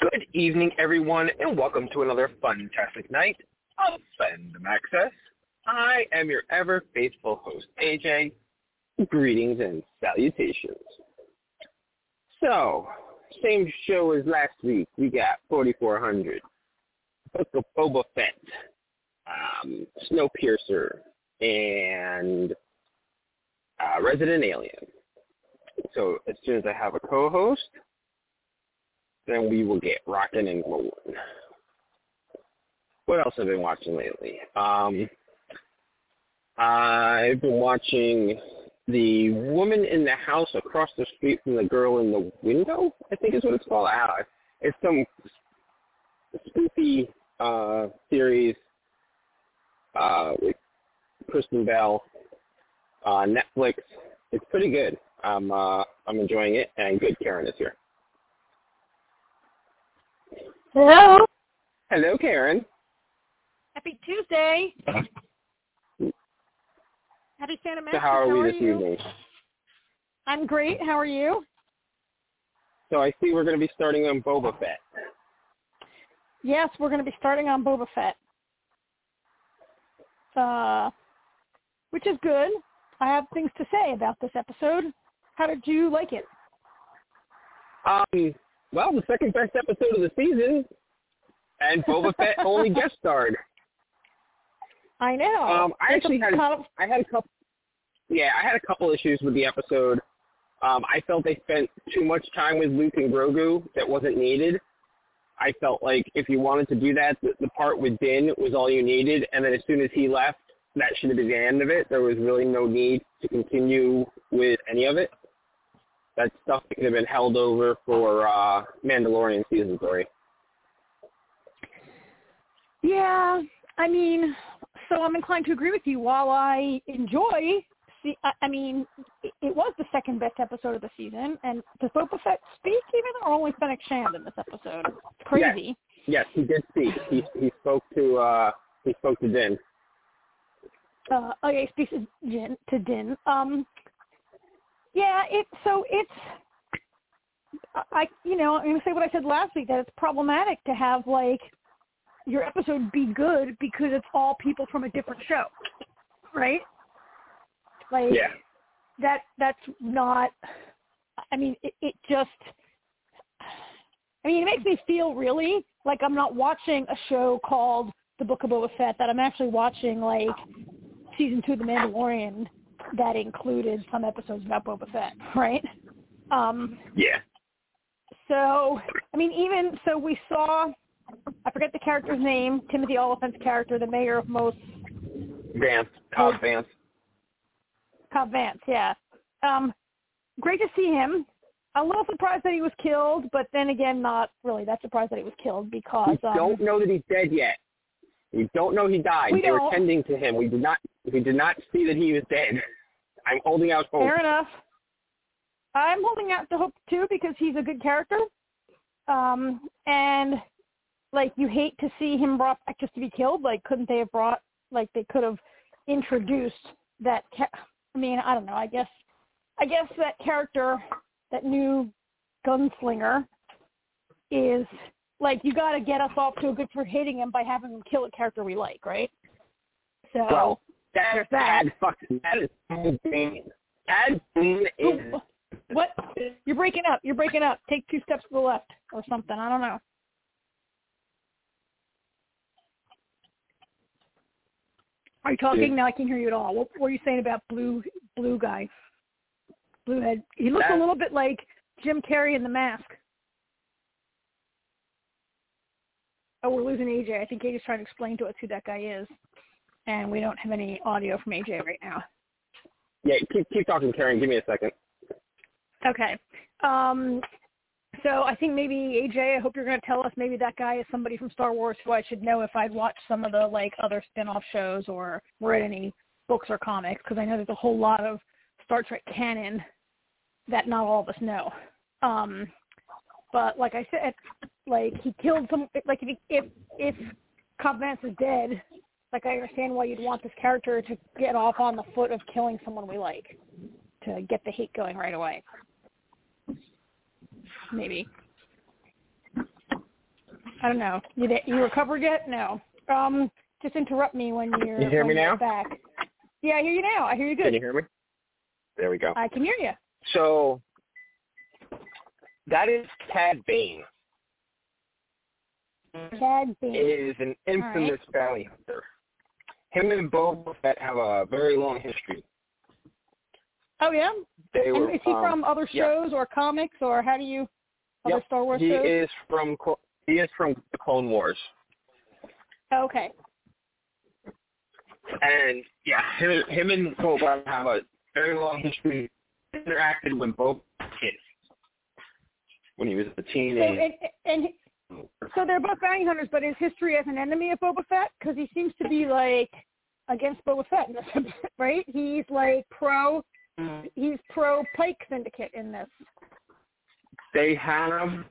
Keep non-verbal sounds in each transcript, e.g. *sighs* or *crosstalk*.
Good evening, everyone, and welcome to another fantastic night of Fandom Access. I am your ever faithful host, AJ. Greetings and salutations. So, same show as last week. We got 4400, Book of Boba Fett, um, Snowpiercer, and uh, Resident Alien. So as soon as I have a co-host, then we will get rocking and rolling. What else have I been watching lately? Um, I've been watching the woman in the house across the street from the girl in the window. I think is what it's called. Uh, it's some spooky uh, series uh, with Kristen Bell on Netflix. It's pretty good. I'm uh, I'm enjoying it, and good. Karen is here. Hello. Hello, Karen. Happy Tuesday. *laughs* Happy Santa So how are how we are this you? evening? I'm great. How are you? So I see we're going to be starting on Boba Fett. Yes, we're going to be starting on Boba Fett. Uh, which is good. I have things to say about this episode. How did you like it? Um, well, the second best episode of the season, and Boba Fett *laughs* only guest starred. I know. Um, I It's actually had of, I had a couple. Yeah, I had a couple issues with the episode. Um, I felt they spent too much time with Luke and Grogu that wasn't needed. I felt like if you wanted to do that, the, the part with Din was all you needed, and then as soon as he left, that should have been the end of it. There was really no need to continue with any of it. That stuff could have been held over for uh, Mandalorian season three. yeah. I mean, so I'm inclined to agree with you. While I enjoy, see, I, I mean, it, it was the second best episode of the season, and does Boba Fett speak even, or only Fennec Shand in this episode? It's crazy. Yes, he did speak. He he spoke to uh, he spoke to Din. uh oh yeah, he speaks to Din to Din. Um yeah, it so it's I you know, I'm gonna say what I said last week, that it's problematic to have like your episode be good because it's all people from a different show. Right? Like Yeah. that that's not I mean, it, it just I mean, it makes me feel really like I'm not watching a show called The Book of Boba Fett, that I'm actually watching like season two of The Mandalorian that included some episodes about Boba Fett, right? Um, Yeah. so, I mean, even so, we saw I forget the character's name, Timothy Olyphant's character, the mayor of Mos Vance, Cobb Vanth. Cobb Vanth, yeah. Um, great to see him. A little surprised that he was killed, but then again, not really that surprised that he was killed because We um, don't know that he's dead yet. We don't know he died. We they were don't. tending to him. We did not. We did not see that he was dead. *laughs* I'm holding out hope. Fair enough. I'm holding out the hope too because he's a good character. Um, and like you hate to see him brought back just to be killed. Like, couldn't they have brought like they could have introduced that? Ca- I mean, I don't know. I guess I guess that character, that new gunslinger, is like you got to get us off to a good for hating him by having him kill a character we like, right? So Well, that is that. bad. Fucking that is Bane. Cad is. What? You're breaking up. You're breaking up. Take two steps to the left or something. I don't know. Are you talking? No, I can't hear you at all. What were you saying about blue blue guy? Blue head. He looks a little bit like Jim Carrey in The Mask. Oh, we're losing AJ. I think AJ's trying to explain to us who that guy is, and we don't have any audio from AJ right now. Yeah, keep keep talking, Karen. Give me a second. Okay. Um, so I think maybe AJ, I hope you're going to tell us maybe that guy is somebody from Star Wars who I should know if I'd watched some of the like other spin-off shows or read any books or comics because I know there's a whole lot of Star Trek canon that not all of us know. Um, but like I said, like he killed some. Like if he, if if Cobb Vanth is dead, like I understand why you'd want this character to get off on the foot of killing someone we like to get the hate going right away. Maybe. I don't know. You you recovered yet? No. Um, just interrupt me when you're. You hear when me now? Back. Yeah, I hear you now. I hear you good. Can you hear me? There we go. I can hear you. So that is Cad Bane. Cad Bane. Is an infamous bounty hunter. Him and Boba Fett have a very long history. Oh yeah. They And were, is he um, from other yeah. shows or comics or how do you other Yep, Star Wars He shows? is from he is from the Clone Wars, okay. and yeah, him, him and Boba have a very long history. Interacted when Boba was a kid, when he was a So teenager. and, and so they're both bounty hunters, but is history as an enemy of Boba Fett? Because he seems to be like against Boba Fett, in this, *laughs* right? He's like pro. He's pro Pike Syndicate in this. They have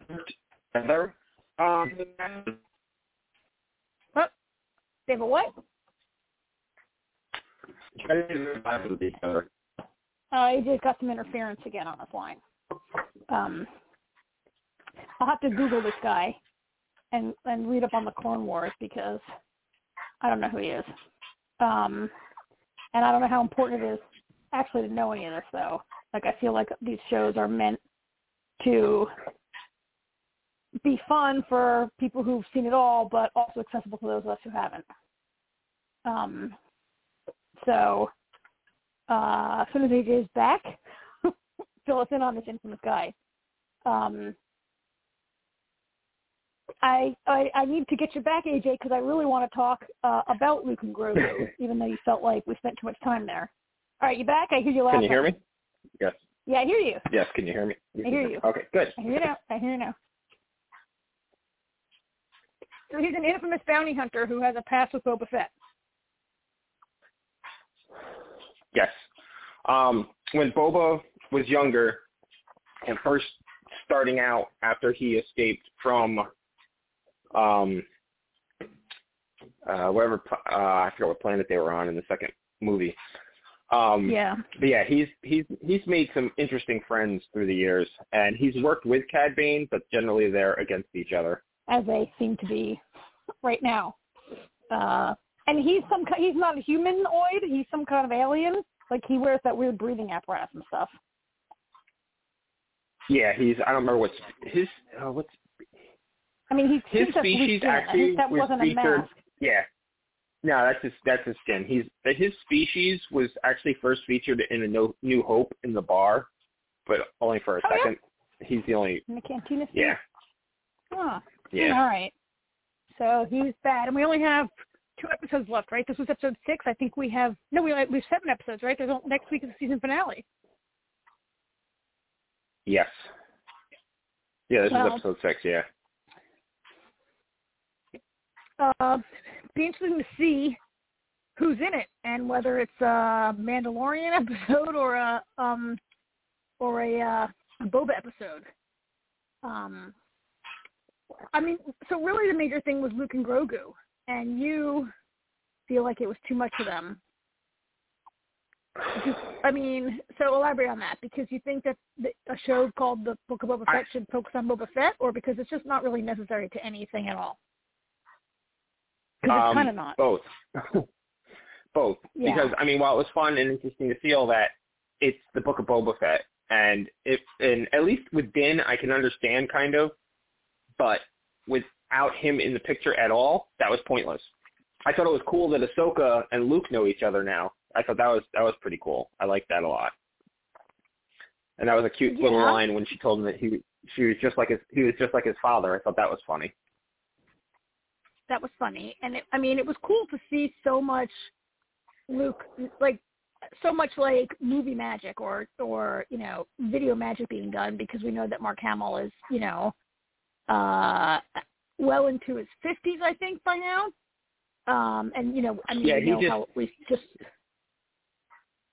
together. Um, They have a what? Uh, he just got some interference again on his line. Um, I'll have to Google this guy and and read up on the Clone Wars because I don't know who he is. Um, and I don't know how important it is actually to know any of this though. Like I feel like these shows are meant to be fun for people who've seen it all, but also accessible to those of us who haven't. Um, so uh, as soon as AJ is back, *laughs* fill us in on this infamous guy. Um, I, I I need to get you back, AJ, because I really want to talk uh, about Luke and Grogu, *laughs* even though you felt like we spent too much time there. All right, you back? I hear you laughing. Can you hear me? Yes. Yeah, I hear you. Yes. Can you hear me? I hear you. Okay. Good. I hear you now. I hear you now. So he's an infamous bounty hunter who has a past with Boba Fett. Yes. Um, when Boba was younger and first starting out after he escaped from um uh wherever pl- uh I forgot what planet they were on in the second movie. Um Yeah. but yeah, he's he's he's made some interesting friends through the years and he's worked with Cad Bane, but generally they're against each other. as they seem to be right now. Uh, and he's some he's not a humanoid. He's some kind of alien. Like he wears that weird breathing apparatus and stuff. Yeah, he's I don't remember what's his uh, what's I mean, he His seems to have blue species. Actually that was wasn't a featured- mask. Yeah. No, that's his that's his skin. He's his species was actually first featured in a no, New Hope in the bar, but only for a Oh, yeah? second. He's the only In the cantina scene. yeah. Huh. Yeah. All right. So he's bad, and we only have two episodes left, right? This was episode six. I think we have no, we have, we have seven episodes, right? There's next week is the season finale. Yes. Yeah, this Well- is episode six, yeah. Uh, be interesting to see who's in it and whether it's a Mandalorian *laughs* episode or a um or a, uh, a Boba episode. Um, I mean, so really the major thing was Luke and Grogu, and you feel like it was too much of them. I mean, so elaborate on that because you think that the, a show called The Book of Boba I- Fett should focus on Boba Fett, or because it's just not really necessary to anything at all. Because it's Um, kind of not. Both. *laughs* Both. Yeah. Because I mean, while it was fun and interesting to feel that it's the Book of Boba Fett, and if and at least with Din, I can understand kind of, but without him in the picture at all, that was pointless. I thought it was cool that Ahsoka and Luke know each other now. I thought that was that was pretty cool. I liked that a lot. And that was a cute little line when she told him that he she was just like his he was just like his father. I thought that was funny. That was funny and it, i mean it was cool to see so much luke like so much like movie magic or or you know video magic being done because we know that mark hamill is you know uh well into his fifties i think by now um and you know i mean Yeah, he know just- how we just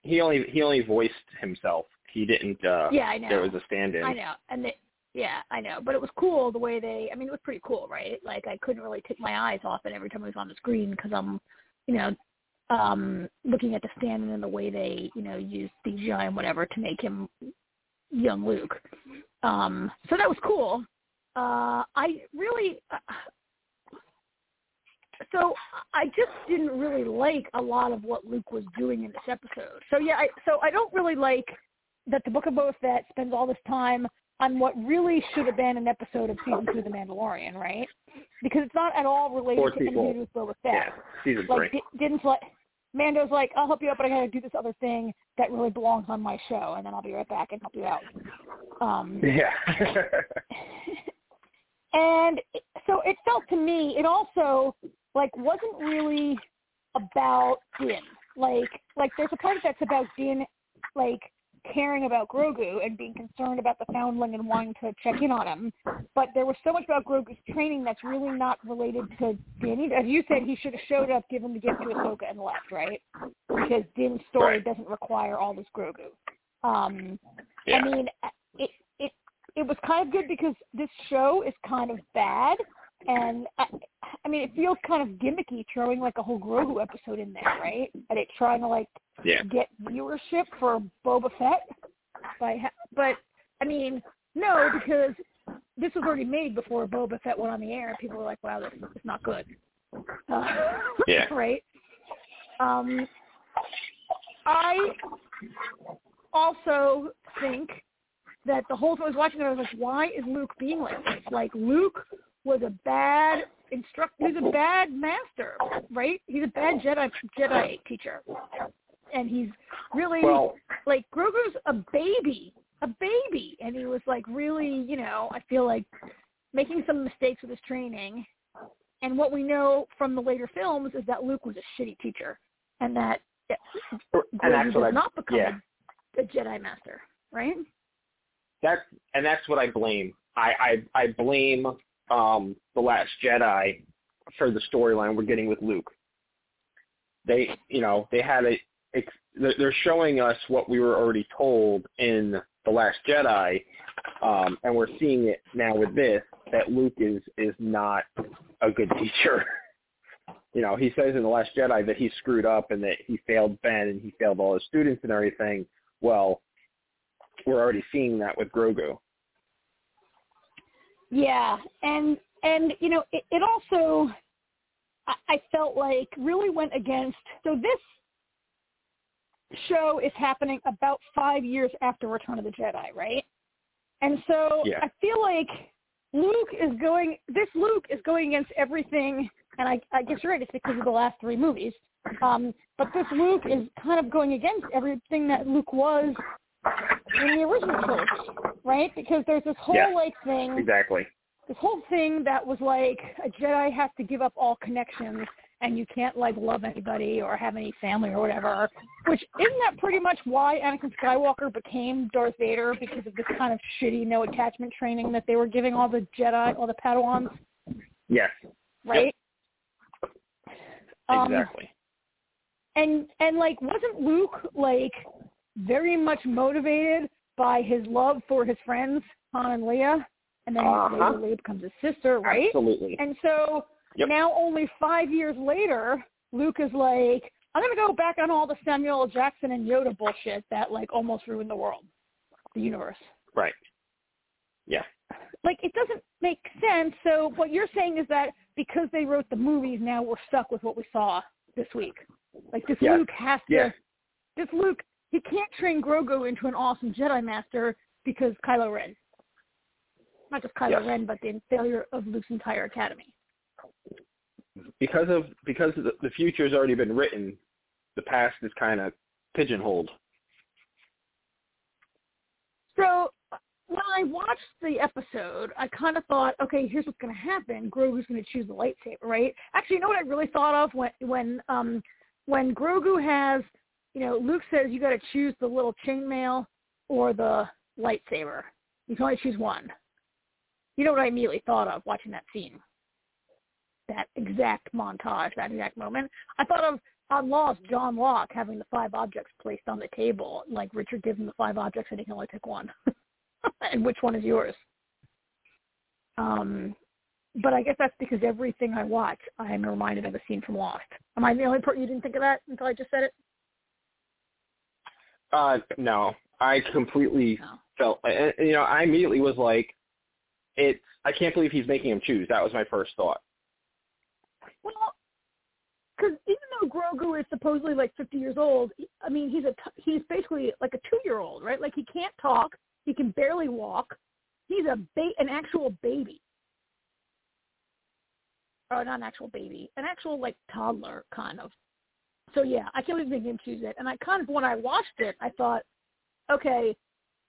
He only he only voiced himself. He didn't uh yeah i know there was a stand-in. I know, and they, yeah, I know, but it was cool the way they. I mean, it was pretty cool, right? Like I couldn't really take my eyes off it every time it was on the screen because I'm, you know, um looking at the stand and the way they, you know, use CGI and whatever to make him young Luke. Um, so that was cool. Uh, I really, uh, so I just didn't really like a lot of what Luke was doing in this episode. So yeah, I, so I don't really like that the Book of Boba Fett spends all this time on what really should have been an episode of season two of The Mandalorian, right? Because it's not at all related Four to people. anything with Boba Fett. Yeah, season like three. di- didn't like Mando's like, I'll help you out, but I gotta do this other thing that really belongs on my show, and then I'll be right back and help you out. Um, *laughs* Yeah. *laughs* and so it felt to me, it also like wasn't really about Din. Like, like there's a part that's about Din, like caring about Grogu and being concerned about the foundling and wanting to check in on him. But there was so much about Grogu's training that's really not related to Din. As you said, he should have showed up, given the gift to Ahsoka, and left, right? Because Din's story Right. doesn't require all this Grogu. Um, yeah. I mean, it it it was kind of good because this show is kind of bad, and I, I mean, it feels kind of gimmicky throwing like a whole Grogu episode in there, right? And it trying to like yeah. get viewership for Boba Fett by, ha- but I mean, no, because this was already made before Boba Fett went on the air, and people were like, "Wow, this is not good." Uh, *laughs* Yeah. right. Um, I also think that the whole time I was watching it, I was like, why is Luke being like this? Like Luke was a bad instructor. He's a bad master, right? He's a bad Jedi Jedi teacher, and he's really Well, like Grogu's a baby, a baby, and he was like really, you know, I feel like making some mistakes with his training. And what we know from the later films is that Luke was a shitty teacher, and that Grogu what not become yeah. a Jedi master, right? that's and that's what I blame. I I, I blame um the Last Jedi for the storyline we're getting with Luke. They, you know, they had a. They're showing us what we were already told in the Last Jedi, um, and we're seeing it now with this that Luke is is not a good teacher. *laughs* you know, he says in the Last Jedi that he screwed up and that he failed Ben and he failed all his students and everything. Well, we're already seeing that with Grogu. Yeah, and and you know, it, it also I, I felt like really went against. So this show is happening about five years after Return of the Jedi, right? And so Yeah. I feel like Luke is going. This Luke is going against everything, and I, I guess you're right. It's because of the last three movies. Um, but this Luke is kind of going against everything that Luke was in the original trilogy, right? Because there's this whole Yeah. like thing Exactly. this whole thing that was like a Jedi has to give up all connections and you can't like love anybody or have any family or whatever. Which isn't that pretty much why Anakin Skywalker became Darth Vader because of this kind of shitty no attachment training that they were giving all the Jedi, all the Padawans, Yes. right? Um, Exactly. and and like wasn't Luke like very much motivated by his love for his friends Han and Leia, and then Uh-huh. Leia becomes his sister, right? Absolutely. And so Yep. now, only five years later, Luke is like, "I'm gonna go back on all the Samuel L. Jackson and Yoda bullshit that like almost ruined the world, the universe." Right. Yeah. Like it doesn't make sense. So what you're saying is that because they wrote the movies, now we're stuck with what we saw this week. Like this Yeah. Luke has to. Yeah. This Luke, he can't train Grogu into an awesome Jedi Master because Kylo Ren. Not just Kylo Yes. Ren, but the failure of Luke's entire academy. Because of because the, the has already been written, the past is kind of pigeonholed. So when I watched the episode, I kind of thought, okay, here's what's going to happen. Grogu's going to choose the lightsaber, right? Actually, you know what I really thought of when when um when Grogu has, you know, Luke says you got to choose the little chainmail or the lightsaber. You can only choose one. You know what I immediately thought of watching that scene? That exact montage, that exact moment. I thought of on Lost, John Locke having the five objects placed on the table, like Richard gives him the five objects and he can only pick one. *laughs* and which one is yours? Um, but I guess that's because everything I watch, I am reminded of a scene from Lost. Am I the only person you didn't think of that until I just said it? Uh, no, I completely No. felt. You know, I immediately was like, "It's." I can't believe he's making him choose. That was my first thought. Well, because even though Grogu is supposedly like 50 years old, I mean he's a t- he's basically like a two year old, right? Like he can't talk, he can barely walk. He's a ba- an actual baby. Or not an actual baby, an actual like toddler kind of. So yeah, I can't believe even him choose it. And I kind of when I watched it, I thought, okay,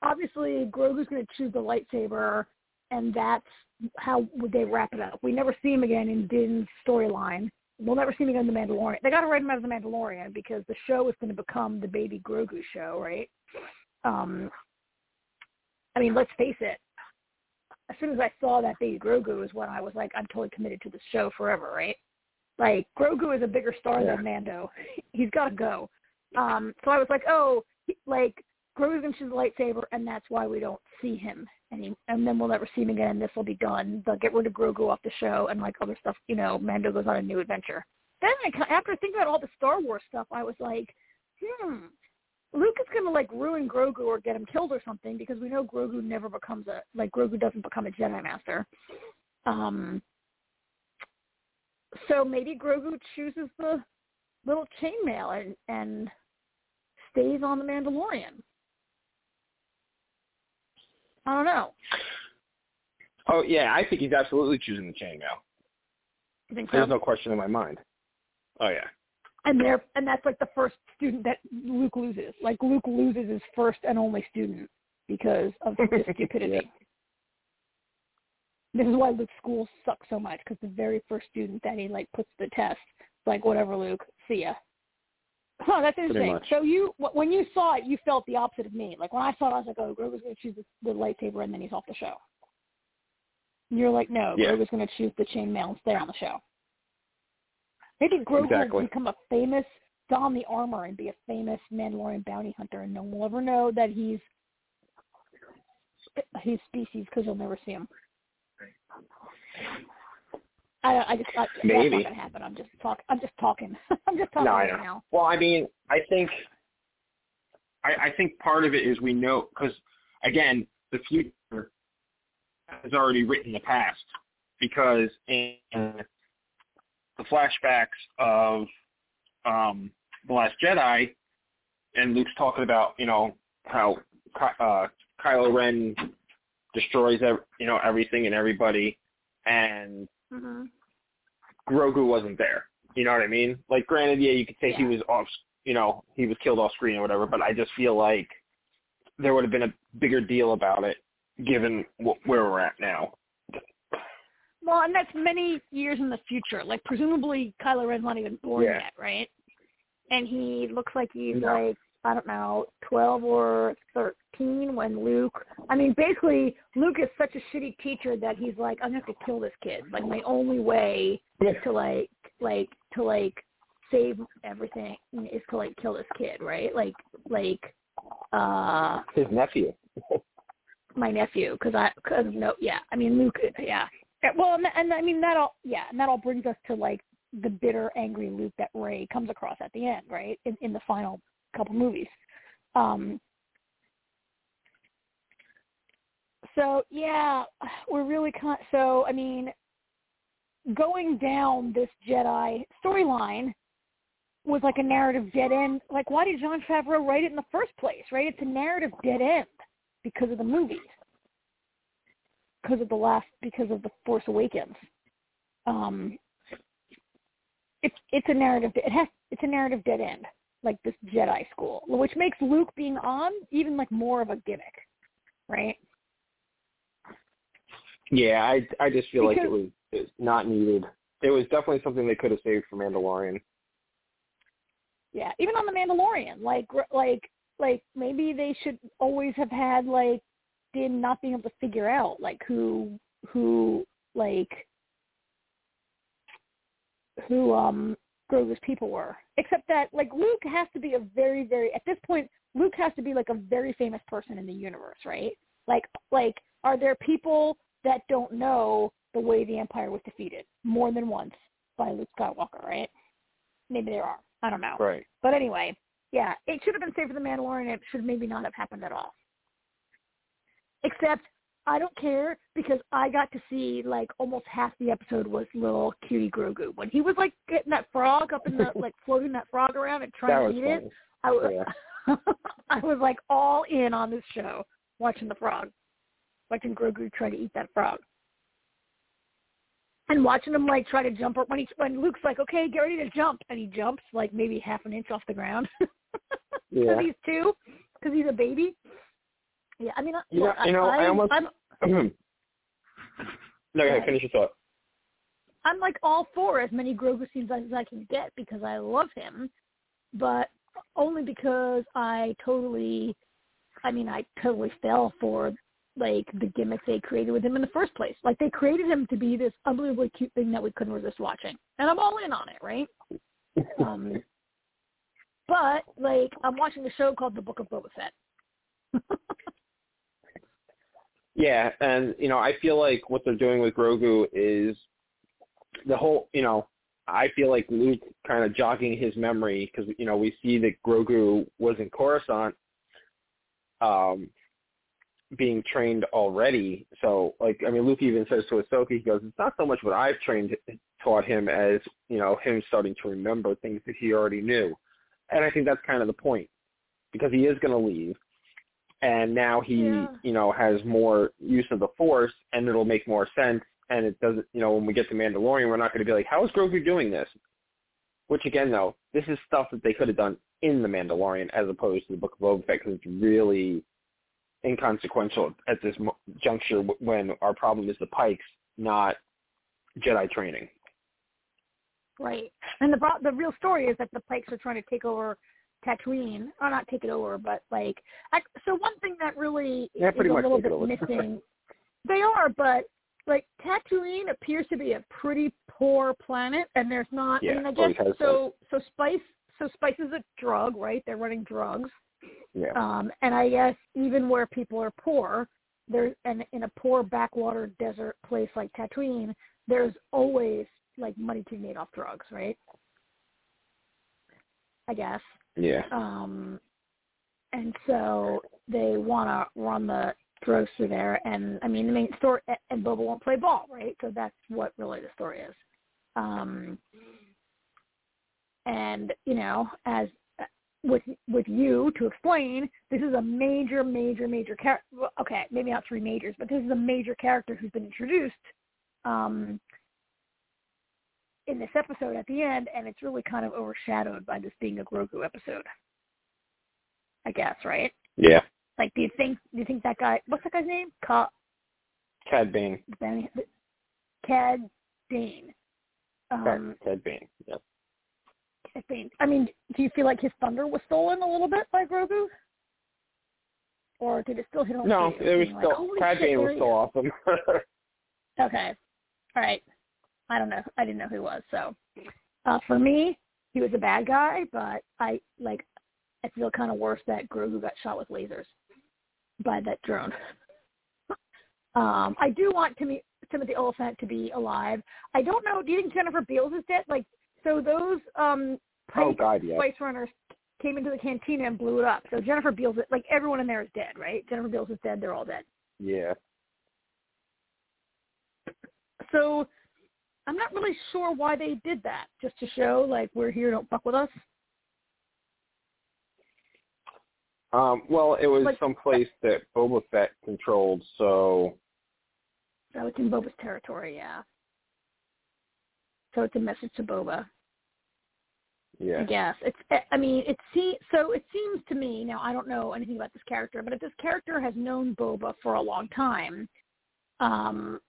obviously Grogu's going to choose the lightsaber, and that's how would they wrap it up. We never see him again in Din's storyline. We'll never see him again in The Mandalorian. They got to write him out as The Mandalorian because the show is going to become the Baby Grogu show, right? Um, I mean, let's face it. As soon as I saw that Baby Grogu is when I was like, I'm totally committed to the show forever, right? Like Grogu is a bigger star yeah. than Mando. *laughs* He's got to go. Um, so I was like, oh, like Grogu's gonna choose the lightsaber, and that's why we don't see him and he, and then we'll never see him again. And this will be done. They'll get rid of Grogu off the show and like other stuff. You know, Mando goes on a new adventure. Then I, after thinking about all the Star Wars stuff, I was like, hmm, Luke is gonna like ruin Grogu or get him killed or something because we know Grogu never becomes a like Grogu doesn't become a Jedi Master. Um, so maybe Grogu chooses the little chainmail and and stays on the Mandalorian. I don't know. Oh yeah, I think he's absolutely choosing the chainmail. You think There's so? no question in my mind. Oh yeah. And there, and that's like the first student that Luke loses. Like Luke loses his first and only student because of his *laughs* stupidity. This is why Luke's school sucks so much because the very first student that he like puts the test, like whatever, Luke, see ya. Huh, that's interesting. So you, when you saw it, you felt the opposite of me. Like when I saw it, I was like, "Oh, Grogu's going to choose the, the lightsaber, and then he's off the show." And you're like, "No, yeah. Grogu's going to choose the chainmail and stay on the show." Maybe Grogu exactly. will become a famous, don the armor, and be a famous Mandalorian bounty hunter, and no one will ever know that he's his species because you'll never see him. I, I just I, maybe that's not gonna happen. I'm just talk. I'm just talking. *laughs* I'm just talking no, right now. Well, I mean, I think I, I think part of it is we know because again, the future has already written the past because in the flashbacks of um, the Last Jedi, and Luke's talking about you know how uh, Kylo Ren destroys you know everything and everybody, and mm-hmm. Grogu wasn't there. You know what I mean? Like, granted, yeah, you could say yeah. he was off, you know, he was killed off screen or whatever, but I just feel like there would have been a bigger deal about it given wh- where we're at now. Well, and that's many years in the future. Like, presumably Kylo Ren's not even born Yeah. yet, right? And he looks like he's No. like I don't know, 12 or 13 when Luke, I mean, basically, Luke is such a shitty teacher that he's like, I'm going to have to kill this kid. Like, my only way to, like, like, to, like, save everything is to, like, kill this kid, right? Like, like, uh, His nephew. *laughs* my nephew, because I, because no, yeah, I mean, Luke, yeah. Well, and, and I mean, that all, yeah, and that all brings us to, like, the bitter, angry Luke that Rey comes across at the end, right? In, in the final couple movies. Um, so yeah, we're really con- so. I mean, going down this Jedi storyline was like a narrative dead end. Like, why did Jon Favreau write it in the first place? Right? It's a narrative dead end because of the movies, because of the last, because of the Force Awakens. Um, it's it's a narrative. It has it's a narrative dead end like this Jedi school, which makes Luke being on even like more of a gimmick, right? Yeah, I I just feel Because- like it was it's not needed. It was definitely something they could have saved for Mandalorian. Yeah, even on the Mandalorian, like like like maybe they should always have had like Din not being able to figure out like who who like who um Grogu's people were. Except that like Luke has to be a very very at this point Luke has to be like a very famous person in the universe, right? Like like are there people that don't know the way the Empire was defeated more than once by Luke Skywalker, right? Maybe there are. I don't know. Right. But anyway, yeah, it should have been saved for the Mandalorian. It should maybe not have happened at all. Except I don't care because I got to see like almost half the episode was little cutie Grogu when he was like getting that frog up in the like *laughs* floating that frog around and trying to eat funny. it. I was yeah. *laughs* I was like all in on this show watching the frog, watching Grogu try to eat that frog. And watching him like try to jump when he when Luke's like, okay, get ready to jump, and he jumps like maybe half an inch off the ground *laughs* because yeah. he's two, because he's a baby. Yeah, I mean, you know, look, you know, I, I almost. I'm, *clears throat* no, go ahead. Finish your thought. I'm like all for as many Grogu scenes as I can get because I love him, but only because I totally, I mean, I totally fell for like the gimmick they created with him in the first place. Like they created him to be this unbelievably cute thing that we couldn't resist watching, and I'm all in on it, right? *laughs* um, but like I'm watching a show called The Book of Boba Fett. *laughs* Yeah, and you know, I feel like what they're doing with Grogu is the whole. You know, I feel like Luke kind of jogging his memory because you know we see that Grogu was in Coruscant, um, being trained already. So, like, I mean, Luke even says to Ahsoka, he goes, "It's not so much what I've trained taught him as you know him starting to remember things that he already knew." And I think that's kind of the point because he is going to leave and now he Yeah. you know has more use of the force and it'll make more sense and it doesn't you know when we get to mandalorian we're not going to be like how is grogu doing this which again though this is stuff that they could have done in the mandalorian as opposed to the book of boba fett because it's really inconsequential at this juncture when our problem is the pikes not jedi training Right. And the the real story is that the Pikes are trying to take over Tatooine, or not take it over, but like. I, so one thing that really Yeah, is pretty a little bit *laughs* missing. they are, but like Tatooine appears to be a pretty poor planet, and there's not. Yeah, I mean, I guess so. So spice. So spice is a drug, right? They're running drugs. yeah Um, and I guess even where people are poor, there's and in a poor backwater desert place like Tatooine, there's always like money to be made off drugs, right? I guess. Yeah Um, and so they want to run the drugs through there. And I mean, the main story, and Boba won't play ball, right? So that's what really the story is. Um, and you know, as with with you to explain, this is a major, major, major character. Okay, maybe not three majors, but this is a major character who's been introduced um, in this episode at the end, and it's really kind of overshadowed by this being a Grogu episode. I guess, right? yeah Like, do you think do you think that guy? What's that guy's name? Ka, cad bane Benny, Cad Bane. Um, cad bane yeah Cad Bane. I mean, do you feel like his thunder was stolen a little bit by Grogu? Or did it still hit home? no it was still like, cad bane was still awesome *laughs* Okay. All right. I don't know. I didn't know who he was. So, uh, for me, he was a bad guy, but I like. I feel kind of worse that Grogu got shot with lasers by that drone. *laughs* um, I do want Timmy, Timothy Olyphant to be alive. I don't know. Do you think Jennifer Beals is dead? Like, so those um, oh god yeah Spice Runners came into the cantina and blew it up. So Jennifer Beals, like everyone in there is dead, right? Jennifer Beals is dead. They're all dead. yeah So I'm not really sure why they did that. Just to show like we're here, don't fuck with us. Um, well, it was Like- some place that Boba Fett controlled, so that was in Boba's territory, yeah. So it's a message to Boba, yeah. guess. It's I mean, it see so it seems to me now I don't know anything about this character, but if this character has known Boba for a long time, um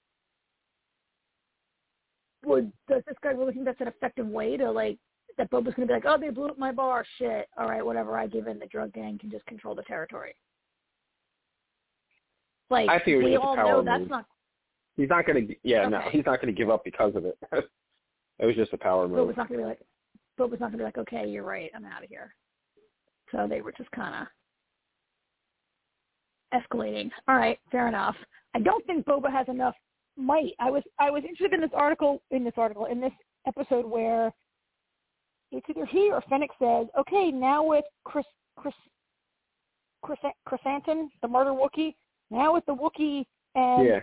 would does this guy really think that's an effective way to like that Boba's gonna be like, Oh, they blew up my bar, shit. All right, whatever, I give in the drug gang can just control the territory. Like I think it was we all know that's not He's not gonna. Yeah, no, he's not gonna give up because of it. *laughs* it was just a power move. Boba's not gonna be like Boba's not gonna be like, Okay, you're right, I'm out of here. So they were just kinda escalating. All right, fair enough. I don't think Boba has enough might. I was I was interested in this article in this article in this episode where it's either he or Fennec says, "Okay, now with Chris Chris Chris Chrysanthemum, the murder Wookiee, now with the Wookiee And yeah.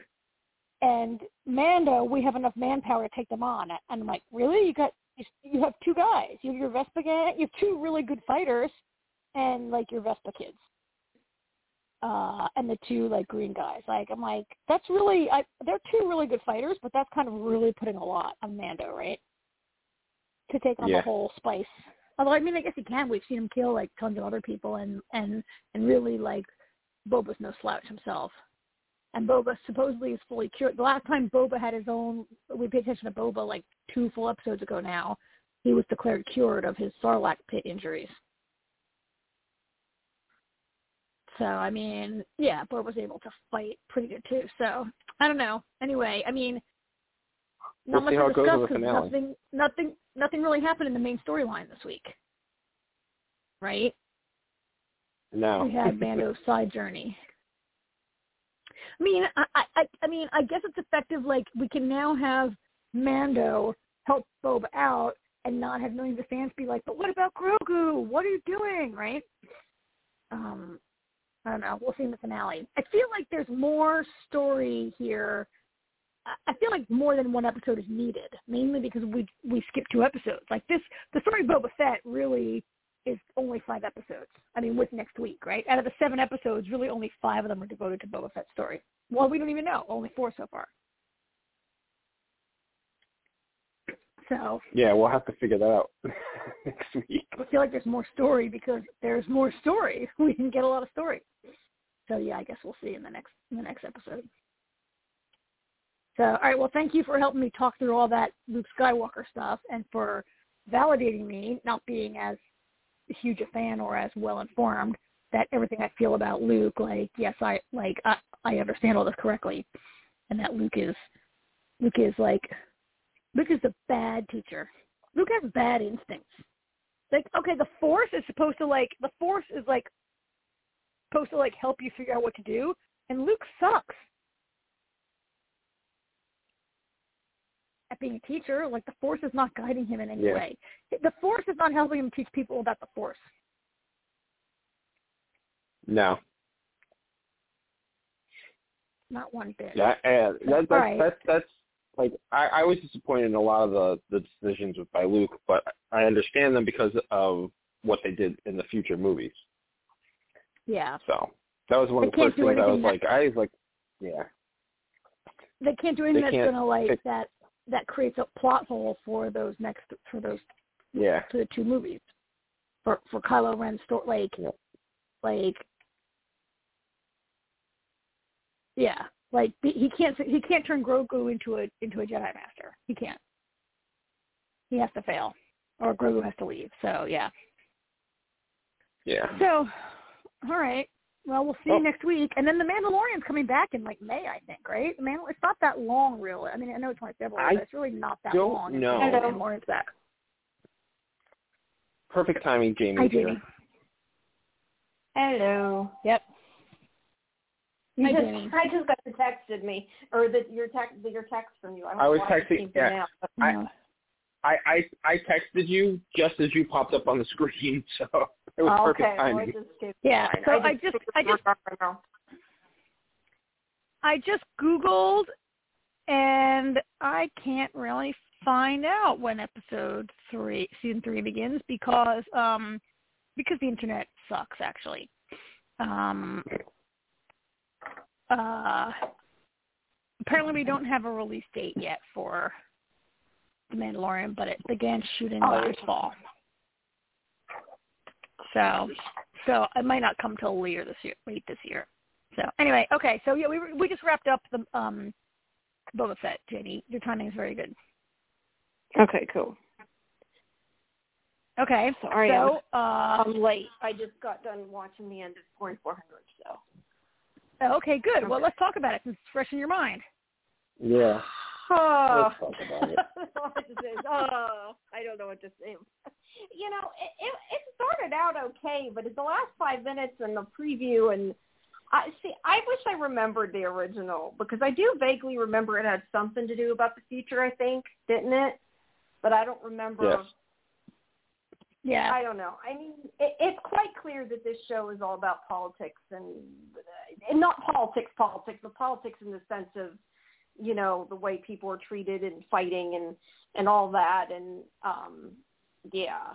and Mando, we have enough manpower to take them on. And I'm like, really? You got you have two guys. You have your Vespa gang. You have two really good fighters, and like your Vespa kids. Uh, and the two like green guys. Like I'm like, that's really I they're two really good fighters, but that's kind of really putting a lot on Mando, right? To take on Yeah. the whole spice. Although I mean I guess he can. We've seen him kill like tons of other people and and and really like Boba's no slouch himself. And Boba supposedly is fully cured. The last time Boba had his own, we paid attention to Boba like two full episodes ago now. He was declared cured of his Sarlacc pit injuries. So I mean, yeah, Bob was able to fight pretty good too. So I don't know. Anyway, I mean, not We'll much to discuss because nothing, nothing, nothing really happened in the main storyline this week, right? No. We had Mando's *laughs* side journey. I mean, I, I, I- mean, I guess it's effective. Like we can now have Mando help Boba out and not have millions of fans be like, "But what about Grogu? What are you doing?" Right? Um, I don't know. We'll see in the finale. I feel like there's more story here. I- feel like more than one episode is needed, mainly because we we skipped two episodes. Like this, the story of Boba Fett really is only five episodes. I mean, with next week, right? Out of the seven episodes, really only five of them are devoted to Boba Fett's story. Well, we don't even know. Only four so far. So Yeah, we'll have to figure that out *laughs* next week. I feel like there's more story because there's more story. *laughs* We can get a lot of story. So yeah, I guess we'll see in the next in the next episode. So all right, well, thank you for helping me talk through all that Luke Skywalker stuff and for validating me not being as huge a fan or as well informed that everything I feel about Luke, like yes, I like I, I understand all this correctly, and that Luke is Luke is like Luke is a bad teacher. Luke has bad instincts like okay the force is supposed to like the force is like supposed to like help you figure out what to do and luke sucks at being a teacher like the force is not guiding him in any Yeah. way the force is not helping him teach people about the force No. not one bit Yeah, and that, Right. that's that's like I, I was disappointed in a lot of the the decisions with by Luke, but I understand them because of what they did in the future movies. yeah So that was one They of the first things I was that- like, I was like, yeah, they can't do anything They that's gonna like fix- that that creates a plot hole for those next for those yeah, for the two movies for for Kylo Ren's story. Like, Yeah. like, yeah, like he can't he can't turn Grogu into a into a Jedi Master. He can't. He has to fail, or Grogu has to leave. So yeah. yeah. So, all right. Well, we'll see Oh. you next week, and then the Mandalorian's coming back in like May, I think, right? The Mandal- it's not that long, really. I mean, I know it's only February, I but it's really not that don't long. know. the Mandalorian's back. Perfect timing, Jamie. Hi, Jamie. Hello. Yep. You Hi, just, Jamie. I just got the texted me, or the, your text, your text from you. I, I was know why it texting- came yeah. through now, I- No. I, I I texted you just as you popped up on the screen, *laughs* so it was oh, perfect okay. Timing. it just came Yeah, so I just- I you were just- right now. I just Googled and I can't really find out when episode three, season three begins because um because the internet sucks actually. Um uh apparently we don't have a release date yet for The Mandalorian, but it began shooting Oh, last fall. So so it might not come till later this year late this year. So anyway, okay, so yeah, we we just wrapped up the um Boba Fett, Jenny. Your timing is very good. Okay, cool. Okay, Sorry, so uh, I'm late. I just got done watching the end of 4400, so. Okay, good. Well, let's talk about it since it's fresh in your mind. Yeah. Oh. Let's talk about it. I have to say is, oh, I don't know what to say. You know, it, it, it started out okay, but it's the last five minutes and the preview and I see. I wish I remembered the original because I do vaguely remember it had something to do about the future. I think, didn't it? But I don't remember. Yes. Yeah. I don't know. I mean, it, it's quite clear that this show is all about politics and, and not politics, politics, but politics in the sense of, you know, the way people are treated and fighting and and all that. And um, yeah.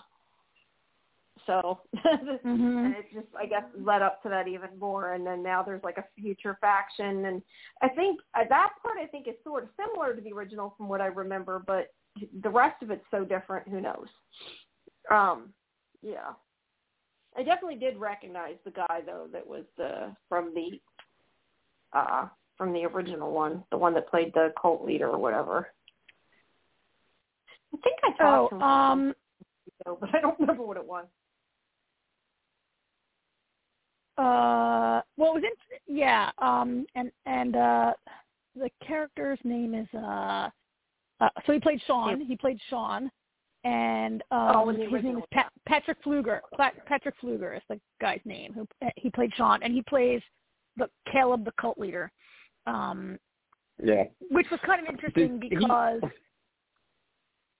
So *laughs* mm-hmm. and it just I guess led up to that even more. And then now there's like a future faction, and I think uh, that part I think is sort of similar to the original from what I remember, but the rest of it's so different. Who knows? Um, yeah. I definitely did recognize the guy though that was the from the uh from the original one, the one that played the cult leader or whatever. I think I talked oh, to him, um, but I don't remember what it was. uh, well, it was in, yeah, um, and and uh, the character's name is uh, uh, so he played Sean. He played Sean, and um, Oh, his name is Pat, Patrick Flueger. Pa- Patrick Flueger is the guy's name. Who he played Sean, and he plays the Caleb, the cult leader, um, Yeah. which was kind of interesting Did he- because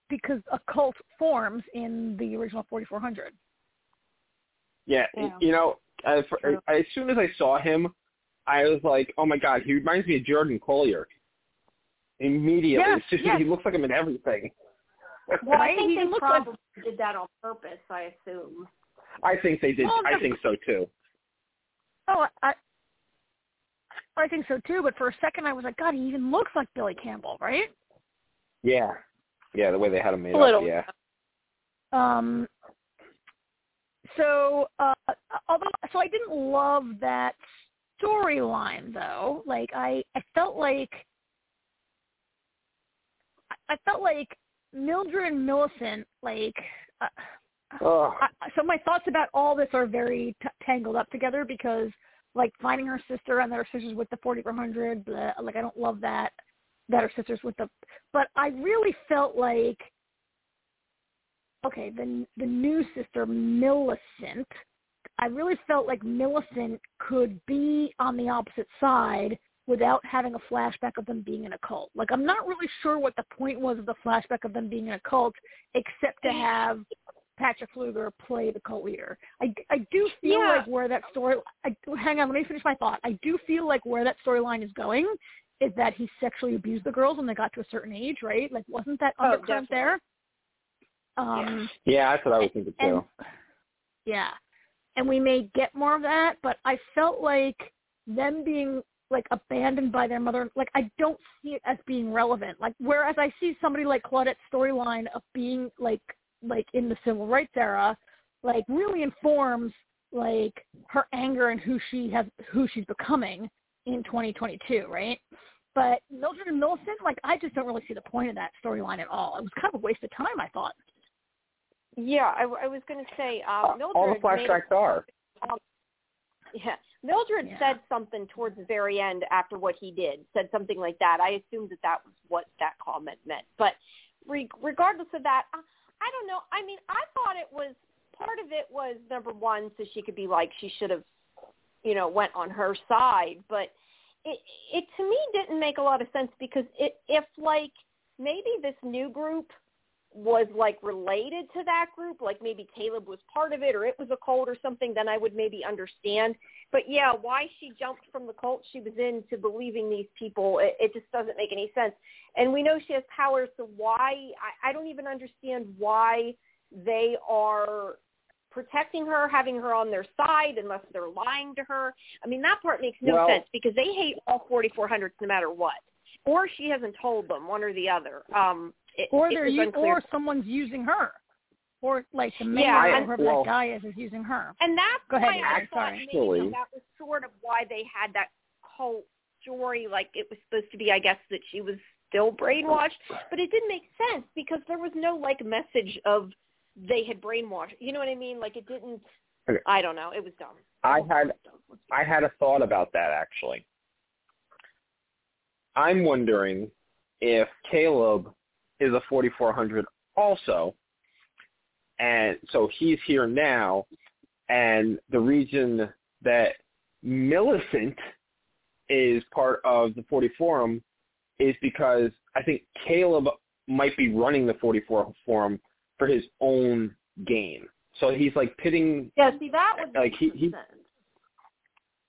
because a cult forms in the original 4400. Yeah, Yeah. you know, as, for, as soon as I saw him, I was like, oh my god, he reminds me of Jordan Collier. Immediately, Yes, It's just- yes. he looks like him in everything. Well, *laughs* Right? I think He they looks like- probably did that on purpose. I assume. I think they did. Well, I think so too. Oh, I I think so too. But for a second, I was like, God, he even looks like Billy Campbell, right? Yeah, yeah, the way they had him made A little. Yeah, Um. So, uh, although, so I didn't love that storyline though. Like, I I felt like I- I felt like Mildred and Millicent, like. Uh, oh, I, so my thoughts about all this are very t- tangled up together because like finding her sister and that her sister's with the 4400 blah, like I don't love that that her sister's with the but I really felt like okay the the new sister Millicent I really felt like Millicent could be on the opposite side without having a flashback of them being in a cult. Like I'm not really sure what the point was of the flashback of them being in a cult except to have Patrick Flueger play the cult leader. I, I do feel Yeah. like where that story. I, hang on, let me finish my thought. I do feel like where that storyline is going is that he sexually abused the girls when they got to a certain age, right? Like, wasn't that Oh, undercurrent there? Um, yeah, that's what I was thinking and too. yeah, and we may get more of that, but I felt like them being like abandoned by their mother, like I don't see it as being relevant. Like whereas I see somebody like Claudette's storyline of being like like in the civil rights era, like really informs like her anger and who she has who she's becoming in 2022, right? But Mildred and Millicent, like I just don't really see the point of that storyline at all. It was kind of a waste of time, I thought. Yeah, I, I was going to say um, Mildred. All the made a- flashbacks are. Yeah, Mildred Yeah. said something towards the very end after what he did. Said something like that. I assumed that that was what that comment meant. But re- regardless of that, I, I don't know. I mean, I thought it was part of it was number one, so she could be like she should have, you know, went on her side. But it it to me didn't make a lot of sense because it if like maybe this new group was like related to that group, like maybe Caleb was part of it or it was a cult or something, then I would maybe understand. But yeah, why she jumped from the cult she was in to believing these people, it, it just doesn't make any sense. And we know she has powers, so why, I, I don't even understand why they are protecting her, having her on their side unless they're lying to her. I mean, that part makes no Well- sense because they hate all 4400s no matter what. Or she hasn't told them, one or the other. Um, it, or they're was u- or someone's using her, or like the mayor Yeah, or and- whoever well- that guy is is using her. And that's Go ahead, why I Mary, thought sorry. maybe Actually- that was sort of why they had that cult story. Like it was supposed to be, I guess, that she was still brainwashed, but it didn't make sense because there was no like message of they had brainwashed. You know what I mean? Like it didn't. Okay. I don't know. It was dumb. I It had dumb. I had a thought about that actually. I'm wondering if Caleb is a 4400 also, and so he's here now, and the reason that Millicent is part of the 40 Forum is because I think Caleb might be running the 44 Forum for his own gain. So he's like pitting. Yeah, see that would like he, he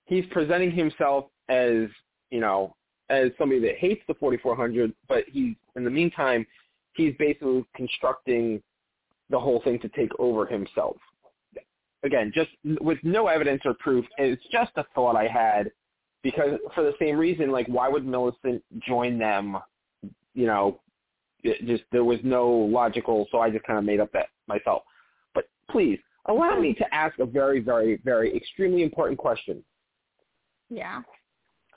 he's presenting himself as you know as somebody that hates the 4400, but he's in the meantime he's basically constructing the whole thing to take over himself. Again, just with no evidence or proof, it's just a thought I had because for the same reason, like why would Millicent join them? You know, it just there was no logical, so I just kind of made up that myself. But please allow me to ask a very, very, very extremely important question. Yeah.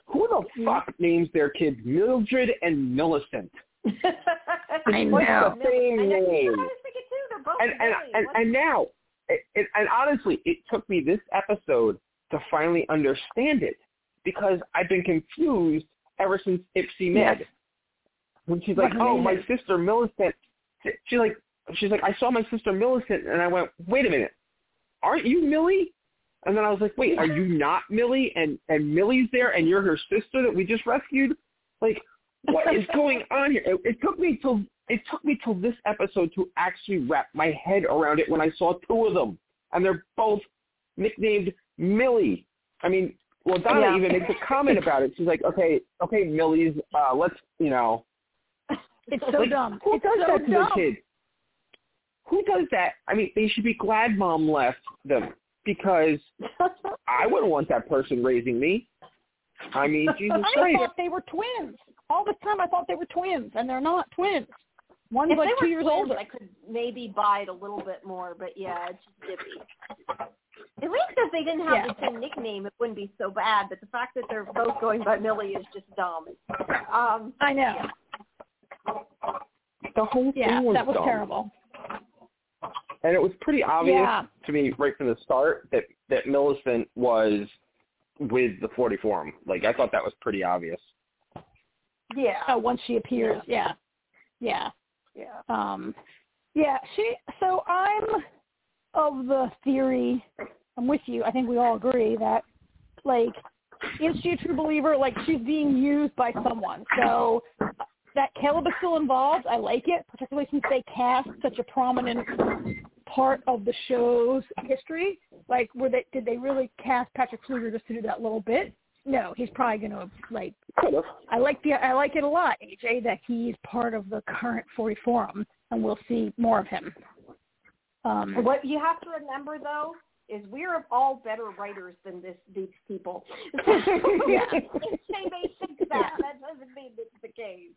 Who the mm-hmm. fuck names their kids Mildred and Millicent? *laughs* I know. the same I name. I was thinking too. They're both And and and, and now, it, it, and honestly, it took me this episode to finally understand it because I've been confused ever since Ipsy Med. Yes. When she's like, What "Oh, my is- sister Millicent," she's like, "She's like, I saw my sister Millicent," and I went, "Wait a minute, aren't you Millie?" And then I was like, "Wait, are you not Millie?" And and Millie's there, and you're her sister that we just rescued. Like, what is going on here? It, it took me till it took me till this episode to actually wrap my head around it when I saw two of them, and they're both nicknamed Millie. I mean, well, Donna Yeah. even makes a comment about it. She's like, "Okay, okay, Millie's, uh, let's, you know, *laughs* It's so like, dumb. Who it's does so that to dumb. kid? Who does that? I mean, they should be glad mom left them because *laughs* I wouldn't want that person raising me. I mean, *laughs* Jesus I thought they were twins. All the time I thought they were twins, and they're not twins. One's if like two years twins, older. I could maybe buy it a little bit more, but yeah, it's just dippy. At least if they didn't have Yeah. the same nickname, it wouldn't be so bad. But the fact that they're both going by Millie is just dumb. Um, I know. The whole Yeah, thing was that was dumb. terrible. And it was pretty obvious Yeah. to me right from the start that that Millicent was with the 40 Forum. Like I thought that was pretty obvious. yeah, Oh, once she appears, yeah, yeah. yeah. Um, yeah, she. So I'm of the theory. I'm with you. I think we all agree that, like, is she a true believer? Like, she's being used by someone. So that Caleb is still involved. I like it, particularly since they cast such a prominent part of the show's history. Like, were they did they really cast Patrick Flueger just to do that little bit? No, he's probably going to like Could have. I like the I like it a lot, AJ, that he's part of the current 40 forum, and we'll see more of him. Um, What you have to remember though is we're all better writers than this these people. *laughs* *laughs* Yeah. they may think that. That doesn't mean it's the case.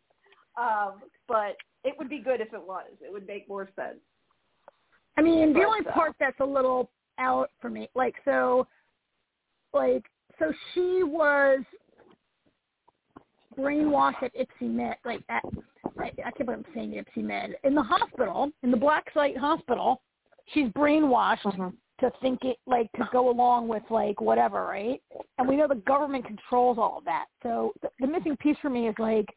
Um, but it would be good if it was. It would make more sense. I mean, the only uh, part that's a little out for me, like so, like so, she was brainwashed at Ipsy Med, like at I, I can't believe I'm saying Ipsy Med in the hospital, in the Black Site Hospital. She's brainwashed to think it like to go along with like whatever, right? And we know the government controls all of that. So the, the missing piece for me is like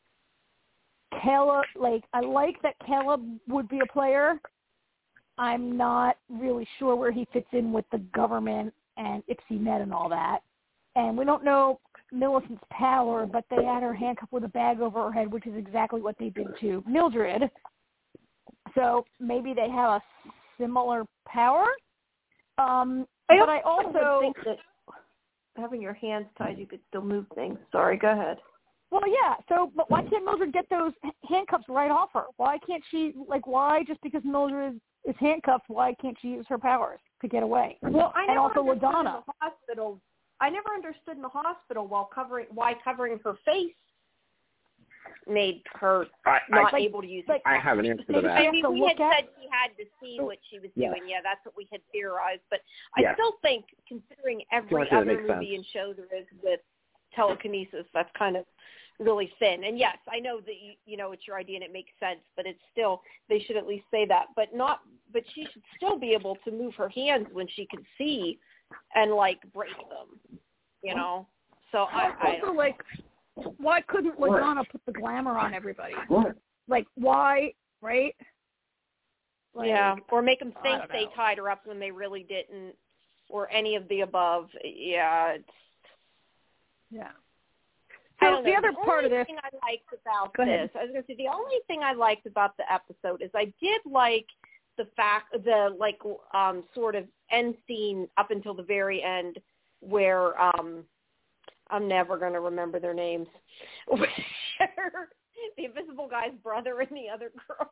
Caleb. Like I like that Caleb would be a player. I'm not really sure where he fits in with the government and Ipsy Med and all that. And we don't know Millicent's power, but they had her handcuffed with a bag over her head, which is exactly what they did to Mildred. So maybe they have a similar power. Um, but I also think that having your hands tied, you could still move things. Sorry, go ahead. Well, yeah. So, but why can't Mildred get those handcuffs right off her? Why can't she? Like, why just because Mildred is, is handcuffed? Why can't she use her powers to get away? Well, I And never also understood LaDonna. in the hospital. I never understood in the hospital while covering why covering her face made her I, not I, able to use. like- her I have an answer to Maybe that. I mean, we had at- said she had to see oh, what she was Yeah. doing. Yeah, that's what we had theorized. But I Yeah. still think, considering every Gotcha, that other movie sense. and show there is with telekinesis, that's kind of really thin. And yes, I know that you, you know it's your idea and it makes sense, but it's still they should at least say that. But not, but she should still be able to move her hands when she can see and like break them. You know. So I, I also, like, why couldn't LaDonna put the glamour on everybody? Like, why? Right? Like, yeah, or make them think they know. tied her up when they really didn't, or any of the above. Yeah, it's, Yeah. I So don't the know. other part of this. thing I liked about Go ahead. this, I was going to say, the only thing I liked about the episode is I did like the fact the like um sort of end scene up until the very end where um I'm never going to remember their names. *laughs* Where the invisible guy's brother and the other girl.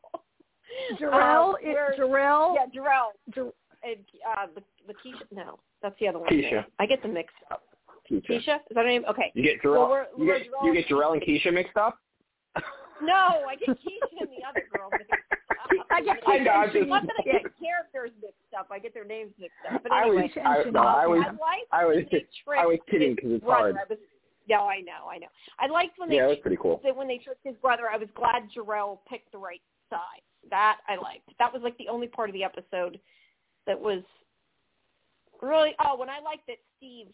Jarrell, Um, it, where- Jarrell, Yeah, Jarrell. Jar- And, uh, the, the Keisha. No, that's the other one. Keisha. I get them mixed up. Keisha. Keisha, is that her name? Okay. You get Well, Jarrell. we're- you we're get Jarrell you and get Jarrell and Keisha mixed up. No, I get Keisha and the other girl mixed up. I get I Keisha know, I and just- Not that I get characters mixed up. I get their names mixed up. But I was anyway, Keisha I, no, I was. I liked I was when they tricked I was kidding because it's brother. hard. I was, no, I know, I know. I liked when they Yeah, it was pretty cool. when they tricked his brother. I was glad Jarrell picked the right side. That I liked. That was like the only part of the episode that was really. Oh, when I liked that Steve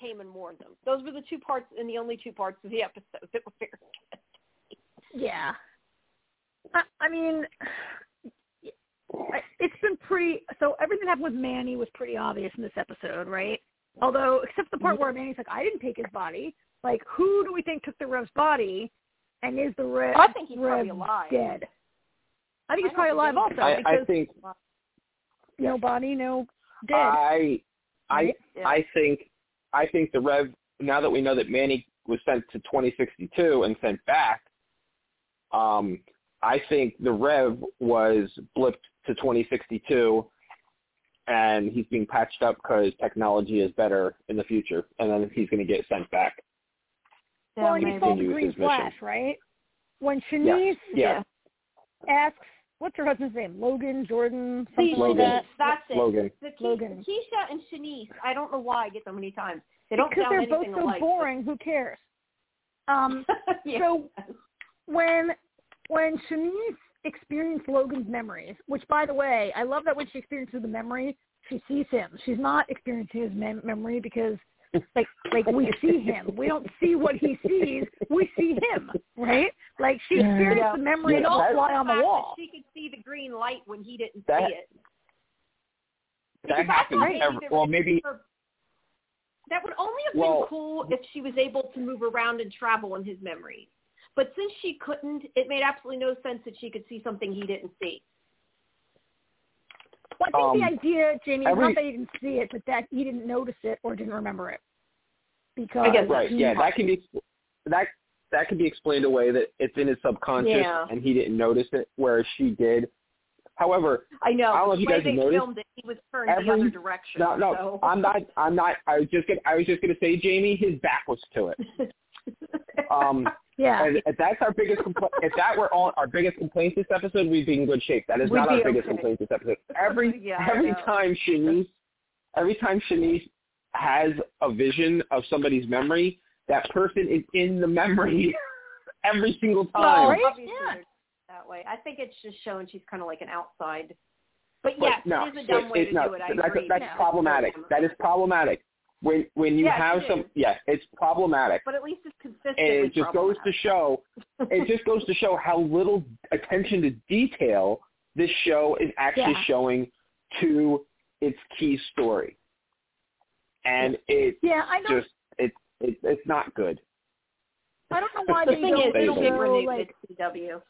came and warned them. Those were the two parts and the only two parts of the episode that were very good. Yeah. I, I mean, it's been pretty. So everything that happened with Manny was pretty obvious in this episode, right? Although, except the part mm-hmm. where Manny's like, "I didn't take his body." Like, who do we think took the Rev's body? And is the Rev, I think he's Rev probably alive. dead? I think I he's probably alive think also I, because I think no body, no dead. I I? Yeah. I think I think the Rev now that we know that Manny was sent to 2062 and sent back, um, I think the Rev was blipped to 2062, and he's being patched up because technology is better in the future, and then he's going to get sent back. well, and he saw the green flash, right? When Shanice Yeah. asks, "What's her husband's name? Logan, Jordan, something See, like Logan. that." That's it. Logan. The Ke- Logan. Keisha and Shanice. I don't know why I get so many times. They don't because sound they're both anything so alike. boring. Who cares? Um, *laughs* yeah. So when when Shanice experienced Logan's memories, which by the way, I love that when she experiences the memory, she sees him. She's not experiencing his mem- memory because like like we see him. We don't see what he sees. We see him, right? Like she experienced Yeah. the memory Yeah, and that- fly on the wall. She could see the green light when he didn't That- see it. That Because happens thought every, well, maybe her- That would only have Well- been cool if she was able to move around and travel in his memory. But since she couldn't, it made absolutely no sense that she could see something he didn't see. Well, I think Um, the idea, Jamie, is every- not that he didn't see it, but that he didn't notice it or didn't remember it. Because I guess right, yeah, that can be *laughs* that that can be explained away that it's in his subconscious Yeah. and he didn't notice it, whereas she did. However, I know. I don't know if you guys have they noticed, filmed it, he was turned every- the other direction. no, no, so. I'm not. I'm not. I was just gonna. I was just gonna say, Jamie, his back was to it. *laughs* Um, yeah. and if that's our biggest complaint, if that were all our biggest complaint this episode, we'd be in good shape. That is We'd not our biggest okay. complaint this episode. Every *laughs* Yeah, I every time Shanice, every time Shanice has a vision of somebody's memory, that person is in the memory *laughs* every single time. Well, Right? obviously Yeah. that way. I think it's just showing she's kind of like an outside. But But yes, no, it is a dumb it- way it- to no, do it. I that's, agree. that's No. problematic. That is problematic. When when you Yes, have some, yeah, it's problematic. But at least it's consistent. And it just goes to show, *laughs* it just goes to show how little attention to detail this show is actually Yeah. showing to its key story, and it Yeah, I don't just it, it it's not good. I don't know *laughs* why the they thing don't is, it'll get show, renewed like at CW.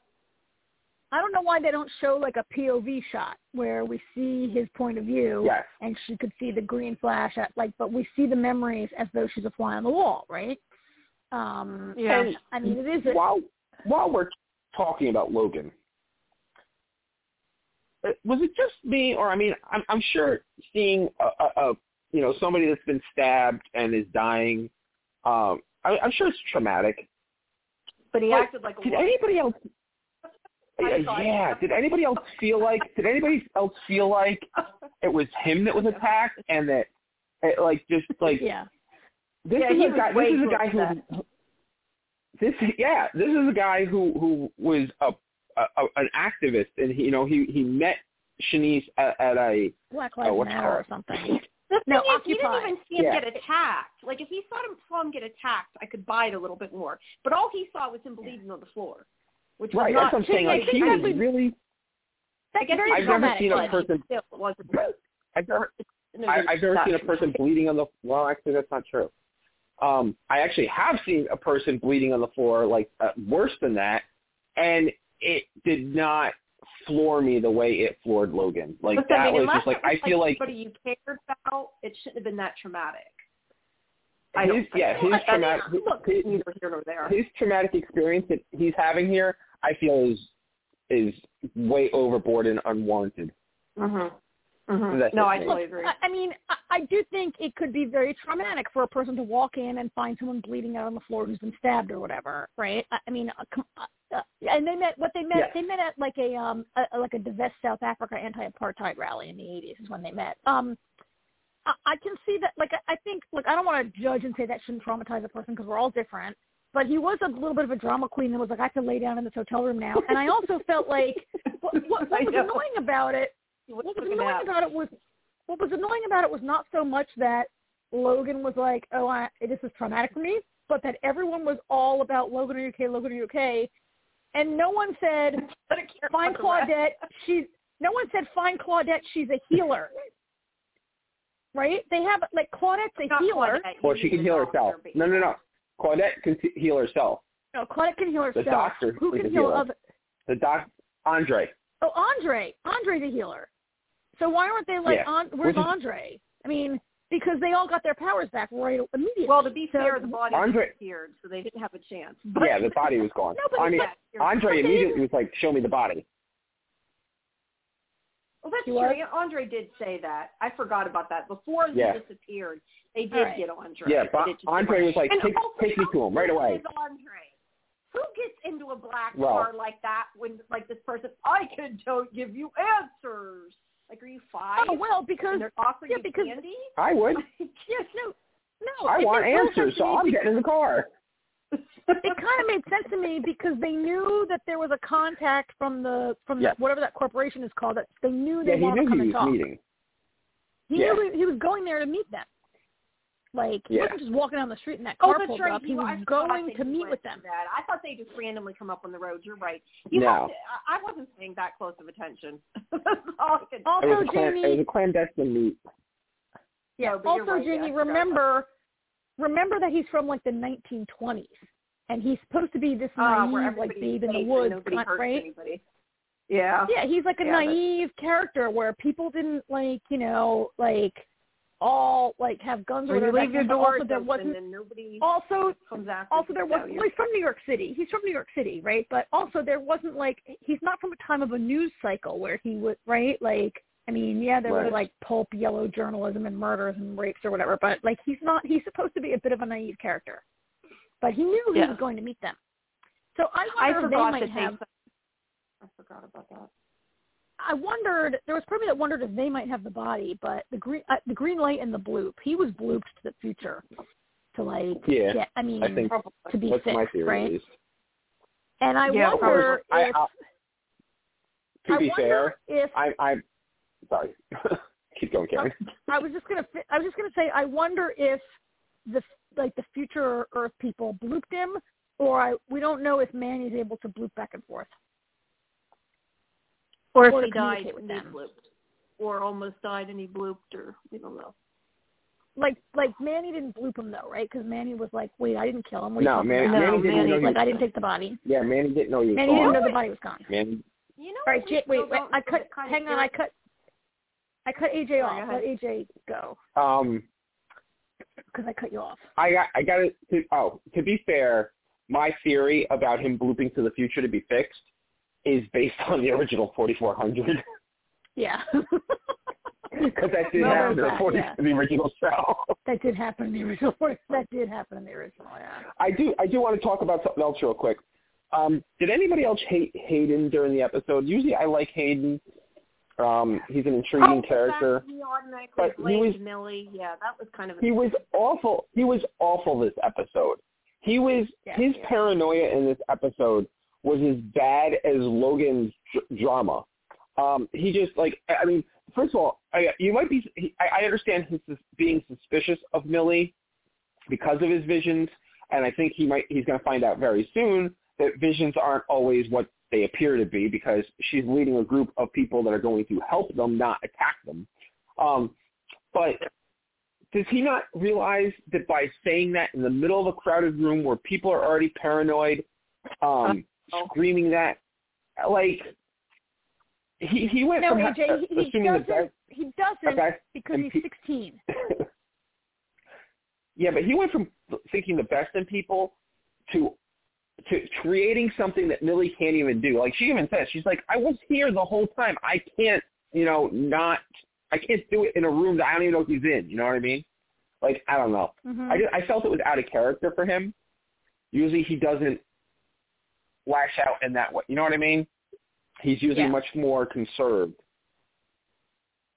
I don't know why they don't show like a POV shot where we see his point of view Yes, and she could see the green flash at like but we see the memories as though she's a fly on the wall, right? Um Yeah. and I mean it is a, while while we're talking about Logan, uh, was it just me, or I mean, I'm, I'm sure seeing a, a, a you know somebody that's been stabbed and is dying, um, I, I'm sure it's traumatic. But he But acted like a Did woman. anybody else? I Uh, thought- yeah. Did anybody else feel like? Did anybody else feel like it was him that was attacked and that, it, like, just like yeah. this Yeah, is he a guy. This is too a guy who. This yeah, this is a guy who who was a, a, a an activist, and he you know he he met Shanice at, at a Black Lives what's Matter or something. *laughs* The No, thing is, he didn't even see him Yeah. get attacked. Like if he saw him saw him get attacked, I could buy it a little bit more. But all he saw was him bleeding on the floor, which right. was That's not. what I'm saying. Like he that was was- *laughs* really. I That's guess very he's I've never seen a person. Still. I've never no, I, I've never seen a person bleeding on the. Well, actually, that's not true. Um, I actually have seen a person bleeding on the floor, like uh, worse than that, and it did not floor me the way it floored Logan. Like Listen, that I mean, was just like was I feel like somebody you cared about, it shouldn't have been that traumatic. I his don't think yeah so. his I- I mean, traumatic look, his, neither here nor there. his traumatic experience that he's having here, I feel is is way overboard and unwarranted. Mhm. Mhm. That's No, I totally agree. I, I mean, I, I do think it could be very traumatic for a person to walk in and find someone bleeding out on the floor who's been stabbed or whatever, right? I, I mean, uh, com- uh, uh, and they met what they met. Yes. They met at like a um a, like a divest South Africa anti-apartheid rally in the 80s is when they met. Um, I, I can see that. Like, I, I think. Look, I don't want to judge and say that shouldn't traumatize a person because we're all different. But he was a little bit of a drama queen and was like, I have to lay down in this hotel room now. And I also felt like *laughs* what, what, what was annoying about it what was annoying about it was what was annoying about it was not so much that Logan was like, "Oh, I, this is traumatic for me," but that everyone was all about Logan, are you okay? Logan, are you okay? And no one said, *laughs* "Find Claudette." She's no one said, "Find Claudette." She's a healer, right? They have like Claudette's a Not healer. Claudette, Well, she can heal herself. No, no, no. Claudette can t- heal herself. No, Claudette can heal herself. The doctor who can heal other? The doc, Andre. Oh, Andre. Andre's a healer. So why aren't they like, Yeah. on, where's Which is- Andre? I mean, because they all got their powers back right immediately. Well, to be So- fair, the body Andre- disappeared, so they didn't have a chance. But, yeah, the body was gone. *laughs* No, but- I mean, Yeah, Andre immediately was like, "Show me the body." Well, that's He true. was? Andre did say that. I forgot about that. Before Yeah. he disappeared, they did right. get Andre. Yeah, but Andre was like, And "Take, also, take me to him right away." Andre? Who gets into a black Well- car like that when, like, this person? I can don't give you answers. Like, are you five? Oh well, because and they're offering yeah, you because- candy. I would. *laughs* yes, no, no. I want answers, so I'm getting in the car. It kind of made sense to me because they knew that there was a contact from the from Yes. the, whatever that corporation is called. That they knew they Yeah, wanted to come he and talk. meeting. He Yeah. knew he, he was going there to meet them. Like he Yeah. wasn't just walking down the street and that Oh, car that's pulled right. up. He You- was going to meet with them. That. I thought they just randomly come up on the road. You're right. You No. to, I I wasn't paying that close of attention. *laughs* That's all I could It Also, was, a clan- Jamie, it was a clandestine meet. Yeah. No, but you're also, right. Jamie, forgot about remember, remember that he's from like the 1920s, and he's supposed to be this Uh, naive, like babe in the woods, right? anybody. Yeah. Yeah, he's like a Yeah, naive character where people didn't like, you know, like all like have guns or Or you whatever. leave your back then, but doors also there wasn't. and nobody Also, comes after also there wasn't. Well, he's from New York City. He's from New York City, right? But also there wasn't like he's not from a time of a news cycle where he would right like. I mean, yeah, there was Right. like pulp yellow journalism and murders and rapes or whatever, but like he's not. He's supposed to be a bit of a naive character, but he knew he Yeah. was going to meet them. So I I wonder if they might have. they. I forgot about that. I wondered. There was probably that wondered if they might have the body, but the green, uh, the green light and the bloop. He was blooped to the future, to like. Yeah, get, I mean, I think to be that's fixed, my theory. right? At least. And I Yeah, wonder I- if I- To I be fair, if I, I, sorry. *laughs* Keep going, Karen. I was just gonna I was just gonna say I wonder if the like the future Earth people blooped him, or I we don't know if Manny's able to bloop back and forth. Or Or if he died with and he blooped. Or almost died and he blooped, or we don't know. Like like Manny didn't bloop him though, right? Because Manny was like, wait, I didn't kill him. What No, Manny. No, Manny didn't Manny- know he like was I didn't take the body. Yeah, Manny didn't know he was Manny didn't know the body was gone. Manny, You know, All right, J- still wait, wait, I know cut. the kind of Hang on, I cut. I cut AJ off. go Let. AJ go um, because I cut you off. I got, I got to. Oh, to be fair, my theory about him blooping to the future to be fixed is based on the original 4400 Yeah. *laughs* because that did No, happen in the, 40, yeah. the original show. *laughs* that did happen in the original. That did happen in the original. Yeah. I do, I do want to talk about something else real quick. Um, did anybody else hate Hayden during the episode? Usually, I like Hayden. Um, he's an intriguing oh, character. He But he was- Millie. Yeah, that was kind of. He was awful. He was awful this episode. He was Yeah. his paranoia in this episode was as bad as Logan's dr- drama. Um, he just like I mean, first of all, I, you might be. He, I, I understand his sus- being suspicious of Millie because of his visions, and I think he might. He's going to find out very soon that visions aren't always what they appear to be because she's leading a group of people that are going to help them, not attack them. Um, but does he not realize that by saying that in the middle of a crowded room where people are already paranoid, um, screaming that, like, he he went no, from AJ, uh, he, he doesn't. best. He doesn't because he's pe- 16. *laughs* yeah, but he went from thinking the best in people to to creating something that Millie can't even do. Like she even says, she's like, I was here the whole time. I can't, you know, not. I can't do it in a room that I don't even know if he's in. You know what I mean? Like I don't know. hmm I just, I felt it was out of character for him. Usually he doesn't lash out in that way. You know what I mean? He's usually Yeah. much more conserved.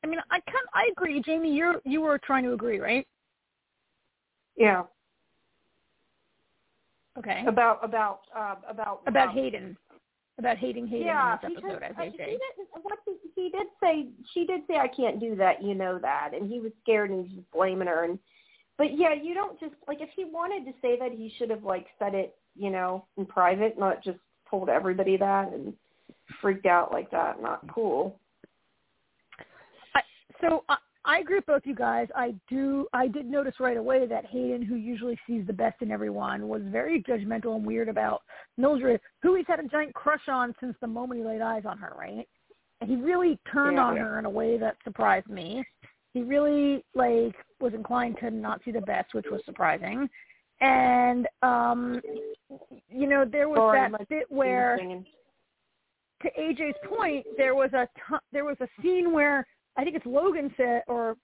I mean, I kind I agree, Jamie. You're you were trying to agree, right? Yeah. Okay. About about uh, about About um, Hayden. About hating Hayden yeah, in this episode because, as uh, he didn't. What did, he did say? She did say, "I can't do that." You know that, and he was scared and he's just blaming her. And but yeah, you don't just like if he wanted to say that, he should have like said it, you know, in private, not just told everybody that and freaked out like that. Not cool. I, So I, I agree with both you guys. I do. I did notice right away that Hayden, who usually sees the best in everyone, was very judgmental and weird about Mildred, who he's had a giant crush on since the moment he laid eyes on her. Right, and he really turned Yeah. on her in a way that surprised me. He really like was inclined to not see the best, which was surprising. And um you know, there was that bit where to AJ's point, there was a t- there was a scene where I think it's Logan said or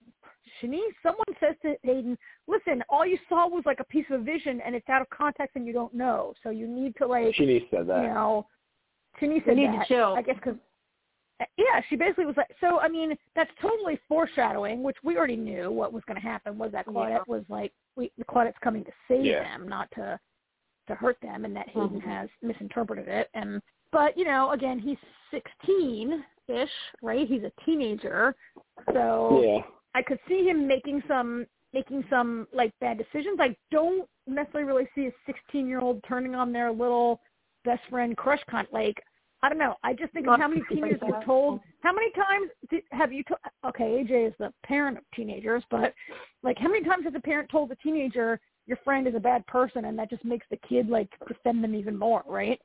Shanice, someone says to Hayden, "Listen, all you saw was like a piece of a vision, and it's out of context, and you don't know. So you need to like, Shanice said that. you know." Shanice You said need to that. chill. I guess because. Yeah, she basically was like, so I mean, that's totally foreshadowing, which we already knew what was going to happen was that Claudette was like, we, Claudette's coming to save Yeah. them, not to to hurt them, and that Hayden Mhm. has misinterpreted it. And but you know, again, he's sixteen ish, right? He's a teenager, so Yeah. I could see him making some making some like bad decisions. I don't necessarily really see a sixteen year old turning on their little best friend crush con like I don't know. I just think of how many teenagers were told. How many times did, have you? To, okay, AJ is the parent of teenagers, but like, how many times has a parent told the teenager your friend is a bad person, and that just makes the kid like defend them even more, right?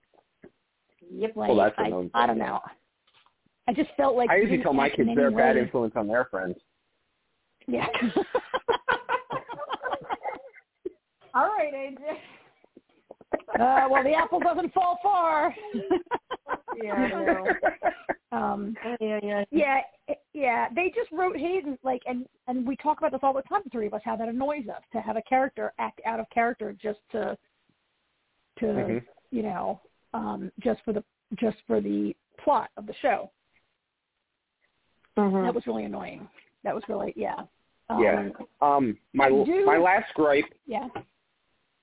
Yep. Like, Well, that's a I, known I don't yeah. know. I just felt like I usually tell my kids they're a bad influence on their friends. Yeah. *laughs* All right, AJ. uh, well, the apple doesn't fall far. Yeah, I *laughs* um, Yeah, yeah. yeah, yeah. They just wrote Hayden like, and and we talk about this all the time. The three of us how that annoys us to have a character act out of character just to to Mhm. you know um just for the just for the plot of the show. Mhm. That was really annoying. That was really yeah. Um, Yeah. Um, my do- my last gripe Yeah.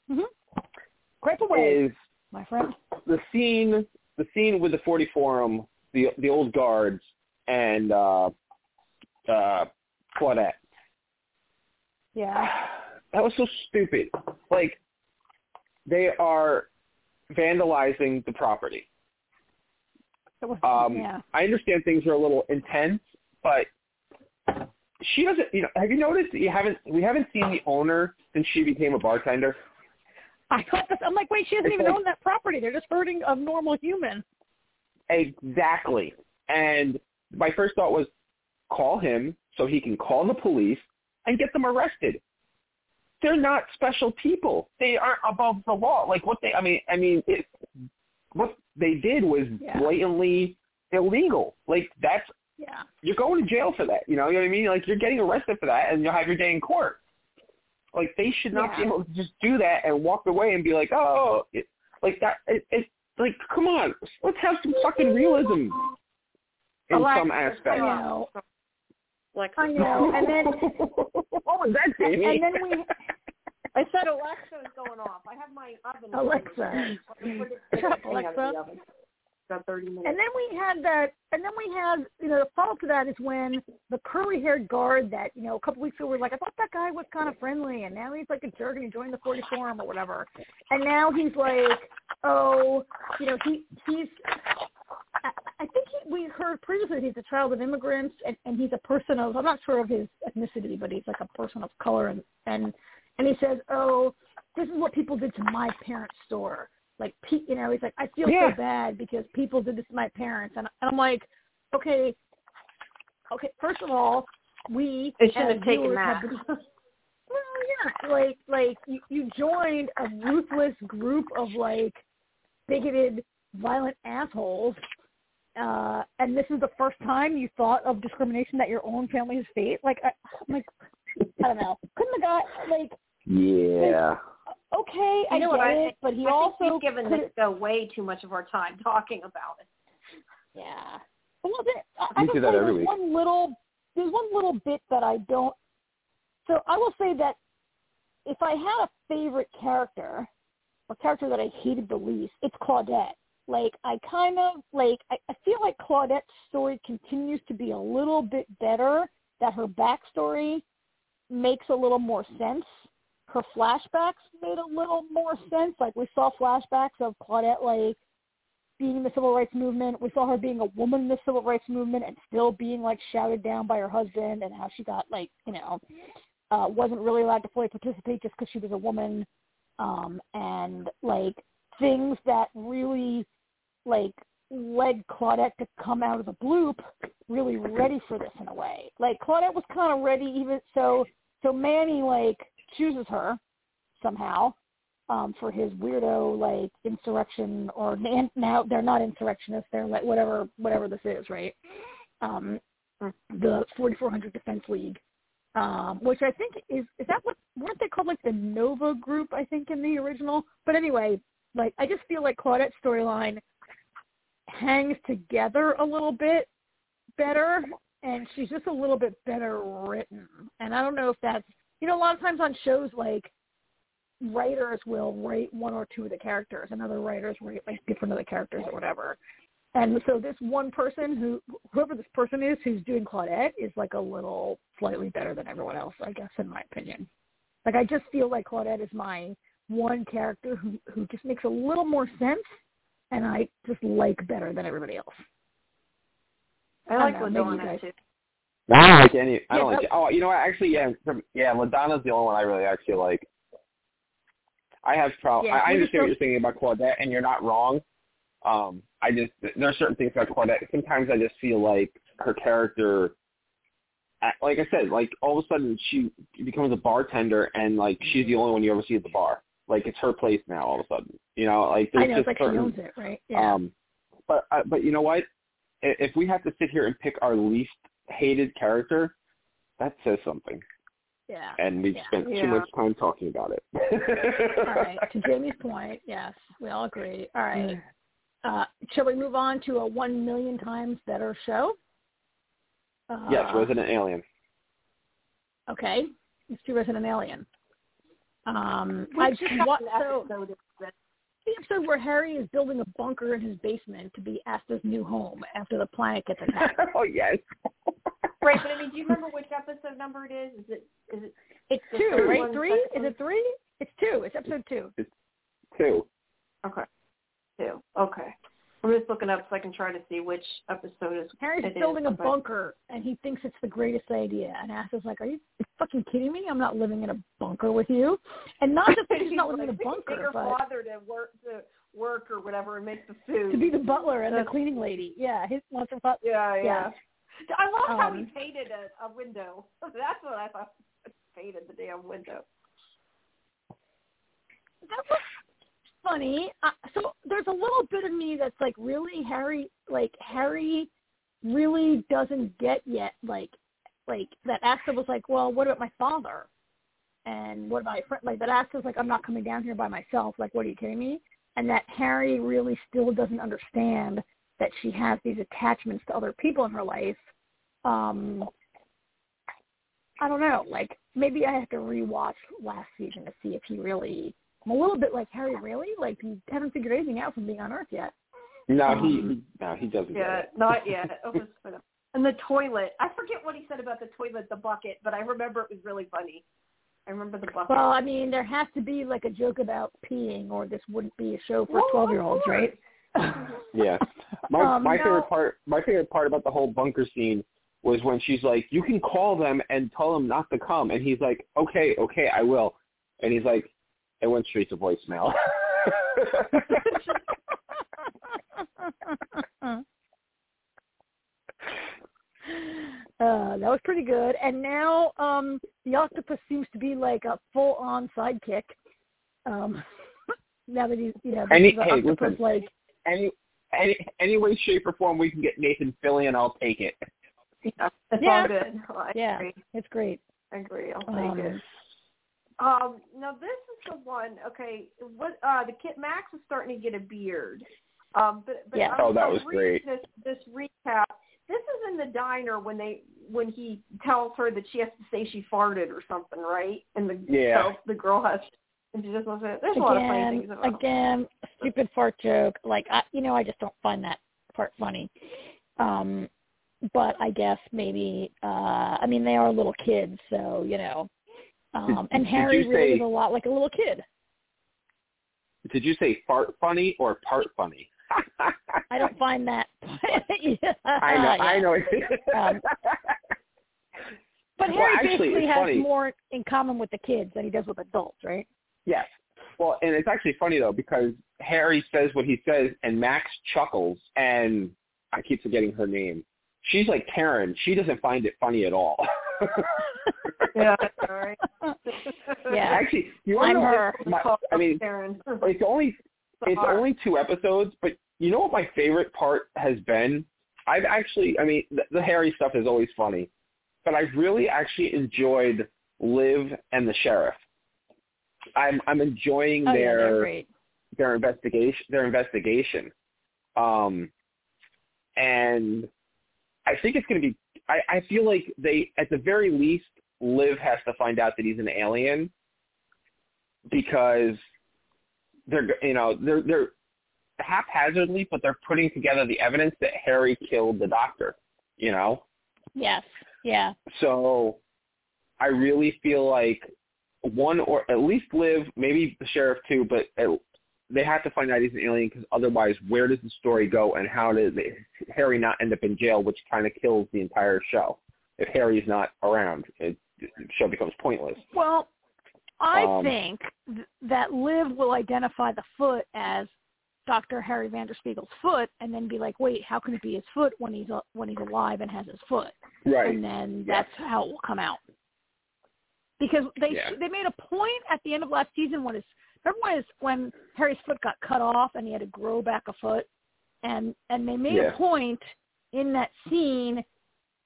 Mhm. Gripe away, is my friend. the scene the scene with the 40 forum, the the old guards, and uh, uh, Claudette. Yeah. *sighs* That was so stupid. Like they are vandalizing the property. Was, Um, yeah. I understand things are a little intense, but she doesn't. You know, have you noticed that you haven't? We haven't seen the owner since she became a bartender. I thought this. I'm like, wait, she doesn't It's even like- own that property. They're just hurting a normal human. Exactly. And my first thought was call him so he can call the police and get them arrested. They're not special people. They aren't above the law. Like what they I mean I mean it, what they did was Yeah. blatantly illegal. Like that's Yeah. you're going to jail for that. You know, you know what I mean? Like you're getting arrested for that and you'll have your day in court. Like they should not be able to just do that and walk away and be like, oh, it, like that. It, it, like, come on, let's have some fucking realism in Alexa, some I aspects. know. Alexa. I know. And then *laughs* what was that, and, Jamie? and then we *laughs* I said Alexa is going off. I have my oven. Alexa. Put it- Shut up, hang on, Alexa. The thirty minutes. and then we had that and then we had you know the follow to that is when the curly haired guard that you know a couple weeks ago we were like I thought that guy was kind of friendly and now he's like a jerk and he joined the 40 forum or whatever. And now he's like oh you know he he's I, I think he, we heard previously he's a child of immigrants and, and he's a person of I'm not sure of his ethnicity but he's like a person of color. And and and he says oh this is what people did to my parents' store like pe- you know he's like I feel Yeah. so bad because people did this to my parents and, and I'm like okay, okay. First of all, we They shouldn't have taken that. have been- *laughs* well, yeah, like like you, you joined a ruthless group of like bigoted, violent assholes, uh, and this is the first time you thought of discrimination that your own family family's fate. Like, I, I'm like, I don't know. Couldn't the guy like? Yeah. Okay, I You know get what I it, think? but he I also think we've given could- this show way too much of our time *laughs* talking about it. Yeah. Well, there, I, I We do that every there's week. one little there's one little bit that I don't. So I will say that if I had a favorite character, or character that I hated the least, it's Claudette. Like I kind of like I, I feel like Claudette's story continues to be a little bit better. That her backstory makes a little more sense. Her flashbacks made a little more sense. Like we saw flashbacks of Claudette like being in the civil rights movement. We saw her being a woman in the civil rights movement and still being like shouted down by her husband and how she got like, you know, uh wasn't really allowed to fully participate just because she was a woman. Um and like things that really like led Claudette to come out of the bloop really ready for this in a way. Like Claudette was kind of ready even so so Manny like chooses her somehow um, for his weirdo like insurrection or *laughs* now they're not insurrectionists they're like whatever whatever this is right? Um, the 4400 Defense League um, which I think is is that what weren't they called like the Nova Group I think in the original? But anyway like I just feel like Claudette's storyline hangs together a little bit better and she's just a little bit better written. And I don't know if that's you know a lot of times on shows like writers will write one or two of the characters and other writers write like different of the characters or whatever. And so this one person who whoever this person is who's doing Claudette is like a little slightly better than everyone else, I guess, in my opinion. Like I just feel like Claudette is my one character who who just makes a little more sense and I just like better than everybody else. I like I maybe Ladonna too. I don't like any. I don't like. Oh, you know what? Actually, yeah, from, yeah. Ladonna's the only one I really actually like. I have trouble. Yeah, I, I understand just what you're saying about Claudette, and you're not wrong. Um, I just there are certain things about Claudette. Sometimes I just feel like her character, like I said, like all of a sudden she becomes a bartender, and like she's the only one you ever see at the bar. Like it's her place now. All of a sudden, you know, like there's I know just it's like she certain, owns it, right? Yeah. um, but uh, but you know what? If we have to sit here and pick our least hated character, that says something. yeah. And we've Yeah. spent Yeah. too much time talking about it. *laughs* All right. To Jamie's point, yes, we all agree. All right. Uh, shall we move on to a one million times better show? Uh, yes, Resident Alien. Okay, let's do Resident Alien. Um, I just watched so episode is this? the episode where Harry is building a bunker in his basement to be Asta's new home after the planet gets attacked. *laughs* oh yes. Right, but I mean, do you remember which episode number it is? Is it is it It's two, right? Three? Is it three? It's two. It's episode two. It's Two. okay? Two. Okay. I'm just looking up so I can try to see which episode is. Harry's it is, building a but- bunker, and he thinks it's the greatest idea. And Asta's like, "Are you fucking kidding me? I'm not living in a bunker with you." And not just that he's *laughs* not living in a Take bunker, your but father to work to work or whatever and make the food. to be the butler and the cleaning lady. Yeah, his wants her fa- Yeah, yeah. Yeah. I love how he Um, painted a, a window. *laughs* That's what I thought. Painted the damn window. that was funny. Uh, so there's a little bit of me that's like, really, Harry? Like Harry really doesn't get yet. Like, like that Asta was like, well, what about my father? And what about my friend? Like that Asta's like, I'm not coming down here by myself. Like, what are you kidding me? And that Harry really still doesn't understand that she has these attachments to other people in her life. Um, I don't know. Like maybe I have to rewatch last season to see if he really. I'm a little bit like Harry. Really? Like you haven't figured anything out from being on Earth yet. No, he, Um, he no, he doesn't Yeah, get not *laughs* yet. It was for the- and the toilet. I forget what he said about the toilet, the bucket, but I remember it was really funny. I remember the bucket. Well, I mean, there has to be like a joke about peeing, or this wouldn't be a show for twelve-year-olds, right? *laughs* Yeah. My Um, my no. favorite part my favorite part about the whole bunker scene was when she's like, You can call them and tell them not to come and he's like, Okay, okay, I will and he's like, It went straight to voicemail. *laughs* Uh, that was pretty good. And now um the octopus seems to be like a full on sidekick. Um *laughs* now that he's you know Any- the hey, octopus listen. like Any any any way, shape, or form we can get Nathan Fillion, I'll take it. Yeah, it's Yeah. all good. I Yeah. agree. it's great. I agree. I'll take Um, it. Um, now this is the one. Okay, what uh, the kid Max is starting to get a beard. Um, but but Yeah. Oh, that was great. This this recap. This is in the diner when they when he tells her that she has to say she farted or something, right? And the Yeah. so the girl has and she just wants to. There's a lot of funny things about it. again, stupid fart joke. Like I, you know, I just don't find that part funny. Um, but I guess maybe, uh, I mean, they are little kids, so you know. Um, and Did Harry really say- is a lot like a little kid. Did you say fart funny or part funny? I don't find that. *laughs* yeah, *laughs* I know. I yeah. know. Um, But Well, Harry actually, basically has funny. more in common with the kids than he does with adults, right? Yes. Well, and it's actually funny though because Harry says what he says, and Max chuckles, and I keep forgetting her name. She's like Karen. She doesn't find it funny at all. *laughs* yeah, *laughs* sorry. Yeah. Actually, you want to I'm know? her. what My, I mean, Karen. it's only it's only two episodes, but you know what my favorite part has been? I've actually, I mean, the, the Harry stuff is always funny, but I've really actually enjoyed Liv and the sheriff. I'm I'm enjoying Oh their they're their investigation their investigation um and i think it's going to be i i feel like they at the very least liv has to find out that he's an alien because they're you know they're they're haphazardly but they're putting together the evidence that harry killed the doctor you know Yes. Yeah. so I really feel like one or at least Liv, maybe the sheriff too, but at, they have to find out he's an alien because otherwise, where does the story go and how does Harry not end up in jail, which kind of kills the entire show. If Harry's not around, it, the show becomes pointless. Well, I Um, think th- that Liv will identify the foot as Dr. Harry Vanderspeigle's foot, and then be like, "Wait, how can it be his foot when he's a- when he's alive and has his foot?" Right. And then Yeah. that's how it will come out. Because they Yeah. they made a point at the end of last season when his remember when when Harry's foot got cut off and he had to grow back a foot, and and they made Yeah. a point in that scene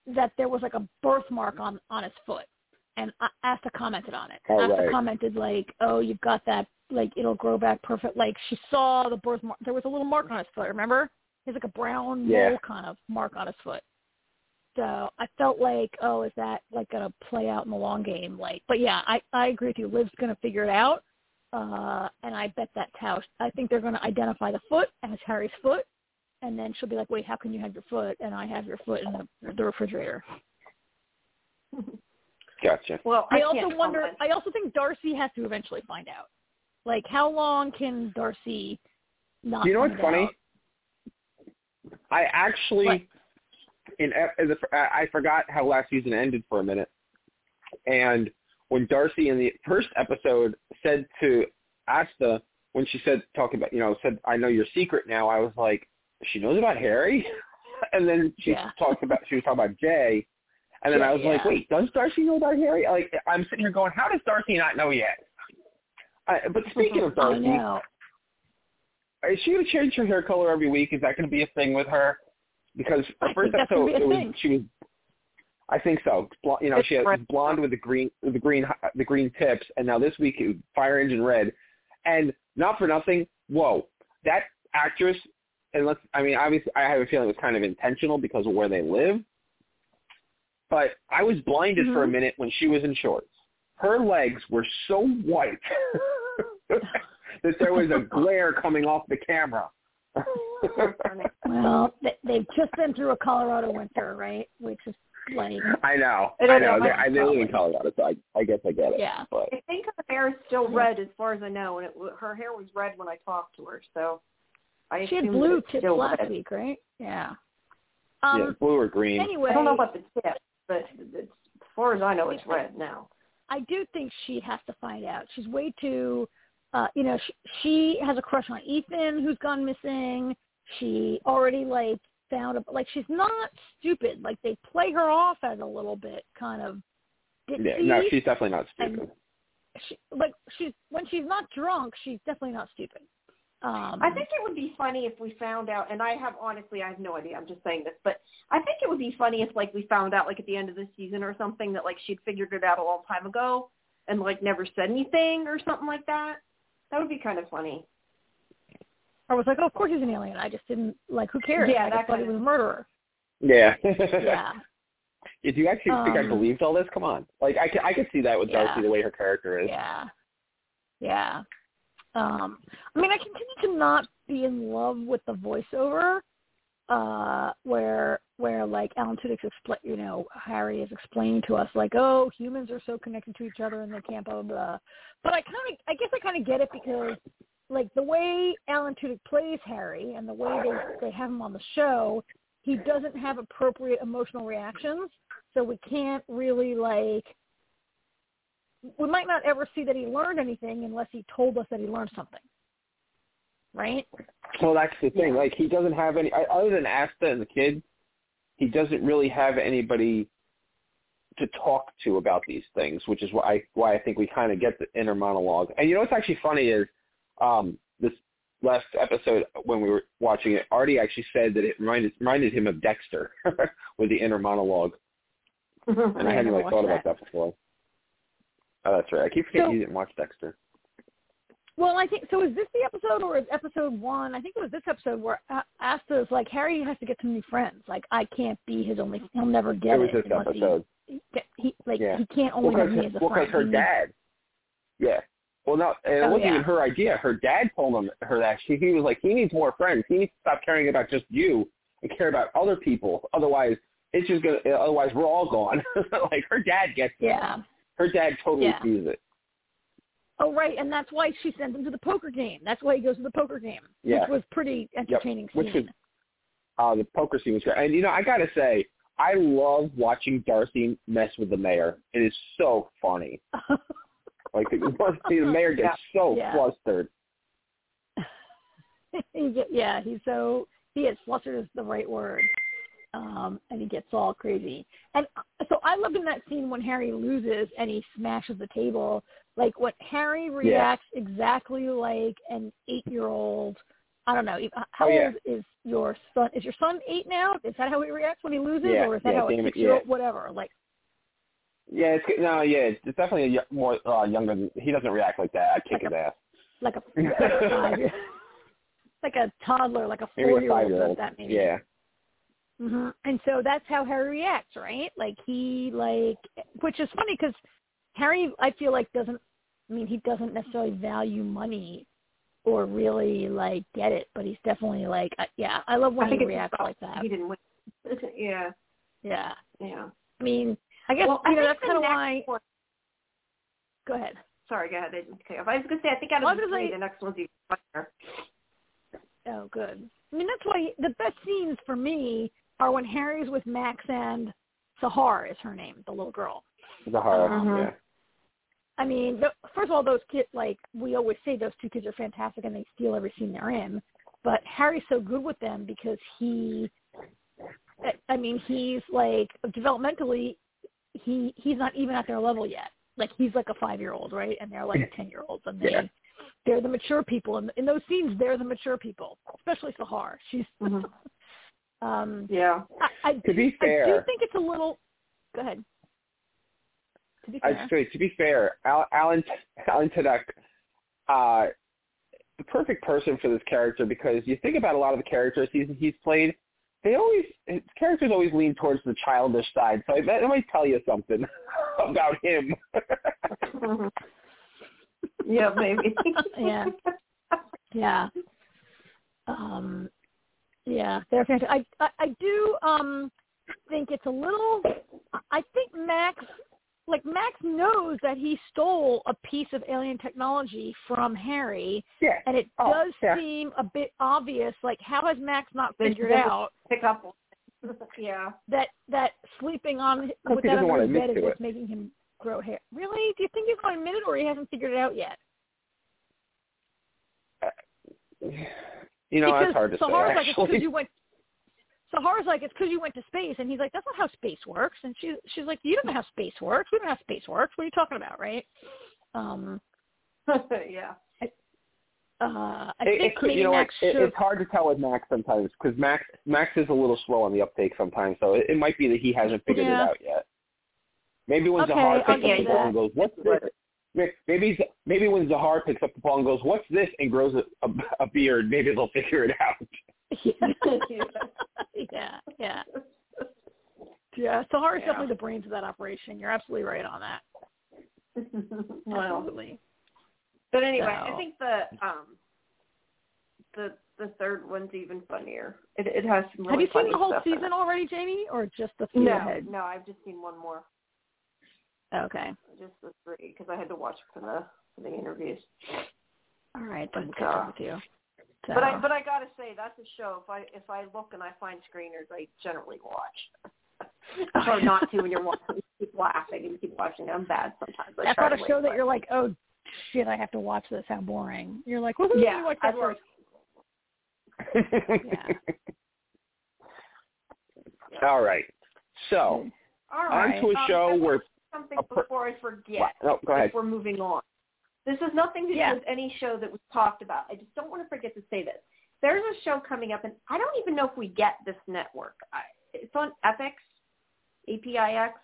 that there was like a birthmark on on his foot, and Asta commented on it. Oh, Asta right. commented like, "Oh, you've got that like it'll grow back perfect." Like she saw the birthmark. There was a little mark on his foot. Remember? There's like a brown Yeah. mole kind of mark on his foot. So I felt like, oh, is that like gonna play out in the long game? Like, but yeah, I I agree with you. Liv's gonna figure it out, uh, and I bet that's how. I think they're gonna identify the foot as Harry's foot, and then she'll be like, wait, how can you have your foot and I have your foot in the, the refrigerator? *laughs* Gotcha. Well, I, I also can't wonder. comment. I also think Darcy has to eventually find out. Like, how long can Darcy not? You know find what's funny? out? I actually, What? in as a, I I forgot how last season ended for a minute, and when Darcy in the first episode said to Asta when she said talking about you know said I know your secret now, I was like she knows about Harry, *laughs* and then she Yeah. talked about she was talking about Jay, and then Yeah, I was like wait does Darcy know about Harry? Like I'm sitting here going how does Darcy not know yet? I, but speaking of Darcy, uh, is she going to change her hair color every week? Is that going to be a thing with her? Because *laughs* the first gonna episode, it was thing. she was. I think so. Bl- You know, It's she had red. blonde with the green, the green, the green tips, and now this week it was fire engine red. And not for nothing, whoa, that actress. And let's, I mean, obviously, I have a feeling it was kind of intentional because of where they live. But I was blinded for a Mhm. minute when she was in shorts. Her legs were so white *laughs* that there was a *laughs* glare coming off the camera. *laughs* Well, they've just been through a Colorado winter, right? Which is like, I know. I I, don't know. know. They, I, they live in Colorado, so I, I guess I get it. yeah. But I think her hair is still red, as far as I know, and it, her hair was red when I talked to her. So I She had blue it's tips still last red. week, right? Yeah. yeah, Um. blue or green. Anyway, I don't know about the tip, but it's, as far as I know, it's red now. I do think she has to find out. She's way too, uh, you know, she, she has a crush on Ethan, who's gone missing. She already like found a, like she's not stupid. Like they play her off as a little bit kind of ditzy. Yeah, no, she's definitely not stupid. and she, like she's when she's not drunk, she's definitely not stupid. Um, I think it would be funny if we found out, and I have honestly, I have no idea. I'm just saying this, but I think it would be funny if like we found out like at the end of the season or something that like she'd figured it out a long time ago and like never said anything or something like that. That would be kind of funny. I was like, oh, of course he's an alien. I just didn't like. Who cares? Yeah, I that thought he was a murderer. Yeah. Yeah. *laughs* If you actually think I Um, believed all this, come on. Like I can, I could see that with Yeah. Darcy the way her character is. Yeah. Yeah. Um I mean I continue to not be in love with the voiceover, uh where where like Alan Tudyk's expl- you know, Harry is explaining to us like, oh, humans are so connected to each other and they can't blah blah blah. But I kinda I guess I kinda get it because like the way Alan Tudyk plays Harry and the way they they have him on the show, he doesn't have appropriate emotional reactions, so we can't really like we might not ever see that he learned anything unless he told us that he learned something. Right? Well, that's the thing. Yeah. Like he doesn't have any other than Asta and the kid. He doesn't really have anybody to talk to about these things, which is why I why I think we kind of get the inner monologue. And you know what's actually funny is um, this last episode when we were watching it, Artie actually said that it reminded reminded him of Dexter *laughs* with the inner monologue, *laughs* and I, I hadn't really thought watched about that before. Oh, that's right. I keep forgetting So- you didn't watch Dexter. Well, I think so. Is this the episode or is episode one? I think it was this episode where Asta is like Harry has to get some new friends. Like I can't be his only. He'll never get it was it this unless he- episode. He, he like Yeah. he can't Well, only have me because as a well, friend. 'cause her He needs- dad. Yeah. Well, no, and it Oh, wasn't yeah. even her idea. Her dad told him her that she he was like he needs more friends. He needs to stop caring about just you and care about other people. Otherwise, it's just gonna. Otherwise, we're all gone. *laughs* like her dad gets it. Yeah. Her dad totally Yeah. sees it. Oh right, and that's why she sent him to the poker game. That's why he goes to the poker game, Yeah. which was pretty entertaining Which was. Uh, the poker scene was great. And you know, I gotta say, I love watching Darcy mess with the mayor. It is so funny. *laughs* Like the, the mayor gets so Yeah. flustered. *laughs* he get, yeah, he's so he is flustered is the right word. Um, and he gets all crazy. And uh, so I love in that scene when Harry loses and he smashes the table. Like what Harry reacts exactly like an eight-year-old. I don't know. How Oh, yeah. old is your son? Is your son eight now? Is that how he reacts when he loses, Yeah, or is that yeah, how a six-year-old? yeah. Whatever. Like Yeah, it's no, yeah, it's, it's definitely a y- more uh, younger. Than, he doesn't react like that. I'd kick Like his ass. like a *laughs* like a like a toddler, like a Maybe a four-year-old that maybe. Yeah, hmm And so that's how Harry reacts, right? Like he like, which is funny because Harry, I feel like doesn't. I mean, he doesn't necessarily value money or really like get it, but he's definitely like, uh, yeah, I love when I think he reacts like that. He didn't win. *laughs* yeah, Yeah, yeah. I mean, I guess well, you I know that's kind of why. one- Go ahead. Sorry, go ahead. I didn't cut. I was going to say, I think out of the three, say- the next one's even funnier. Oh, good. I mean, that's why the best scenes for me are when Harry's with Max and Sahar is her name, the little girl. the horror. Mhm. Yeah, I mean, the, first of all, those kids, like we always say, those two kids are fantastic and they steal every scene they're in. But Harry's so good with them because he, I- I mean, he's like developmentally, he he's not even at their level yet. Like he's like a five year old, right? And they're like ten year olds, and they Yeah. they're the mature people. And in those scenes, they're the mature people, especially Sahar. She's, *laughs* Mhm. um, Yeah. I, I To be fair, I do think it's a little. Go ahead. To be I fair. say to be fair, Al, Alan Alan Tudyk, uh, the perfect person for this character because you think about a lot of the characters he's he's played. They always his characters always lean towards the childish side, so that might tell you something *laughs* about him. *laughs* Yeah, maybe. *laughs* Yeah. Yeah. Um yeah, they're fantastic. I, I I do um think it's a little I think Max like Max knows that he stole a piece of alien technology from Harry yeah, and it Oh, does yeah. seem a bit obvious like how has Max not figured out Pick up. *laughs* yeah. that that sleeping on with that doesn't under his bed is to what's making him grow hair. Really? Do you think he's going to admit it or he hasn't figured it out yet? Uh, *sighs* you know because that's hard to Sahara's say. like, it's because Actually, you went. Sahar's like, it's because you went to space, and he's like, that's not how space works. And she she's like, you don't know how space works. We don't know how space works. What are you talking about, right? Um, *laughs* yeah. uh, I It, think it could, maybe you know, Max it, should. it's hard to tell with Max sometimes because Max Max is a little slow on the uptake sometimes. So it, it might be that he hasn't figured Yeah. it out yet. Maybe when Okay, Sahar picks up the you ball and goes, "What's this?" Maybe maybe when Sahar picks up the ball and goes, "What's this?" and grows a, a, a beard, maybe they'll figure it out. Yeah, yeah, yeah. Sahar's Yeah. definitely the brains of that operation. You're absolutely right on that. *laughs* well, Absolutely. but anyway, So- I think the um the the third one's even funnier. It it has some Have really you seen the whole season already, Jamie, or just the few No, ahead? no, I've just seen one more, Okay. just the three, because I had to watch for the for the interviews. All right, then But, catch uh, with you. So, But I but I gotta say that's a show. If I if I look and I find screeners, I generally watch. *laughs* It's hard not to when you're watching. You keep laughing and keep watching. I'm bad sometimes. I that's try not a show that you're like, oh shit, I have to watch this. How boring. You're like, woohoo, Yeah, watch I that love. first. Yeah. All right. So All on to a um, show I where something per- before I forget. Wow. No, go ahead. If we're moving on. This has nothing to do Yeah. with any show that was talked about. I just don't want to forget to say this. There's a show coming up, and I don't even know if we get this network. I, it's on Epix, APIX.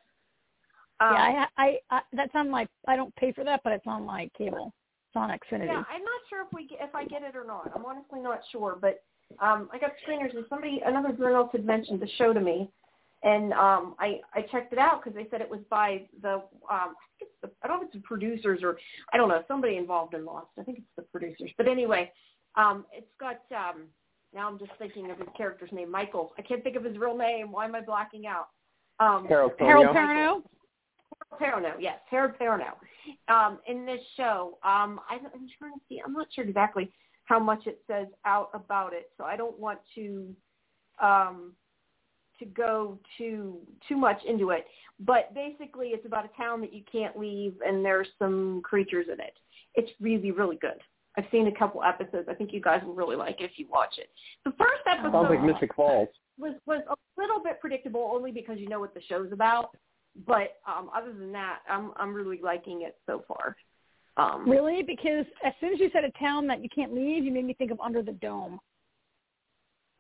Um, yeah, I, I, I, that's on my. I don't pay for that, but it's on my cable. It's on Xfinity. Yeah, I'm not sure if we get, if I get it or not. I'm honestly not sure, but um, I got screeners and somebody, another journalist had mentioned the show to me, and um, I I checked it out because they said it was by the um, I think it's the I don't know if it's the producers or I don't know somebody involved in Lost. I think it's the producers, but anyway, um, it's got um, now I'm just thinking of his character's name, Michael. I can't think of his real name. Why am I blacking out? Um, Harold Harold Perrineau. Perrineau. Perrineau, yes, Harold Perrineau. Um, in this show, um, I, I'm trying to see. I'm not sure exactly how much it says out about it, so I don't want to um, to go too too much into it. But basically, it's about a town that you can't leave, and there's some creatures in it. It's really really good. I've seen a couple episodes. I think you guys will really like it if you watch it. The first episode Sounds like Mystic Falls. was was a little bit predictable only because you know what the show's about. But um other than that, I'm I'm really liking it so far. Um Really? Because as soon as you said a town that you can't leave, you made me think of Under the Dome,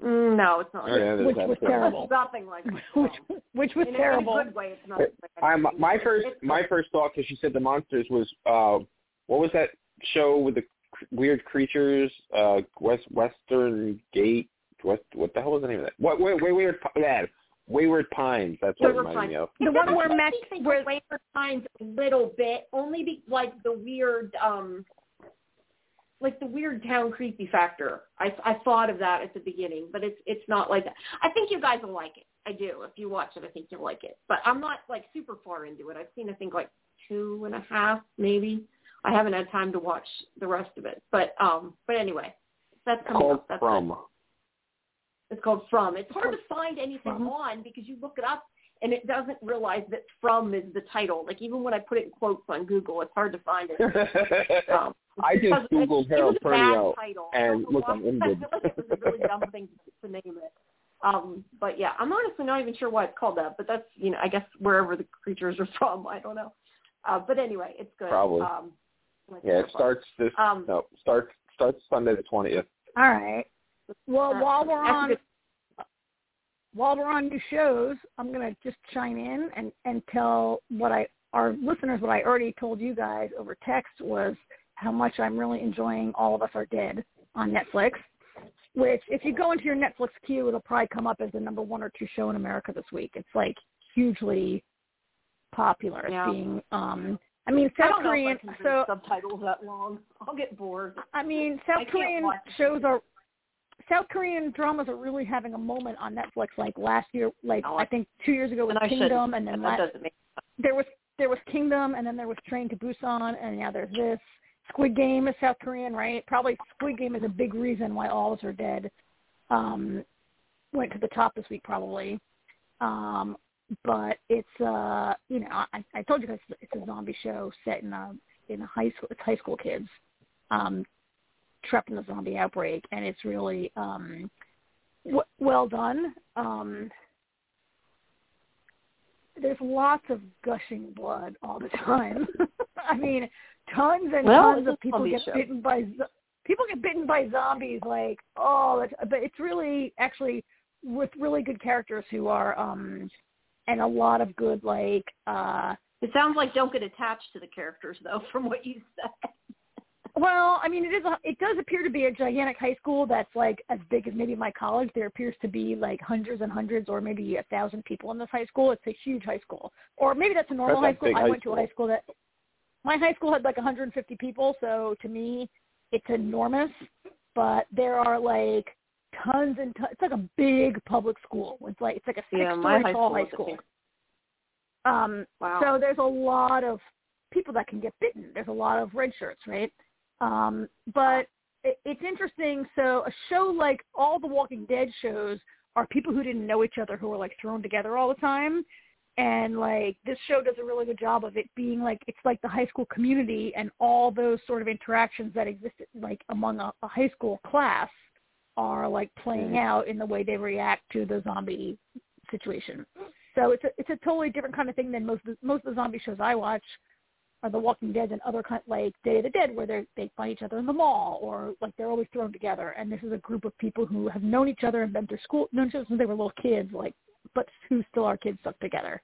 no, it's not. Oh, yeah, which was good. terrible. Nothing like *laughs* which which was in, terrible. In a good way, it's not. I'm, my first It's- my first thought because she said the monsters was uh what was that show with the weird creatures uh West Western Gate West what the hell was the name of that what wait wait weird yeah, Wayward Pines that's what it Wayward reminded me of The one where Max, think where of Wayward Pines a little bit, only be like the weird, um like the weird town creepy factor. I I thought of that at the beginning, but it's it's not like that. I think you guys will like it. I do. If you watch it, I think you'll like it. But I'm not like super far into it. I've seen I think like two and a half, maybe. I haven't had time to watch the rest of it. But um but anyway. That's coming called up. That's From it. It's called From. It's hard to find anything From? on because you look it up and it doesn't realize that From is the title. Like even when I put it in quotes on Google, it's hard to find it. *laughs* Um, I just because it- googled Harold was a bad Perrineau title. I and don't know look, I'm in I good. feel like it was a really dumb thing to, to name it. Um, but yeah, I'm honestly not even sure why it's called that. But that's you know I guess wherever the creatures are *laughs* from, I don't know. Uh, but anyway, it's good. Probably. Um, yeah it starts this Um, no starts starts Sunday the twentieth all right. Well, uh, while we're on good. while we're on new shows, I'm gonna just chime in and and tell what I our listeners what I already told you guys over text was how much I'm really enjoying All of Us Are Dead on Netflix. Which, if you go into your Netflix queue, it'll probably come up as the number one or two show in America this week. It's like hugely popular. It's Yeah. being, um, I mean, I South don't know Korean. if I can So subtitles that long. I'll get bored. I mean, South can't Korean shows are South Korean dramas are really having a moment on Netflix. Like last year, like Oh, I think two years ago was and Kingdom, and then that there was there was Kingdom, and then there was Train to Busan, and now there's this. Squid Game is South Korean, right? Probably Squid Game is a big reason why All of Are Dead um, went to the top this week, probably. Um, but it's uh, you know, I, I told you guys it's a zombie show set in a in a high school. It's high school kids um, trapped in a zombie outbreak, and it's really um, w- well done. Um, there's lots of gushing blood all the *laughs* time. I mean, tons and Well, tons of people get show. bitten by zo- people get bitten by zombies. Like, oh, it's, but it's really actually with really good characters who are um and a lot of good like uh It sounds like don't get attached to the characters though, *laughs* from what you said. Well, I mean, it is. A, it does appear to be a gigantic high school that's like as big as maybe my college. There appears to be like hundreds and hundreds, or maybe a thousand people in this high school. It's a huge high school, or maybe that's a normal That's high school. big I high went to a high school that my high school had like 150 people, so to me, it's enormous. But there are like tons and tons. It's like a big public school. It's like it's like a Yeah, my six-story high tall school high school. Um, Wow. so there's a lot of people that can get bitten. There's a lot of red shirts, right? Um, but it, it's interesting. So a show like all the Walking Dead shows are people who didn't know each other who are like thrown together all the time. And like this show does a really good job of it being like it's like the high school community and all those sort of interactions that exist like among a, a high school class are like playing mm-hmm. out in the way they react to the zombie situation. So it's a it's a totally different kind of thing than most of the, most of the zombie shows I watch are The Walking Dead and other kind like Day of the Dead where they they fight each other in the mall or like they're always thrown together. And this is a group of people who have known each other and been through school known each other since they were little kids, like but who still are kids stuck together.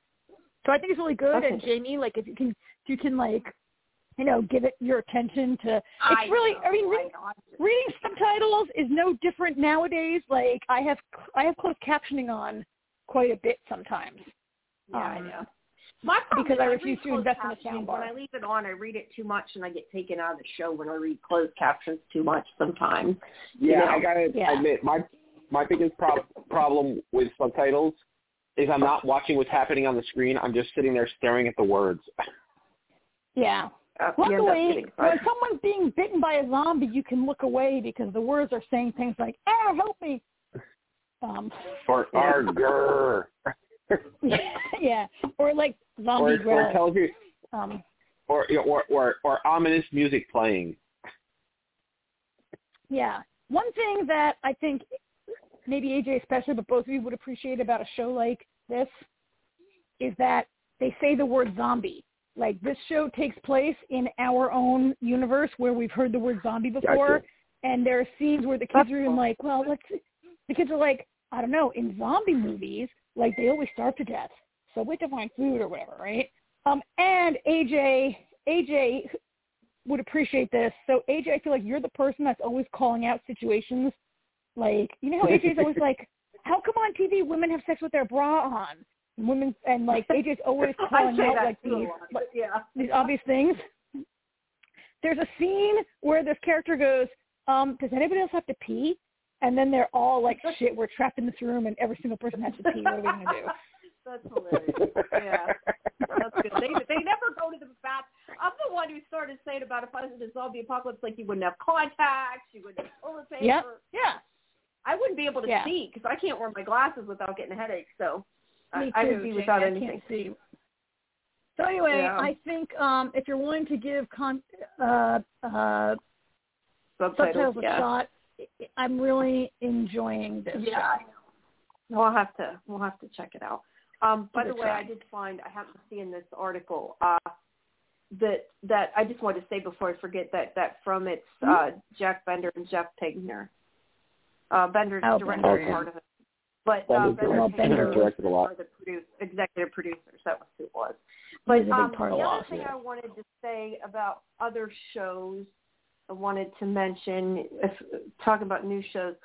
So I think it's really good. That's and Jamie, like if you can if you can like you know give it your attention to it's really I mean reading, reading subtitles is no different nowadays. Like I have I have closed captioning on quite a bit sometimes. Yeah, I Um, know. My problem because is I read refuse to invest in a captioning. soundbar. When I leave it on, I read it too much, and I get taken out of the show when I read closed captions too much. Sometimes. Yeah, Yeah. I gotta Yeah. admit my my biggest prob- problem with subtitles is I'm not watching what's happening on the screen. I'm just sitting there staring at the words. Yeah. Uh, you end up Luckily, when someone's being bitten by a zombie, you can look away because the words are saying things like "Ah, help me." Um, Or *laughs* argur. *laughs* yeah, or like or zombie or growl. tells you Um, or or or or ominous music playing. yeah. One thing that I think maybe AJ especially, but both of you would appreciate about a show like this is that they say the word zombie. Like this show takes place in our own universe where we've heard the word zombie before, and there are scenes where the kids are even like, well, let's. The kids are like, I don't know, in zombie movies, like they always starve to death, so we have to find food or whatever, right? Um, and AJ, AJ would appreciate this. So AJ, I feel like you're the person that's always calling out situations. Like, you know how AJ's always like, how come on TV women have sex with their bra on? And women and like AJ's always *laughs* calling out like these like, yeah. these obvious things. There's a scene where this character goes, um, does anybody else have to pee? And then they're all like, *laughs* shit, we're trapped in this room and every single person has to pee. What are we going to do? *laughs* That's hilarious. Yeah, that's good. They they never go to the bath. I'm the one who started saying about if I was in a zombie apocalypse, like you wouldn't have contacts, you wouldn't have toilet paper. Yep. Yeah. I wouldn't be able to Yeah. see because I can't wear my glasses without getting a headache. So I, I would be without I anything. Can't see. So anyway, Yeah. I think um, if you're willing to give con- uh, uh, Subtitles, subtitles a yeah. shot, I- I'm really enjoying this. Yeah, I show. know. We'll have to we'll have to check it out. Um, by the way, try. I did find I happened to see in this article uh, that that I just wanted to say before I forget that that from it's Hmm? uh, Jack Bender and Jeff Pinkner. Uh, Bender's Oh, directed Bender, yeah. part of it, but uh, Bender's Bender, Well, and Bender directed a lot. are the produce, executive producers. That was who it was. He But was a big um, part the of other it, thing yeah. I wanted to say about other shows, I wanted to mention, if talking about new shows,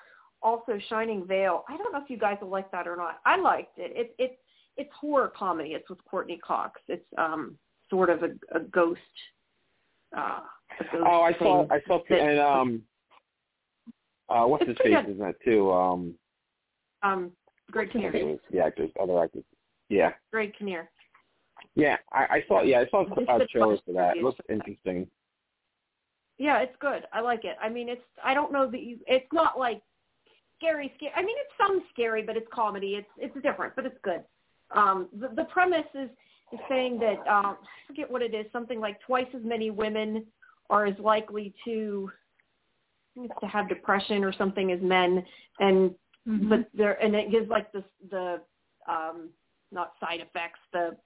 also Shining Vale. I don't know if you guys will like that or not. I liked it. It's it it's horror comedy. It's with Courteney Cox. It's um sort of a, a ghost. Uh, a ghost Oh, I saw I saw that- and um uh what's his face is in that too? Um um Greg Kinnear. the actors, other actors. Yeah. Greg Kinnear. Yeah, I, I saw yeah, I saw a the trailer for that. It looks interesting. Yeah, it's good. I like it. I mean, it's I don't know that you. It's not like scary, scary. I mean, it's some scary, but it's comedy. It's it's different, but it's good. Um, the, the premise is is saying that um, I forget what it is. Something like twice as many women are as likely to I think it's to have depression or something as men, and Mhm. but there and it gives like the the um not side effects the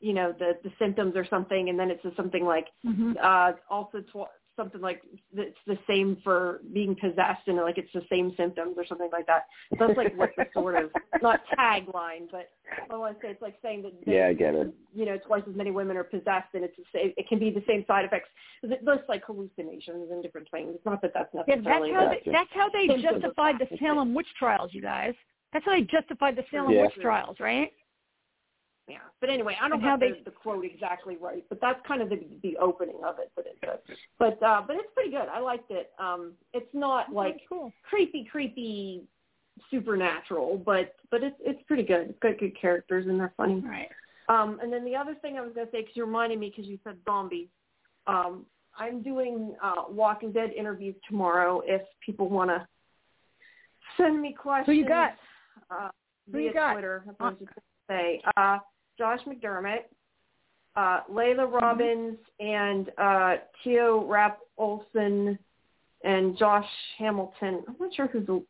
you know the the symptoms or something and then it says something like Mhm. uh also tw- something like it's the same for being possessed and like it's the same symptoms or something like that so that's like what the sort of not tagline but I want to say it's like saying that that, Yeah, I get it. you know twice as many women are possessed and it's the same it can be the same side effects because it lists like hallucinations and different things it's not that that's Yeah, that's how they, that's how they justified the that. Salem witch trials, you guys. That's how they justified the Salem Yeah. witch trials, right? Yeah, but anyway, I don't have the, the quote exactly right, but that's kind of the the opening of it. But it's but uh, but it's pretty good. I liked it. Um, it's not like cool. creepy, creepy, supernatural, but but it's it's pretty good. It's got good characters and they're funny. Right. Um, and then the other thing I was gonna say, because you reminded me, because you said zombies. Um, I'm doing uh, Walking Dead interviews tomorrow. If people want to send me questions, Who you got? Uh, Who you got? Twitter. I was just gonna say. Uh, Josh McDermott, uh, Laila Robins, and uh, Tio Rapp Olson, and Josh Hamilton. I'm not sure who the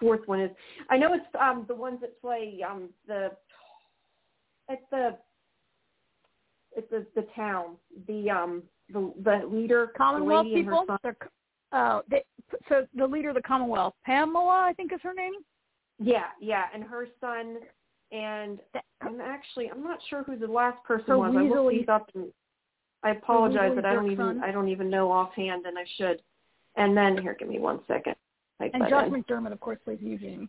fourth one is. I know it's um, the ones that play um, the at the at the the town the um the the leader Commonwealth her people. uh, they, so the leader of the Commonwealth, Pamela, I think is her name. Yeah, yeah, and her son, and I'm actually I'm not sure who the last person Her was. I looked these up, and I apologize that I don't even. I don't even know offhand, and I should. And then here, give me one second. And Josh in. McDermott, of course, plays Eugene.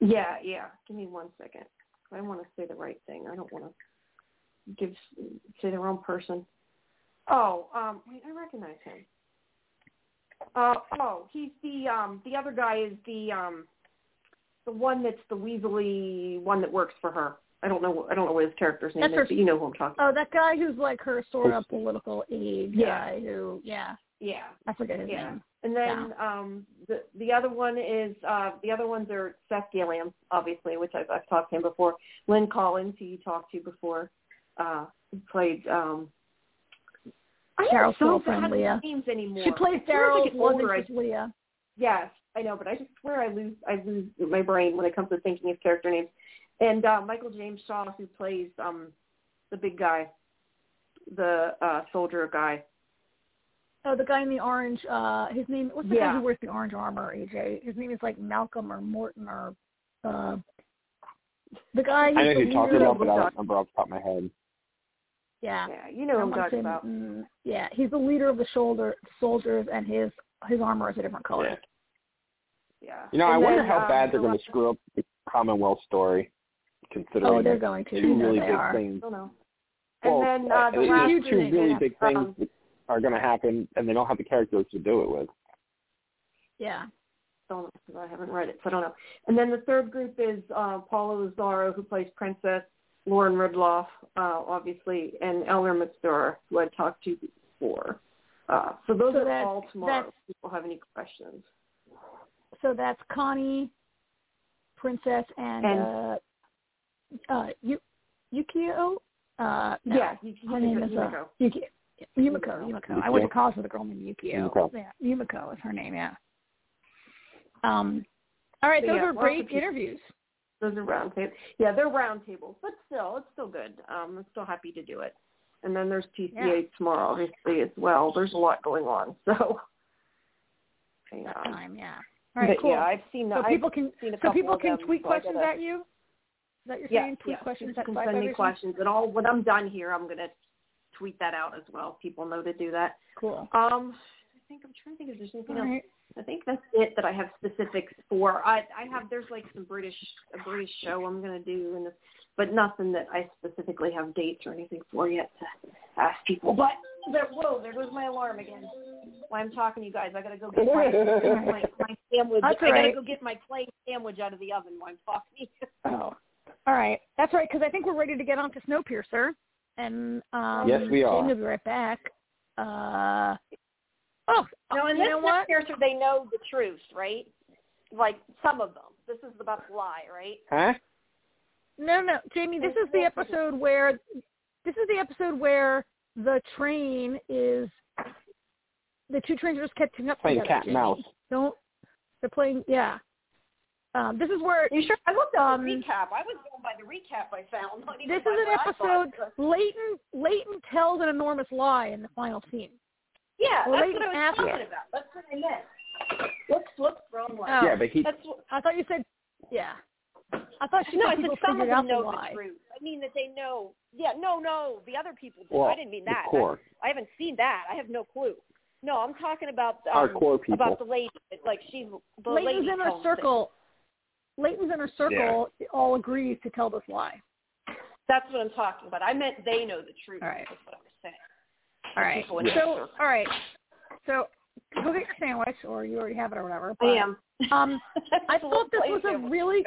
Yeah, yeah. Give me one second. I want to say the right thing. I don't want to give say the wrong person. Oh, um, wait, I recognize him. Uh, oh, he's the um, the other guy is the um, the one that's the Weasley one that works for her. I don't know. I don't know what his character's name That's is, her- but you know who I'm talking. About. Oh, that guy who's like her sort of political aide Yeah. guy who, yeah, Yeah, I forget his yeah. name. And then um, the the other one is uh, the other ones are Seth Gilliam, obviously, which I've, I've talked to him before. Lynn Collins, who you talked to before, uh, who played. Um, I don't know girlfriend, Leah. names anymore. She plays I swear as I Daryl's love older, Leah. Yes, I know, but I just swear I lose I lose my brain when it comes to thinking of character names. And uh, Michael James Shaw, who plays um, the big guy, the uh, soldier guy. Oh, the guy in the orange. Uh, his name. What's the Yeah. guy who wears the orange armor? AJ. His name is like Malcolm or Morton or. Uh, the guy. I know who's who the you're talking about, of but I don't remember off the top of my head. Yeah. Yeah, you know who I'm I wanna talking say, about. mm, yeah, he's the leader of the shoulder soldiers, and his his armor is a different color. Yeah. Yeah. You know, I wonder then, how um, bad they're going to screw up the Commonwealth story, considering Oh, they're going to. two You know really they big are. things. I don't. And Well, then uh, the there's last two group really is, big things um, are going to happen, and they don't have the characters to do it with. Yeah. don't I haven't read it, so I don't know. And then the third group is uh, Paola Lazaro, who plays Princess, Lauren Ridloff, uh, obviously, and Eleanor Matsuura, who I talked to before. Uh, so those So are all tomorrow. If people have any questions. So that's Connie, Princess, and, And- uh, uh, Yu- Yukio. Uh, no. Yeah, you, you her can name go- is you can uh, go. Yuki. Yumiko. Yumiko. I went to college with a girl named Yukio. Yumiko. Yeah, Yumiko is her name. Yeah. Um. All right, So, those yeah, are great interviews. Those are round tables. Yeah, they're round tables, but still, it's still good. Um, I'm still happy to do it. And then there's TCA Yeah. tomorrow, obviously, as well. There's a lot going on, *laughs* so. Yeah. Time. Yeah. All right. But, cool. Yeah, I've seen so I've people can so people can tweet so questions at you. Is that you're Yeah, saying? Tweet yeah. questions People at can send me questions, and all when I'm done here, I'm gonna tweet that out as well. People know to do that. Cool. Um, I think I'm trying to think if there's anything All else. right. I think that's it that I have specifics for. I I have there's like some British a British show I'm gonna do, and but nothing that I specifically have dates or anything for yet to ask people. But there, whoa, there goes my alarm again. While I'm talking to you guys, I gotta go get my my, my *laughs* sandwich. That's I gotta all right. go get my clay sandwich out of the oven while I'm talking. Oh, *laughs* all right. That's right, because I think we're ready to get on to Snowpiercer, and um, Yes, we are. Jamie will be right back. Uh, oh, No, in you this know what? they know the truth, right? Like some of them. This is about the lie, right? Huh? No, no, Jamie. This is the episode where this is the episode where the train is the two trains are just catching up Playing together. cat and mouse. Don't they're playing? Yeah. Um, this is where You sure? I looked at Um, the recap. I was going by the recap I found. this is an what I thought. episode. Layton Layton tells an enormous lie in the final scene. Yeah, Well, that's Layton what I was asked- talking about. That's what I meant. Whoops, whoops, wrong one. Oh. Yeah, but he That's what, I thought you said, yeah. I thought she no, I said said people some of them out the know lie. the truth. I mean that they know. Yeah, no, no, the other people do. well, I didn't mean that. the core, I, I haven't seen that. I have no clue. No, I'm talking about um, our core people. about the lady. Like she's the Layton's lady. inner tells it. circle. Layton's inner circle all agrees to tell this lie. That's what I'm talking about. I meant they know the truth. All right. That's what I was saying. All right. People Yeah. So, all right. So, go get your sandwich, or you already have it, or whatever. I am. Um, *laughs* I thought this was a plain really,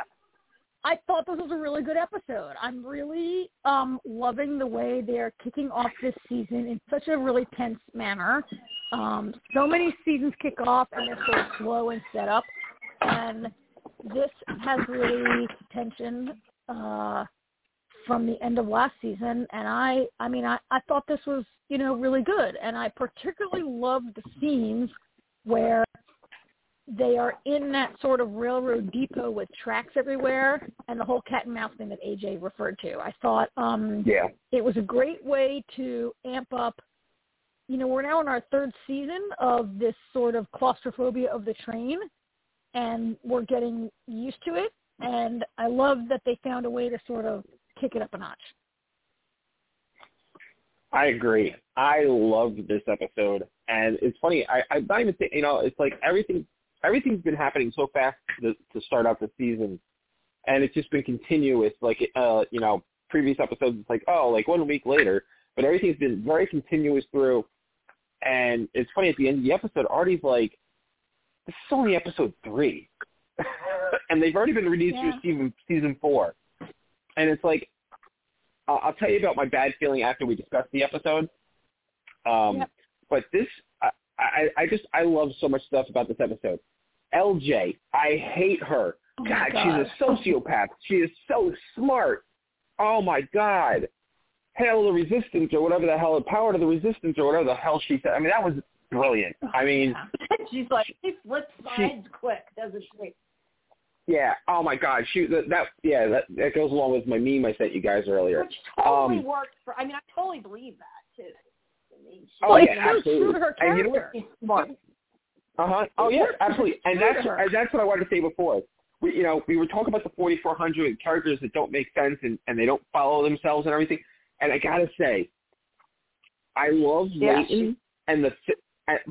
I thought this was a really good episode. I'm really um loving the way they're kicking off this season in such a really tense manner. Um, so many seasons kick off and they're so slow and set up, and this has really tension uh, from the end of last season. And I, I mean, I, I thought this was you know really good, and I particularly loved the scenes where they are in that sort of railroad depot with tracks everywhere and the whole cat and mouse thing that AJ referred to. I thought um Yeah. it was a great way to amp up you know, we're now in our third season of this sort of claustrophobia of the train and we're getting used to it and I love that they found a way to sort of kick it up a notch. I agree. I loved this episode, and it's funny. I I'm not even think, you know, it's like everything everything's been happening so fast to, to start out the season, and it's just been continuous. Like uh, you know, previous episodes, it's like oh, like one week later, but everything's been very continuous through. And it's funny at the end of the episode, Artie's like, "This is only episode three, *laughs* and they've already been released Yeah. through season season four, and it's like." I'll I'll tell you about my bad feeling after we discuss the episode. Um, Yep. But this, I, I, I just, I love so much stuff about this episode. LJ, I hate her. Oh God, God. she's a sociopath. she is so smart. Oh my God. Hail the resistance or whatever the hell, power to the resistance or whatever the hell she said. I mean, that was brilliant. I mean, *laughs* She's like she flips sides quick, doesn't she? yeah. Oh my God. She that, that yeah that that goes along with my meme I sent you guys earlier. Which totally Um, worked for. I mean, I totally believe that too. I mean, she, Oh Well, yeah, absolutely. true to her And you know what? Character. she's smart. Uh huh. Oh yeah, absolutely. And that's and that's what I wanted to say before. We you know we were talking about the 4,400 characters that don't make sense and and they don't follow themselves and everything. And I gotta say, I love Yeah, Layton and the th-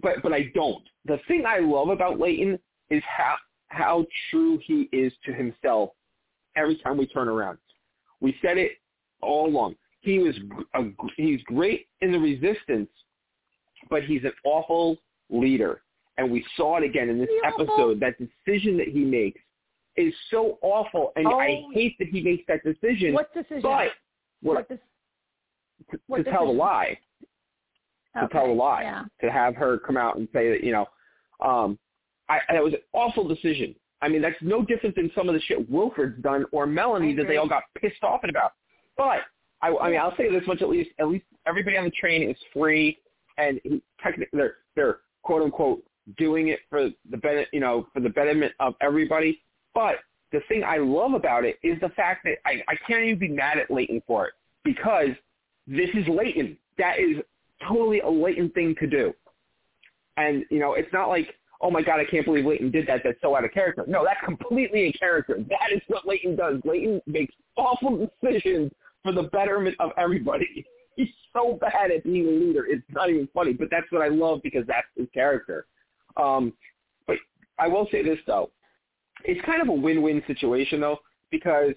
but but I don't. The thing I love about Layton is how how true he is to himself every time we turn around. We said it all along. He was a, he's great in the resistance, but he's an awful leader. And we saw it again in this episode. That decision that he makes is so awful, and I Oh. hate that he makes that decision. What decision? But what, what to, what to tell the decision? lie, to tell a lie, Yeah. to have her come out and say that you know, um, I that was an awful decision. I mean, that's no different than some of the shit Wilford's done or Melanie that they all got pissed off at about. But I, I mean, I'll say this much at least: at least everybody on the train is free, and he, technically they're they're quote unquote doing it for the benefit, you know, for the betterment of everybody. But the thing I love about it is the fact that I, I can't even be mad at Layton for it because this is Layton. That is totally a Layton thing to do. And, you know, it's not like, oh my God, I can't believe Layton did that. That's so out of character. No, that's completely in character. That is what Layton does. Layton makes awful decisions for the betterment of everybody. *laughs* He's so bad at being a leader. It's not even funny, but that's what I love because that's his character. Um, but I will say this though, it's kind of a win-win situation though because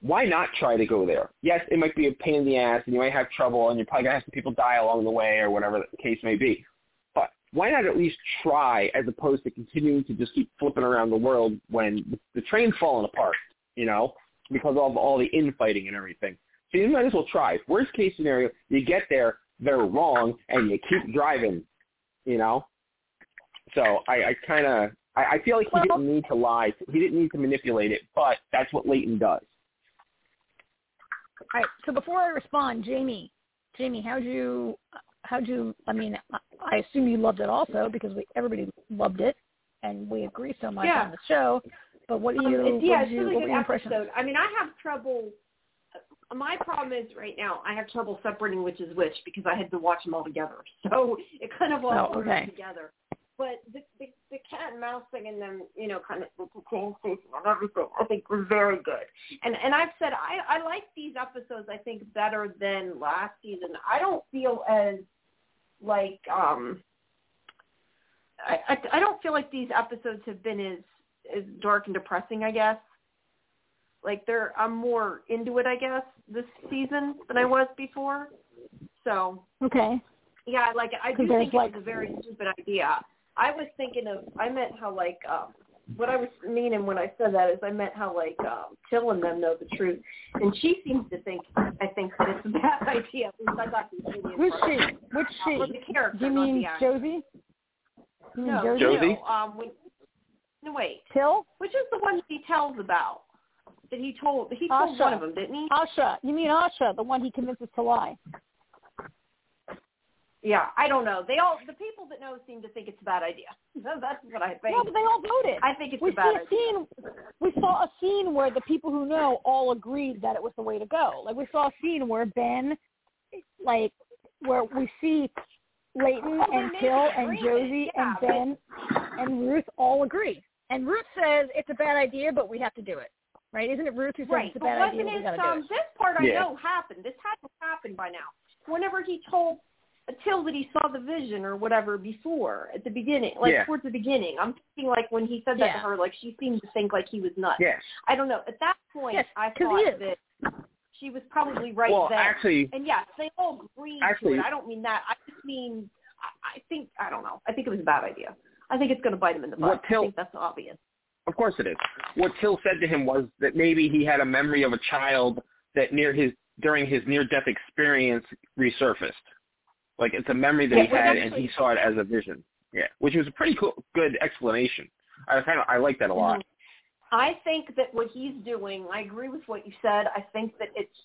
why not try to go there? Yes, it might be a pain in the ass and you might have trouble and you're probably to have some people die along the way or whatever the case may be. But why not at least try as opposed to continuing to just keep flipping around the world when the train's falling apart, you know, because of all the infighting and everything. So you might as well try. Worst case scenario, you get there, they're wrong, and you keep driving, you know. So I, I kind of, I, I feel like he Well- didn't need to lie. He didn't need to manipulate it, but that's what Layton does. All right. So before I respond, Jamie, Jamie, how'd you, how'd you? I mean, I- I assume you loved it also because we everybody loved it, and we agree so much Yeah. on the show. But what do Um, you? it's, what yeah, it's you, really what good were episode. I mean, I have trouble. My problem is right now I have trouble separating which is which because I had to watch them all together. *laughs* So it kind of all Oh, okay. together. But the, the the cat and mouse thing and them, you know, kind of the change station and everything, I think was very good. And and I've said I I like these episodes. I think better than last season. I don't feel as like um I, I I don't feel like these episodes have been as as dark and depressing. I guess like they're I'm more into it. I guess this season than I was before. So Okay. yeah, like I do think it like- was a very stupid idea. I was thinking of I meant how like um what I was meaning when I said that is I meant how like um Till and them know the truth, and she seems to think I think that it's a bad *laughs* idea. At least I got the opinion. Who's she? Which she? Well, the character, Do you mean. Josie? You mean No, Josie? Josie? no. Um, when, no, wait. Till? Which is the one he tells about? That he told he told Asha. one of them, didn't he? Asha. You mean Asha, the one he convinces to lie? Yeah, I don't know. They all the people that know seem to think it's a bad idea. *laughs* That's what I think. No, but they all voted. I think it's we a bad see a idea. scene. We saw a scene where the people who know all agreed that it was the way to go. Like we saw a scene where Ben, like, where we see Layton Oh, and made Till and. Josie Yeah, and but- Ben and Ruth all agree. And Ruth says it's a bad idea, but we have to do it. Right? Isn't it Ruth who says Right, it's a but bad wasn't idea, but we it do um it? this part I Yeah. know happened. This had to happen by now. Whenever he told Till that he saw the vision or whatever before at the beginning, like Yeah. towards the beginning. I'm thinking like when he said that Yeah. to her, like she seemed to think like he was nuts. Yeah. I don't know. At that point, Yes, I 'cause he thought that she was probably right well, then. actually, and yes, they all agreed Actually- to it. I don't mean that. I just mean I, I think I don't know. I think it was a bad idea. I think it's going to bite him in the butt. What Till- I think that's obvious. Of course it is. What Till said to him was that maybe he had a memory of a child that near his during his near death experience resurfaced. Like it's a memory that Yeah, he had that's and he saw it as a vision. Yeah. Which was a pretty cool good explanation. I kind of I like that a lot. Mhm. I think that what he's doing, I agree with what you said. I think that it's,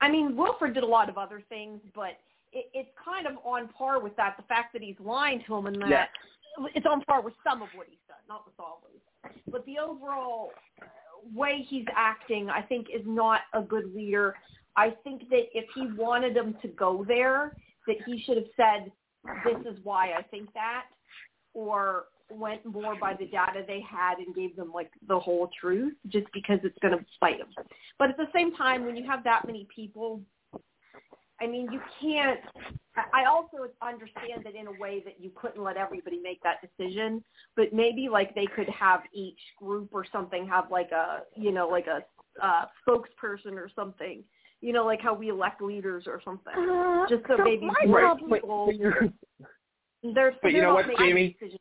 I mean, Wilford did a lot of other things, but it, it's kind of on par with that. The fact that he's lying to him and that Yeah. it's on par with some of what he's done, not with all of done. But the overall way he's acting, I think, is not a good leader. I think that if he wanted him to go there, that he should have said, this is why I think that, or went more by the data they had and gave them like the whole truth just because it's going to bite them. But at the same time, when you have that many people, I mean, you can't. I also understand that in a way that you couldn't let everybody make that decision, but maybe like they could have each group or something have like a you know like a uh, spokesperson or something. You know, like how we elect leaders or something. Uh, Just so maybe more problem- but, people- but *laughs* you're, They're, But you they're know not what, Jamie? decisions.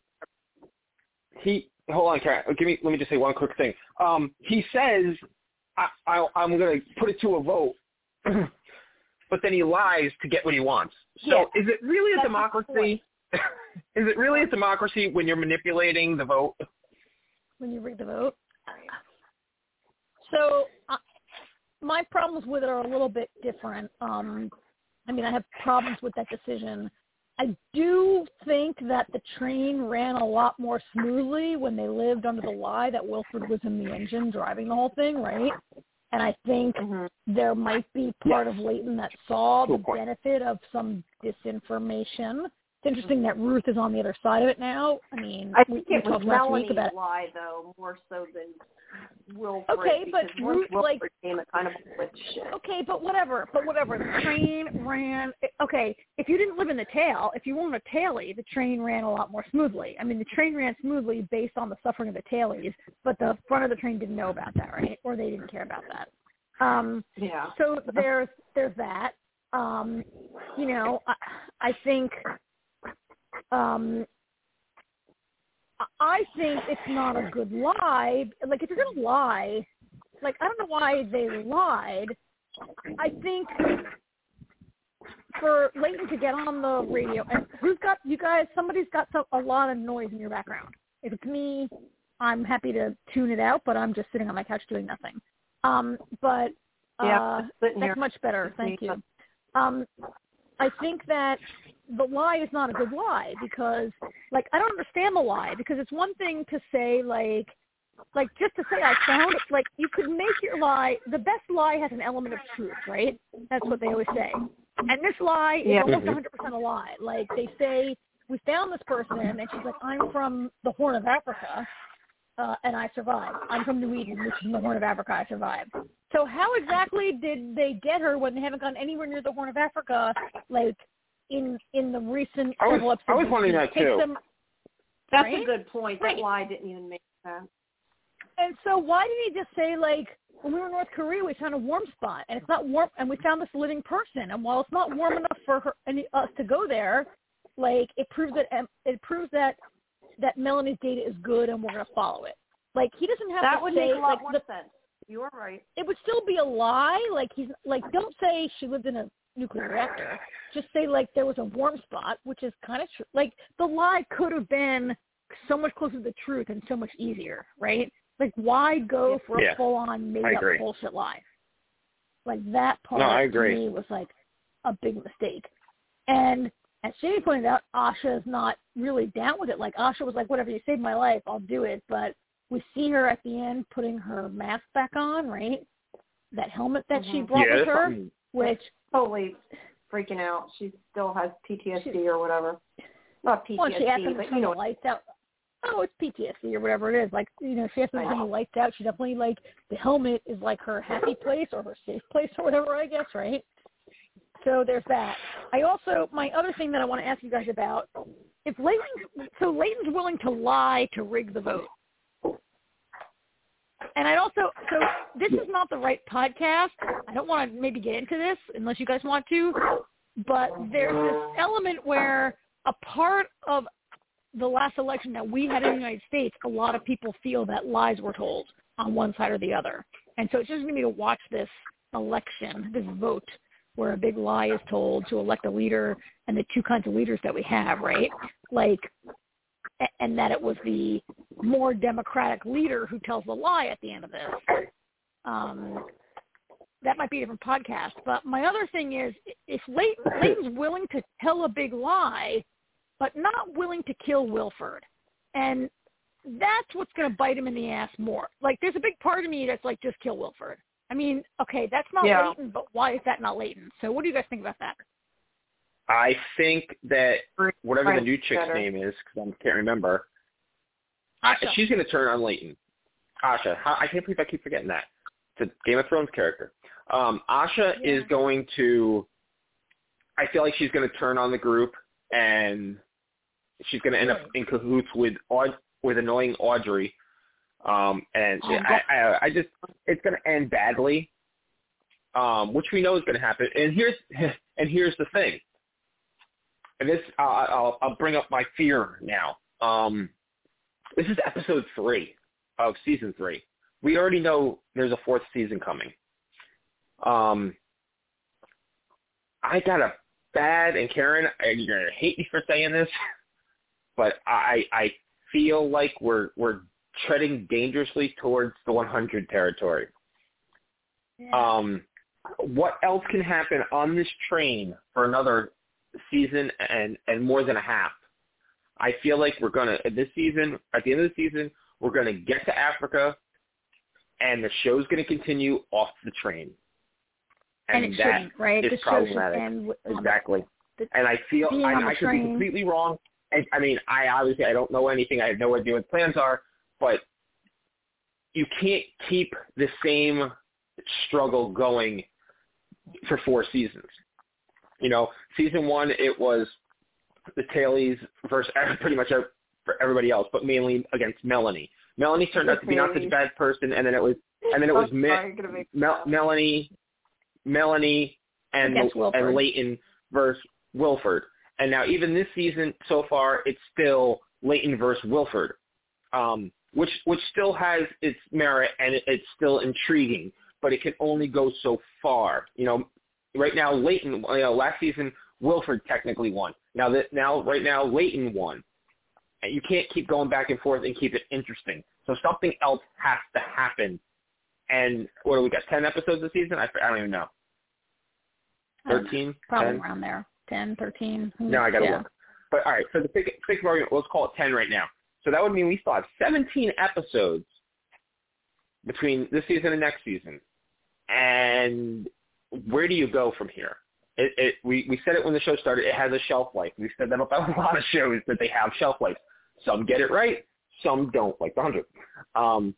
he hold on, Karen. Give me let me just say one quick thing. Um, he says I, I I'm going to put it to a vote, *clears throat* but then he lies to get what he wants. So Yeah. is it really a democracy? *laughs* is it really a democracy when you're manipulating the vote? when you rig the vote. So uh, my problems with it are a little bit different. Um, I mean, I have problems with that decision. I do think that the train ran a lot more smoothly when they lived under the lie that Wilford was in the engine driving the whole thing, right? And I think Mhm. there might be part of Layton that saw To a the point. benefit of some disinformation. It's interesting that Ruth is on the other side of it now. I mean, I we, think we it was talked last week Melanie's about lie, though, more so than Wilford. Okay, but Ruth, like- Wilford came, it kind of shit. Okay, but whatever. But whatever. The train ran. Okay, if you didn't live in the tail, if you weren't a tailie, the train ran a lot more smoothly. I mean, the train ran smoothly based on the suffering of the tailies, but the front of the train didn't know about that, right? Or they didn't care about that. Um, Yeah. so there's there's that. Um, you know, I, I think. Um, I- think it's not a good lie. Like if you're gonna lie, like I don't know why they lied. I think for Layton to get on the radio, and who's got you guys? Somebody's got some, a lot of noise in your background. If it's me, I'm happy to tune it out, but I'm just sitting on my couch doing nothing. Um, but Yeah, uh, sitting here. that's much better. Thank you. Um, I think that the lie is not a good lie because, like, I don't understand the lie because it's one thing to say like, like just to say I found it, like you could make your lie the best lie has an element of truth, right? That's what they always say. And this lie is Yeah. almost Mhm. 100% a lie. Like they say, we found this person, and she's like, I'm from the Horn of Africa, uh, and I survived. I'm from New Eden, which is the Horn of Africa. I survived. So how exactly did they get her when they haven't gone anywhere near the Horn of Africa? Like in in the recent I was- several episodes, I was wondering that too. them- That's Right? a good point. Right. That lie didn't even make sense. And so why did he just say like when we were in North Korea we found a warm spot and it's not warm and we found this living person and while it's not warm enough for her any us to go there, like it proves that um, it proves that that Melanie's data is good and we're gonna follow it. Like he doesn't have That to would say make a lot like more the, sense. You are right. it would still be a lie. Like he's like don't say she lived in a nuclear reactor. Just say like there was a warm spot, which is kind of true. Like the lie could have been so much closer to the truth and so much easier, right? Like why go for Yeah, a full on made up bullshit lie? Like that part No, I to agree. me was like a big mistake. And as Jamie pointed out, Asha is not really down with it. Like Asha was like, Whatever you saved my life, I'll do it but we see her at the end putting her mask back on, right? That helmet that she Mhm. brought yeah, with her, something- which Totally freaking out. She still has PTSD or whatever. Not PTSD, well, she has to but you know. lights out. Oh, it's PTSD or whatever it is. Like, you know, she has to turn the lights out. She definitely like the helmet is like her happy *laughs* place or her safe place or whatever, I guess, right? So there's that. I also my other thing that I want to ask you guys about if Layton so Layton's willing to lie to rig the vote. And I'd also so this is not the right podcast. I don't want to maybe get into this unless you guys want to, but there's this element where a part of the last election that we had in the United States, a lot of people feel that lies were told on one side or the other. And so it's just going to be to watch this election, this vote, where a big lie is told to elect a leader and the two kinds of leaders that we have, right? Like, and that it was the more democratic leader who tells the lie at the end of this. Um, that might be a different podcast. But my other thing is, if Layton, *laughs* Layton's willing to tell a big lie, but not willing to kill Wilford, and that's what's going to bite him in the ass more. Like, there's a big part of me that's like, just kill Wilford. I mean, okay, that's not Yeah. Layton, but why is that not Layton? So, what do you guys think about that? I think that whatever the new chick's better. name is, because I can't remember, I, she's going to turn on Layton. Asha. I can't believe I keep forgetting that. It's a Game of Thrones character. Um, Asha Yeah. is going to. I feel like she's going to turn on the group, and she's going to end up in cahoots with Aud- with annoying Audrey. Um, and Oh, I, I, I just it's going to end badly, um, which we know is going to happen. And here's *laughs* and here's the thing. And this uh, I'll I'll bring up my fear now. Um, this is episode three of season three. We already know there's a fourth season coming. Um, I got a bad, and Karen, you're gonna hate me for saying this, but I I feel like we're we're treading dangerously towards the 100 territory. Um, what else can happen on this train for another season and and more than a half? I feel like we're gonna this season at the end of the season we're gonna get to Africa, and the show's gonna continue off the train, and, and, it that shouldn't, right? is the problematic. end with, um, exactly. the- And I feel I, I could be completely wrong. I, I mean, I obviously I don't know anything. I have no idea what plans are, but you can't keep the same struggle going for four seasons. You know, season one it was the tailies versus pretty much everybody else, but mainly against Melanie. Melanie turned out to be not such a bad person, and then it was and then it was *laughs* I'm Mi- sorry, gonna make- Mel- Melanie, Melanie, and and Layton versus Wilford. And now even this season so far, it's still Layton versus Wilford, um, which which still has its merit and it, it's still intriguing, but it can only go so far. You know, right now Layton, you know, last season Wilford technically won. Now that now right now Layton won. And you can't keep going back and forth and keep it interesting. So something else has to happen. And what do we got? Ten episodes this season? I, I don't even know. Thirteen? probably 10? around there, ten, thirteen. No, I gotta yeah. look. But all right, so the sake of argument, let's call it ten right now. So that would mean we still have seventeen episodes between this season and next season. And where do you go from here? It, it, we, we said it when the show started. It has a shelf life. We've said that about *laughs* a lot of shows that they have shelf life. Some get it right, some don't, like the hundred. Um,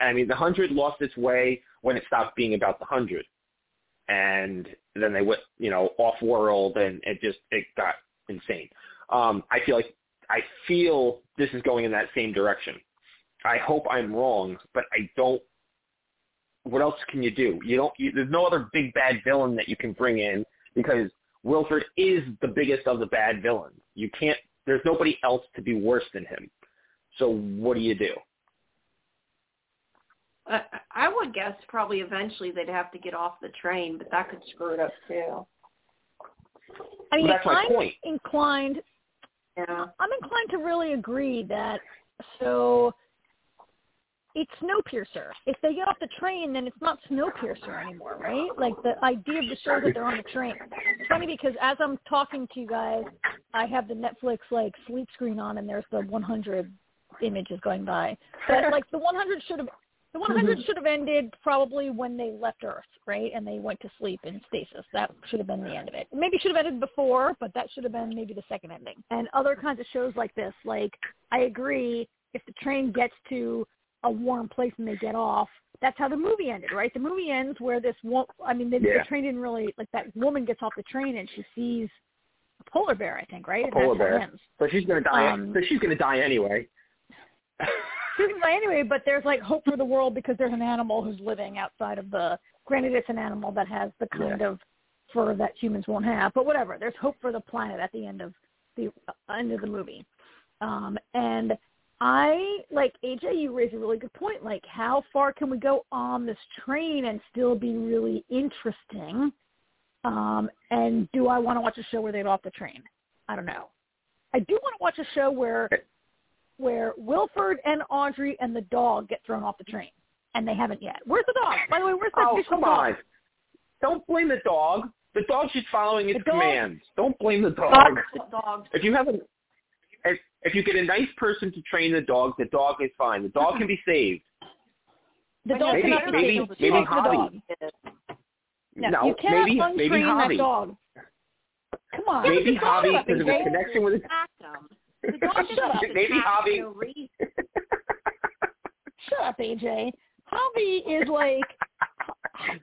I mean, the hundred lost its way when it stopped being about the hundred, and then they went, you know, off world, and it just it got insane. Um, I feel like I feel this is going in that same direction. I hope I'm wrong, but I don't. What else can you do? You don't. You, there's no other big bad villain that you can bring in because Wilford is the biggest of the bad villains. You can't. There's nobody else to be worse than him. So what do you do? I, I would guess probably eventually they'd have to get off the train, but that could screw it up too. I mean, Well, that's my I'm point. inclined. Yeah. I'm inclined to really agree that so it's Snowpiercer. If they get off the train, then it's not Snowpiercer anymore, right? Like the idea of the show that they're on the train. It's funny because as I'm talking to you guys, I have the Netflix like sleep screen on, and there's the 100 images going by. But like the 100 should have. The 100 mm-hmm. should have ended probably when they left Earth, right? And they went to sleep in stasis. That should have been the end of it. Maybe should have ended before, but that should have been maybe the second ending. And other kinds of shows like this, like I agree, if the train gets to a warm place and they get off, that's how the movie ended, right? The movie ends where this wo- I mean, the, Yeah. the train didn't really like that woman gets off the train and she sees a polar bear, I think, right? A And polar that's bear. ends. So she's gonna die. Um, so she's gonna die anyway. She's gonna die anyway, but there's like hope for the world because there's an animal who's living outside of the. Granted, it's an animal that has the kind of fur that humans won't have, but whatever. There's hope for the planet at the end of the uh, end of the movie. Um, and I like AJ. You raise a really good point. Like, how far can we go on this train and still be really interesting? Um, and do I want to watch a show where they get off the train? I don't know. I do want to watch a show where where Wilford and Audrey and the dog get thrown off the train, and they haven't yet. Where's the dog? By the way, where's that Oh, come dog? on. Don't blame the dog. The dog's just following its commands. Don't blame the dog. Dogs, dogs. If you have a if, if you get a nice person to train the dog, the dog is fine. The dog can be mm-hmm. saved. The dog Maybe- cannot be maybe- maybe Talk to the Javi. dog. No, No, you cannot maybe untrain maybe that Javi. dog. Come on. Maybe Shut Javi because of his AJ. connection with his Attack them. The dog *laughs* Shut up. have Maybe attack Javi- for no. *laughs* Shut up, AJ. Javi is like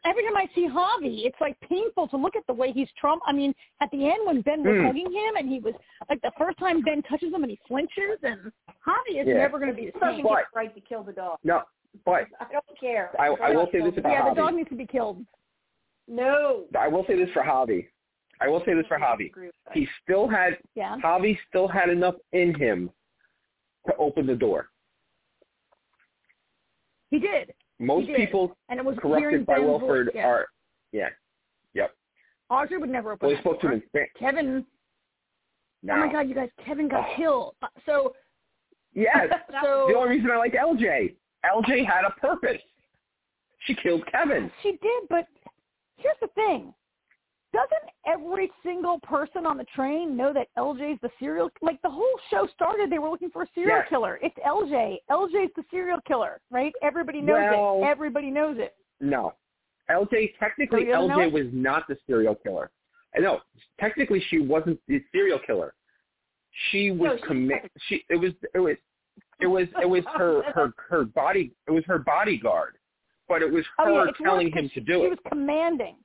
every time I see Javi, it's like painful to look at the way he's Trump. I mean, at the end when Ben was Hmm. hugging him and he was like the first time Ben touches him and he flinches, and Javi is Yeah. never going to be the same. But- right to kill the dog. No, but *laughs* I don't care. I- I will say this about Yeah, the dog needs to be killed. No. I will say this for Javi. I will say this for Javi. Agree with that. He still had Yeah. Javi still had enough in him to open the door. He did, Most people and it was corrupted by Wilford voice. Yeah. are yeah. Yep. Audrey would never open Well, he that spoke to door. him in Kevin. No. Oh my God, you guys! Kevin got Oh. killed. Uh, So Yes. *laughs* so the only reason I like LJ. LJ had a purpose. She killed Kevin. She did, but here's the thing. Doesn't every single person on the train know that LJ's the serial like the whole show started they were looking for a serial Yes. killer. It's LJ. LJ's the serial killer, right? Everybody knows Well- it. Everybody knows it. No. LJ technically So he doesn't know LJ was not the serial killer. Uh, No, technically she wasn't the serial killer. She was No, she- commit she it was it was it was it was her her her body it was her bodyguard. But it was her Oh yeah, telling him to do it. she it. was commanding.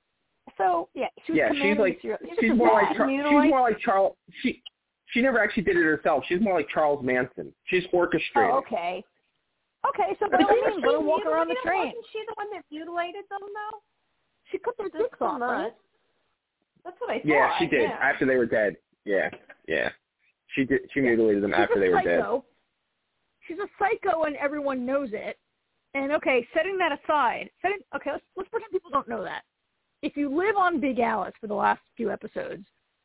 So yeah, she was Yeah, she's commanding like- the serial. She's more like Char- she's more like Charles she she never actually did it herself. She's more like Charles Manson. She's orchestrated. Oh, okay. Okay, so But by all wasn't means, let her walk around the train. Wasn't she the one that mutilated them though? She cut their Just dicks off, so right? much. That's what I thought. Yeah, she did Yeah. after they were dead. Yeah, yeah. She did. She mutilated them She's after they were dead. psycho. She's a psycho, and everyone knows it. And okay, setting that aside, setting okay, let's let's pretend people don't know that. If you live on Big Alice for the last few episodes,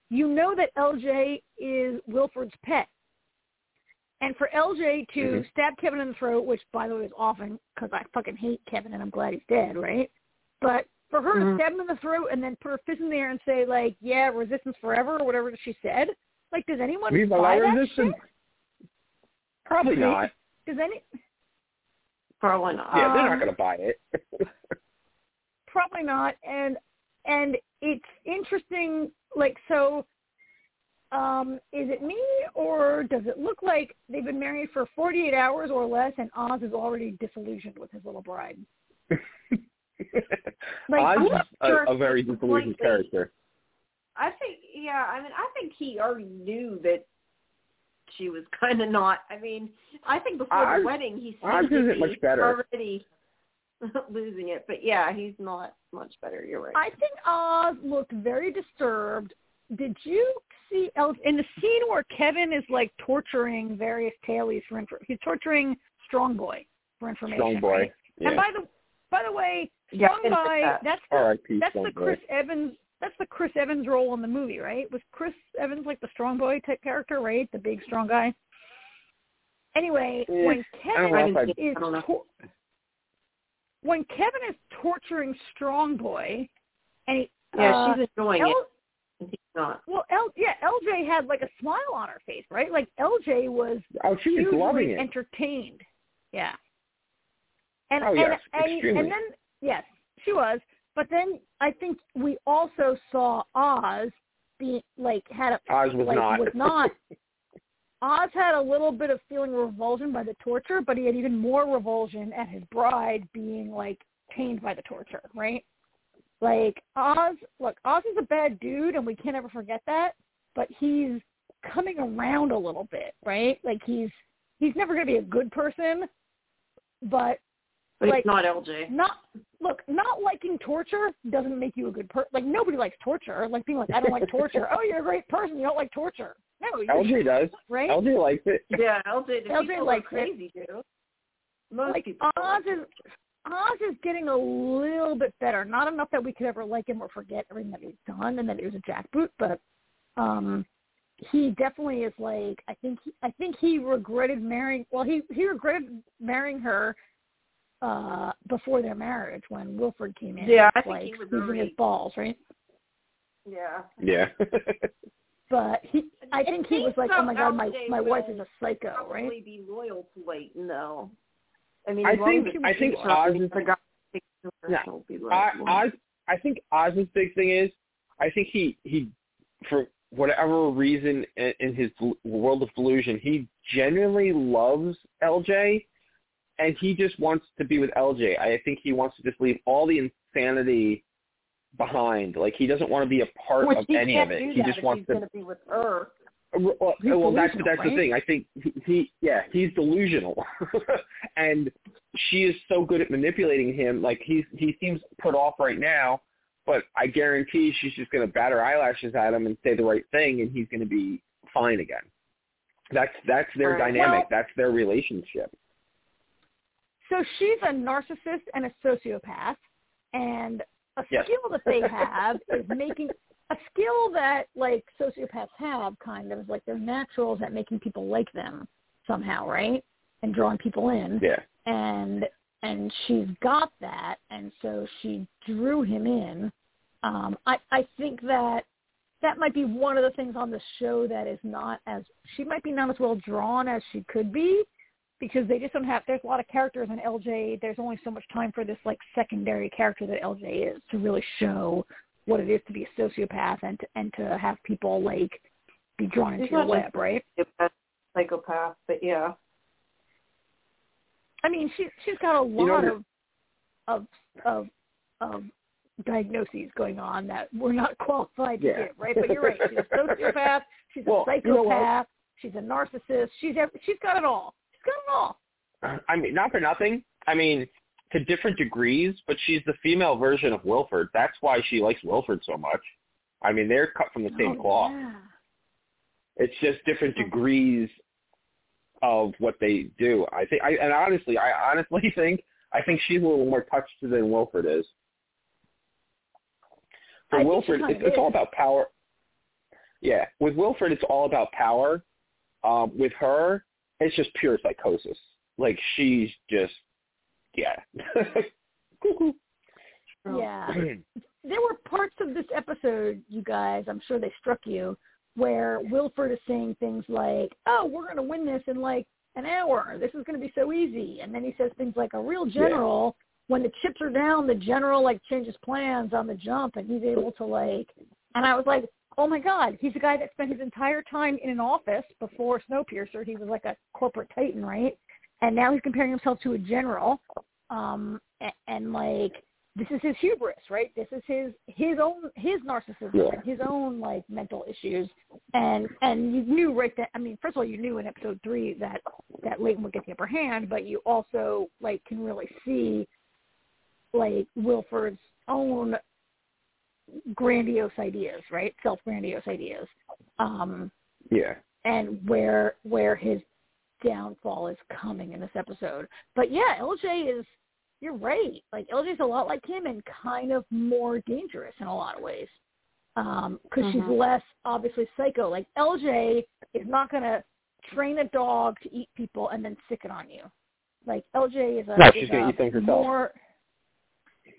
you know that LJ is Wilford's pet. And for LJ to Mhm. stab Kevin in the throat, which by the way is often because I fucking hate Kevin and I'm glad he's dead, right? But for her Mhm. to stab him in the throat and then put her fist in the air and say like, "Yeah, resistance forever" or whatever she said, like, does anyone Viva buy la that resistance. shit? Probably not. Does any? Probably not. Yeah, they're Um, not going to buy it. *laughs* Probably not. And and it's interesting. Like so, um, is it me or does it look like they've been married for 48 hours or less, and Oz is already disillusioned with his little bride? *laughs* Like, Oz is not a, a very disillusioned like character. I think, yeah. I mean, I think he already knew that she was kind of not. I mean, I think before Oz- the wedding, he Oz seemed to isn't be much better. already *laughs* losing it. But yeah, he's not much better. You're right. I think Oz looked very disturbed. Did you see El- in the scene where Kevin is like torturing various tailies for info? He's torturing Strong Boy for information. Strong boy. right? Yeah. And by the by the way, Strong I didn't Boy that. that's the, R.I.P. that's Strong the boy. Chris Evans that's the Chris Evans role in the movie, right? Was Chris Evans like the Strong Boy type character, right? The big strong guy. Anyway, Eh, when I don't Kevin know if I- is I don't know. tor- when Kevin is torturing Strong Boy, and he, yeah, uh, she's enjoying L- it. He's not. well, L, yeah, LJ had like a smile on her face, right? Like LJ was Oh, she was hugely loving it. entertained. Yeah. And Oh, and, yes, and, extremely. and then yes, she was. But then I think we also saw Oz be like had a Oz was like not. was not. *laughs* Oz had a little bit of feeling revulsion by the torture, but he had even more revulsion at his bride being like pained by the torture, right? Like Oz, look, Oz is a bad dude, and we can't ever forget that. But he's coming around a little bit, right? Like he's he's never going to be a good person, but But Like- he's not LJ. not look, not liking torture doesn't make you a good person. Like nobody likes torture. Like being like, I don't like torture. *laughs* oh, you're a great person. You don't like torture. No, you LJ does. right? LJ likes it. Yeah, LJ. The LJ likes are crazy do. Most like people. Oz like is Oz is getting a little bit better. Not enough that we could ever like him or forget everything that he's done and that he was a jackboot, but um he definitely is like I think he, I think he regretted marrying well he he regretted marrying her uh before their marriage when Wilford came in. Yeah, I think like he was losing his balls, right? Yeah. Yeah. *laughs* But he I I think he was like, Oh my god, my my wife is a psycho, Probably right? be loyal to Layton though. I mean, I think- I think certainly Oz is- the guy who takes care of her, Yeah. I, loyal. Oz, I think Oz's big thing is, I think he he, for whatever reason in, in his world of delusion, he genuinely loves LJ, and he just wants to be with LJ. I think he wants to just leave all the insanity behind. Like he doesn't want to be a part Which of any of it. He just wants he's to going to be with her. well, well that's that's the thing. I think he, he yeah, he's delusional, *laughs* and she is so good at manipulating him. Like he's he seems put off right now, but I guarantee she's just going to bat her eyelashes at him and say the right thing, and he's going to be fine again. That's that's their Right. dynamic. Well- that's their relationship. So she's a narcissist and a sociopath, and a Yes. skill that they *laughs* have is making a skill that like sociopaths have, kind of, is like they're naturals at making people like them somehow, right? And drawing people in, Yeah. and and she's got that, and so she drew him in. Um, I I think that that might be one of the things on the show that is not as she might be not as well drawn as she could be because they just don't have there's a lot of characters in LJ there's only so much time for this like secondary character that LJ is to really show what it is to be a sociopath and to, and to have people like be drawn into He's your web right? a psychopath, but yeah. I mean she she's got a You know, lot of of of of diagnoses going on that we're not *laughs* qualified to Yeah. give right? But you're right. She's a *laughs* sociopath she's a Well, you know psychopath she's a narcissist she's ev- she's got it all all I mean, not for nothing. I mean, to different degrees, but she's the female version of Wilford. That's why she likes Wilford so much. I mean, they're cut from the same Oh, cloth. yeah. It's just different degrees of what they do. I think, I, and honestly, I honestly *laughs* think, I think she's a little more touched than Wilford is. For I Wilford, it's, it's all about power. Yeah, with Wilford, it's all about power. Um, with her, it's just pure psychosis. Like she's just, yeah. *laughs* Yeah. *clears throat* there were parts of this episode, you guys, I'm sure they struck you, where Wilford is saying things like, "Oh, we're going to win this in like an hour. This is going to be so easy. And then he says things like a real general. Yeah. When the chips are down, the general like changes plans on the jump, and he's able to like. And I was like, oh my God, he's a guy that spent his entire time in an office before Snowpiercer. He was like a corporate titan, right? And now he's comparing himself to a general. Um, and, and like this is his hubris, right? This is his his own his narcissism, yeah. his own like mental issues, and and you knew right that I mean, first of all, you knew in episode three that that Layton would get the upper hand, but you also like can really see like Wilford's own grandiose ideas, right? Self grandiose ideas. Um, yeah. And where where his downfall is coming in this episode. But yeah, LJ is you're right. Like LJ's a lot like him and kind of more dangerous in a lot of ways. Um, because mm-hmm. she's less obviously psycho. Like LJ is not gonna train a dog to eat people and then sick it on you. Like LJ is a, no, she's gonna eat things herself. more yeah,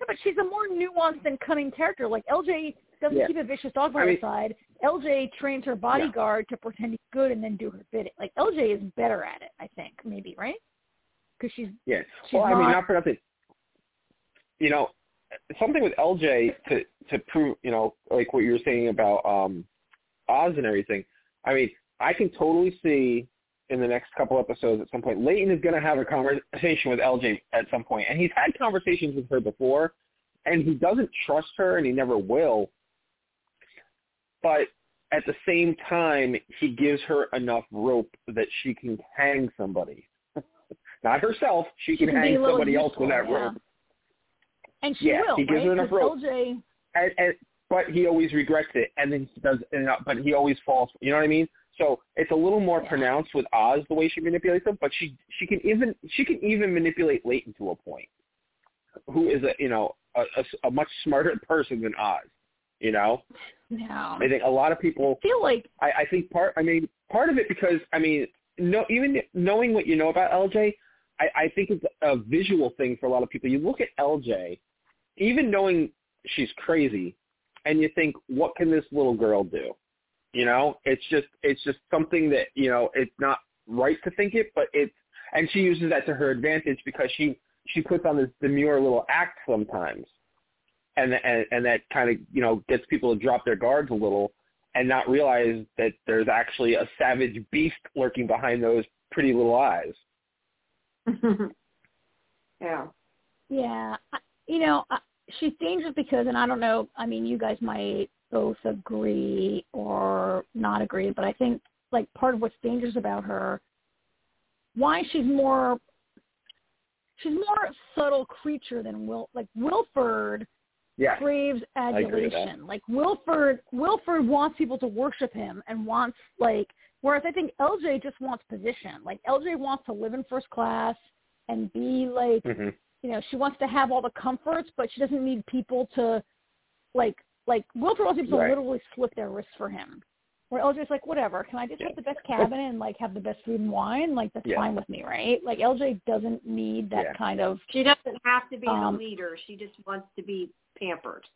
but she's a more nuanced and cunning character. Like LJ doesn't yeah. keep a vicious dog by I her mean, side. LJ trains her bodyguard yeah. to pretend he's good and then do her bidding. Like LJ is better at it, I think, maybe, right? Because she's yeah. She's well, not, I mean, not for nothing you know, something with LJ to to prove, you know, like what you were saying about um Oz and everything. I mean, I can totally see in the next couple episodes at some point, Layton is going to have a conversation with LJ at some point, and he's had conversations with her before, and he doesn't trust her, and he never will. But at the same time, he gives her enough rope that she can hang somebody. *laughs* Not herself. She, she can, can hang somebody else with that yeah. rope. And she yeah, will, he gives right? her enough rope. LJ, and, and, but he always regrets it, and then he does. And, but he always falls. You know what I mean? So it's a little more Yeah. pronounced with Oz the way she manipulates him, but she she can even she can even manipulate Layton to a point, who is a you know a, a, a much smarter *laughs* person than Oz. You know, no. I think a lot of people. I feel like I, I think part. I mean, part of it because I mean, no, even knowing what you know about LJ, I, I think it's a visual thing for a lot of people. You look at LJ, even knowing she's crazy, and you think, what can this little girl do? You know, it's just it's just something that you know it's not right to think it, but it's and she uses that to her advantage because she she puts on this demure little act sometimes, and and, and that kind of you know gets people to drop their guards a little and not realize that there's actually a savage beast lurking behind those pretty little eyes. *laughs* yeah. Yeah, you know, I- she's dangerous because, and I don't know. I mean, you guys might both agree or not agree, but I think like part of what's dangerous about her, why she's more, she's more a subtle creature than Will. Like Wilford Yeah, craves agree with that. adulation. Like Wilford, Wilford wants people to worship him and wants like. Whereas I think LJ just wants position. Like LJ wants to live in first class and be like hmm you know, she wants to have all the comforts, but she doesn't need people to, like, like Wilford wants people Right. to literally slit their wrists for him. Where LJ's like, whatever, can I just Yeah. have the best cabin and like have the best food and wine? Like that's Yeah. fine with me, right? Like LJ doesn't need that Yeah. kind of. She doesn't have to be Um, the leader. She just wants to be pampered,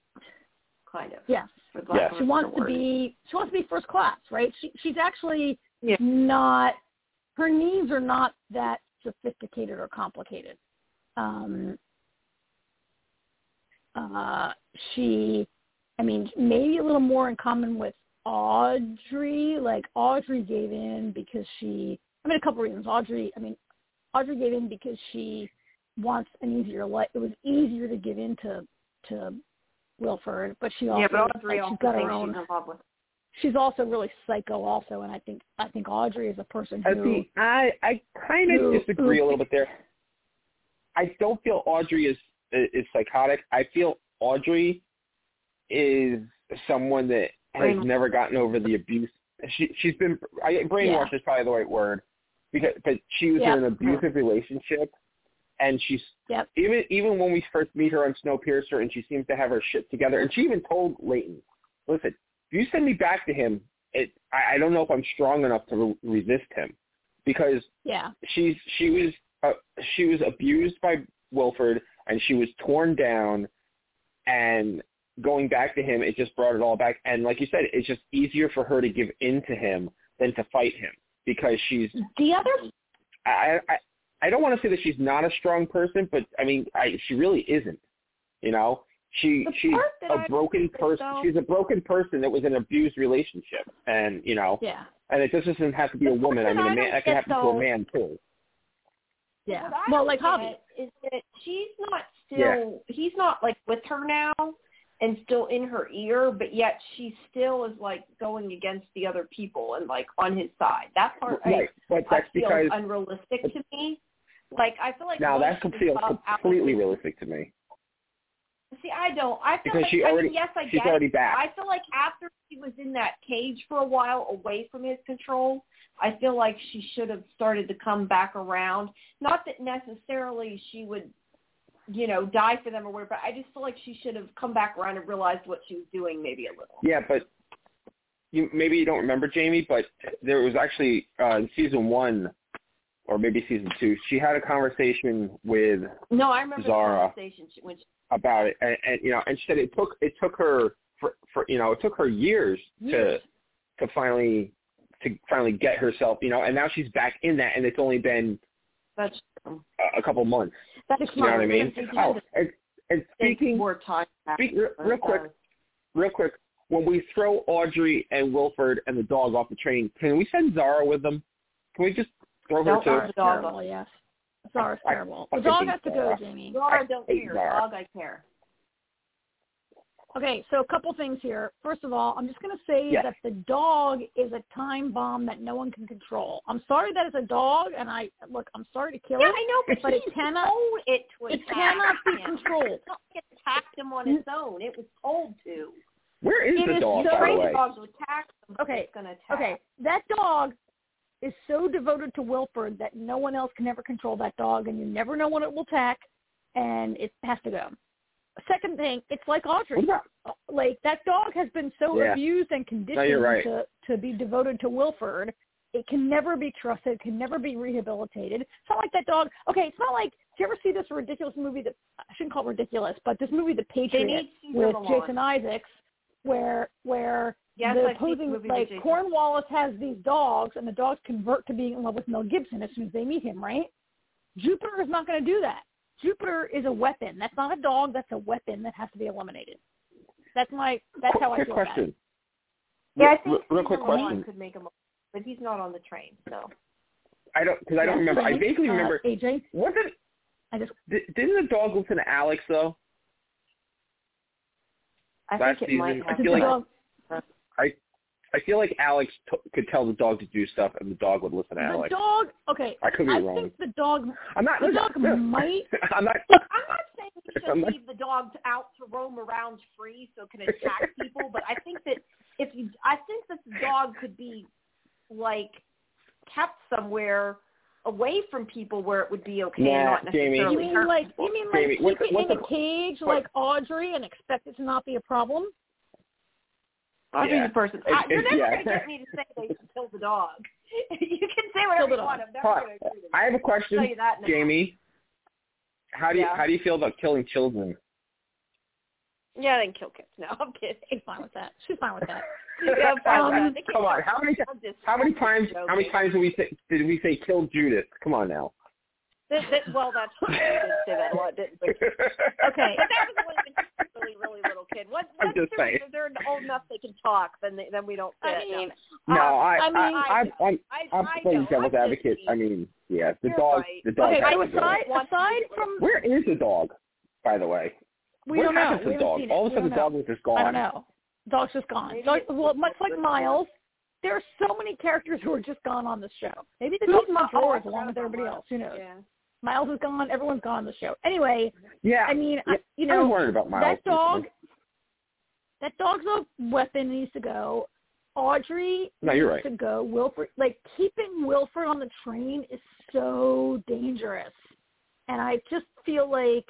kind of. Yes, for lack Yes. of a she wants to be. She wants to be first class, right? She she's actually Yeah. not. Her needs are not that sophisticated or complicated. Um, uh, she, I mean, maybe a little more in common with Audrey. Like Audrey gave in because she, I mean, a couple reasons. Audrey, I mean, Audrey gave in because she wants an easier life. It was easier to give in to to Wilford, but she also yeah, but Audrey like, also she's got thinks her own. she's with. She's also really psycho, also, and I think I think Audrey is a person I who. see. I I kind of disagree who- a little bit there. I don't feel Audrey is is psychotic. I feel Audrey is someone that has never gotten over the abuse. She she's been I, brainwashed is probably the right word because but she was Yeah. in an abusive relationship, and she's Yep. even even when we first meet her on Snowpiercer, and she seems to have her shit together. And she even told Layton, "Listen, if you send me back to him, it I, I don't know if I'm strong enough to re- resist him, because Yeah. she's she was uh, she was abused by Wilford, and she was torn down, and going back to him, it just brought it all back. And like you said, it's just easier for her to give in to him than to fight him because she's The other I I I don't want to say that she's not a strong person, but I mean, I she really isn't. You know, she she's part that a I broken person. though- She's a broken person that was in an abused relationship, and you know, Yeah. and it just doesn't have to be The a woman. I mean, that man that can get, happen to a man too. Yeah. Well, like Javi. Is that she's not still? Yeah. He's not like with her now, and still in her ear, but yet she still is like going against the other people and like on his side. That part I- Right, I, that's feel because unrealistic to me. Like I feel like now that feels felt out- completely realistic to me See, I don't. I feel because like she I mean, yes, I she's get already it. back. I feel like after she was in that cage for a while, away from his control, I feel like she should have started to come back around. Not that necessarily she would, you know, die for them or whatever. But I just feel like she should have come back around and realized what she was doing, maybe a little. Yeah, but you maybe you don't remember Jamie, but there was actually uh, in season one or maybe season two, she had a conversation with No, I remember Zara. the conversation she, she, about it, and, and you know, and she said it took it took her for, for you know it took her years, Years. to to finally to finally get herself, you know, and now she's back in that, and it's only been that's true. a, a couple months. That's You know what I mean? They had Oh, and, and speaking more time. speak, real, real quick, uh, real quick, when we throw Audrey and Wilford and the dog off the train, can we send Zara with them? Can we just throw her Don't too? worry. Zara's the dog terrible, off. yes. Zara's I terrible. The fucking dog has to go, Zara. Jamie. Zara, I don't hate care. Zara. Dog, I care. Okay, so a couple things here. First of all, I'm just going to say Yes. that the dog is a time bomb that no one can control. I'm sorry that it's a dog, and I look. I'm sorry to kill Yeah, it. I know, but, but it he cannot- told it to It attack cannot be him. controlled. It's not like it attacked him on its own. It was told to. Where is It the is dog, so- by the way? the dog to attack him. Okay, It's going to attack. Okay, that dog is so devoted to Wilford that no one else can ever control that dog, and you never know when it will attack, and it has to go. Second thing, it's like Audrey. What about like that dog has been so Yeah. abused and conditioned right. to to be devoted to Wilford. It can never be trusted. It can never be rehabilitated. It's not like that dog. Okay, it's not like. Do you ever see this ridiculous movie that I shouldn't call it ridiculous, but this movie, The They Patriot, with Milan. Jason Isaacs, where where Yes, the I've opposing the like with Cornwallis has these dogs, and the dogs convert to being in love with Mel Gibson as soon as they meet him. Right? Jupiter is not going to do that. Jupiter is a weapon. That's not a dog. That's a weapon that has to be eliminated. That's my. That's quick, how I quick feel about question. it. Yeah, I Real- think real quick Cesar Millan question. could make him, but he's not on the train. So I don't because I don't remember. I Jake, vaguely uh, remember. AJ. Wasn't I just di- didn't the dog listen to Alex though? I Last think it might season, I have. did feel like- dog. I feel like Alex t- could tell the dog to do stuff, and the dog would listen to The Alex. dog. Okay. I could be I wrong. think the dog. I'm not. the dog listen. might- *laughs* I'm not. Look, I'm not saying we *laughs* should I'm not- leave the dog out to roam around free so it can attack *laughs* people, but I think that if you, I think that the dog could be like kept somewhere away from people where it would be okay, Nah, not Jamie. necessarily You mean hurt like you mean like Jamie, keep what's the- it in what's a cage what- like Audrey and expect it to not be a problem? I'll Yeah. be the person. It- I, you're it- never yeah. going to get me to say they *laughs* should kill the dog. *laughs* you can say whatever you want. I'm never going to agree with I have a I'll question, tell you that. Jamie. How do you Yeah. how do you feel about killing children? Yeah, they can kill kids. No, I'm kidding. She's fine with that. She's fine with that. *laughs* Yeah, I'm fine with Um, that. Come on, how many I'm how many times how many times did we say did we say kill Judith? Come on now. That, that, well, that's *laughs* true. I did say that a lot, didn't we? Okay. But that was only when she was a really, really little kid. Once, I'm once just they're, saying. they're old enough they can talk, then they, then we don't say I mean, no, Uh, I, I mean, I, I'm I'm I, I'm I playing devil's advocate. just I mean, yeah, the You're dog right. the dog okay, has so aside to aside from Where is the dog, by the way? we what don't know. to We the haven't dog? All of a sudden, the dog was just gone. I don't know. Dog's just gone. Dog, well, much like. Miles, there are so many characters who are just gone on the show. Maybe the dog's in the Mi- I drawers along with everybody else. Who knows? Yeah. Miles is gone. Everyone's gone on the show. Anyway, Yeah, I mean, yeah, I, you know, worried about Miles. that dog, that dog's a weapon needs to go. Audrey No, you're right. to go. Wilford, like keeping Wilford on the train is so dangerous, and I just feel like,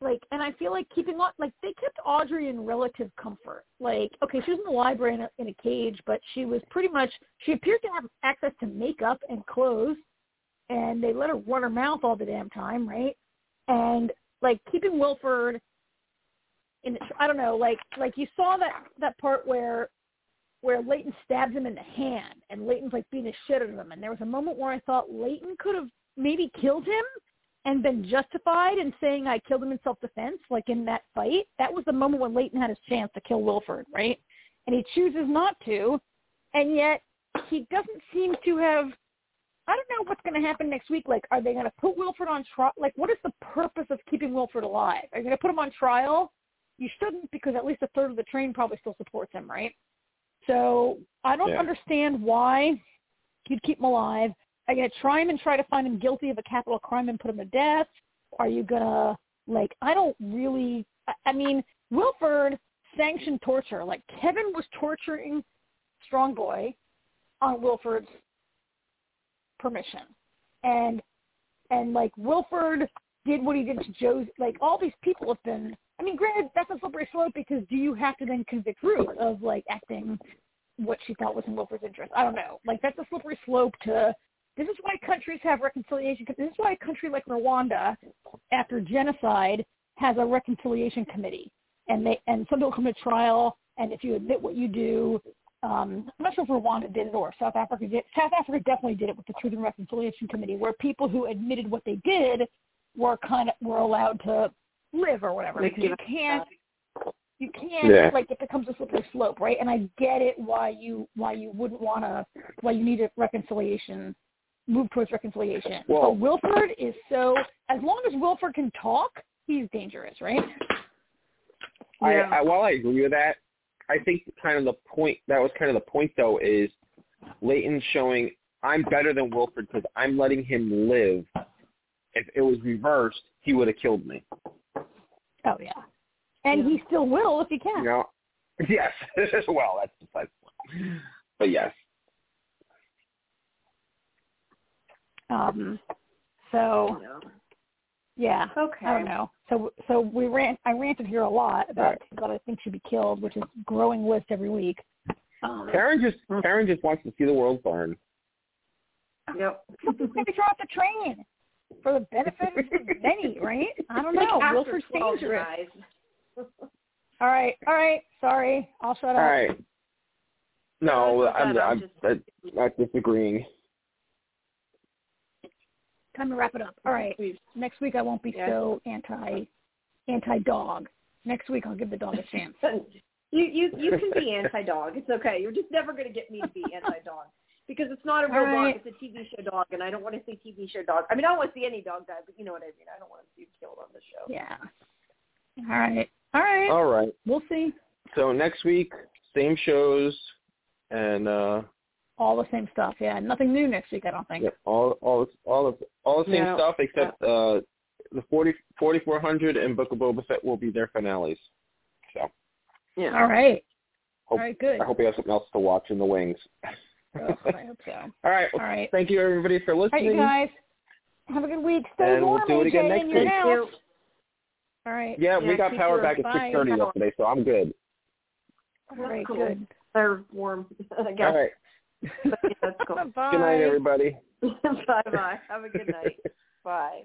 like, and I feel like keeping on, like they kept Audrey in relative comfort. Like, okay, she was in the library in a, in a cage, but she was pretty much she appeared to have access to makeup and clothes, and they let her run her mouth all the damn time, right? And like keeping Wilford in I don't know, like like you saw that that part where where Layton stabs him in the hand, and Layton's like beating the shit out of him. And there was a moment where I thought Layton could have maybe killed him and been justified in saying I killed him in self-defense, like in that fight. That was the moment when Layton had his chance to kill Wilford, right? And he chooses not to, and yet he doesn't seem to have. I don't know what's going to happen next week. Like, are they going to put Wilford on trial? Like, what is the purpose of keeping Wilford alive? Are you going to put him on trial? You shouldn't, because at least a third of the train probably still supports him, right? So I don't Yeah. understand why you'd keep him alive. Are you going to try him and try to find him guilty of a capital crime and put him to death? Are you going to, like, I don't really, I, I mean, Wilford sanctioned torture. Like, Kevin was torturing Strong Boy on Wilford's permission. And, and like, Wilford did what he did to Josie, like, all these people have been, I mean, granted, that's a slippery slope because do you have to then convict Ruth of, like, acting what she thought was in Wilford's interest? I don't know. Like, that's a slippery slope to, this is why countries have reconciliation. This is why a country like Rwanda, after genocide, has a reconciliation committee, and they and some people come to trial. And if you admit what you do, um, I'm not sure if Rwanda did it or South Africa did. South Africa definitely did it with the Truth and Reconciliation Committee, where people who admitted what they did were kind of were allowed to live or whatever. Make Because you can't you can't Yeah. like it becomes a slippery slope, right? And I get it why you why you wouldn't want to why you need a reconciliation move towards reconciliation. Well- but Wilford is so as long as Wilford can talk, he's dangerous, right? I, Yeah. I while I agree with that, I think kind of the point that was kind of the point though is Layton showing I'm better than Wilford because I'm letting him live. If it was reversed, he would have killed me. Oh yeah, and he still will if he can. You know? *laughs* Yes. *laughs* well, that's besides the point. But yes. Um, so yeah, Okay. I don't know. So so we rant. I ranted here a lot about that I think should be killed, which is growing list every week. Um, Karen just Karen just wants to see the world burn. Yep. maybe throw off the train for the benefit of the many, right? I don't know. After Wilford's dangerous. All right, all right. Sorry, I'll shut All up. All right. No, That's I'm, I'm I'm, I'm not disagreeing. Time to wrap it up. All right. Next week I won't be Yeah. so anti anti dog. Next week I'll give the dog a chance. *laughs* You you you can be anti dog. It's okay. You're just never going to get me to be anti dog because it's not a real All right. dog. It's a TV show dog, and I don't want to see TV show dog. I mean, I don't want to see any dog die, but you know what I mean. I don't want to see killed on the show. Yeah. All right. All right. All right. We'll see. So next week, same shows, and uh, All the same stuff. Yeah. Nothing new next week. I don't think. yeah, all all all of all the same Yeah. stuff except uh, the 40, 4400 and Book of Boba Fett will be their finales. So Yeah. All right. Hope- All right. Good. I hope we have something else to watch in the wings. Ugh, I hope so. *laughs* all right. All Well, right. Thank you everybody for All right, listening. you guys. Have a good week. Stay warm And we'll do it again AJ, next in your week. house. All right. yeah, Yeah, we got power back at 6:30 yesterday, so I'm good. All right. cool. Good. They're warm. *laughs* I guess. All right. *laughs* Cool. Bye. Good night, everybody. *laughs* bye bye. Have a good night. bye.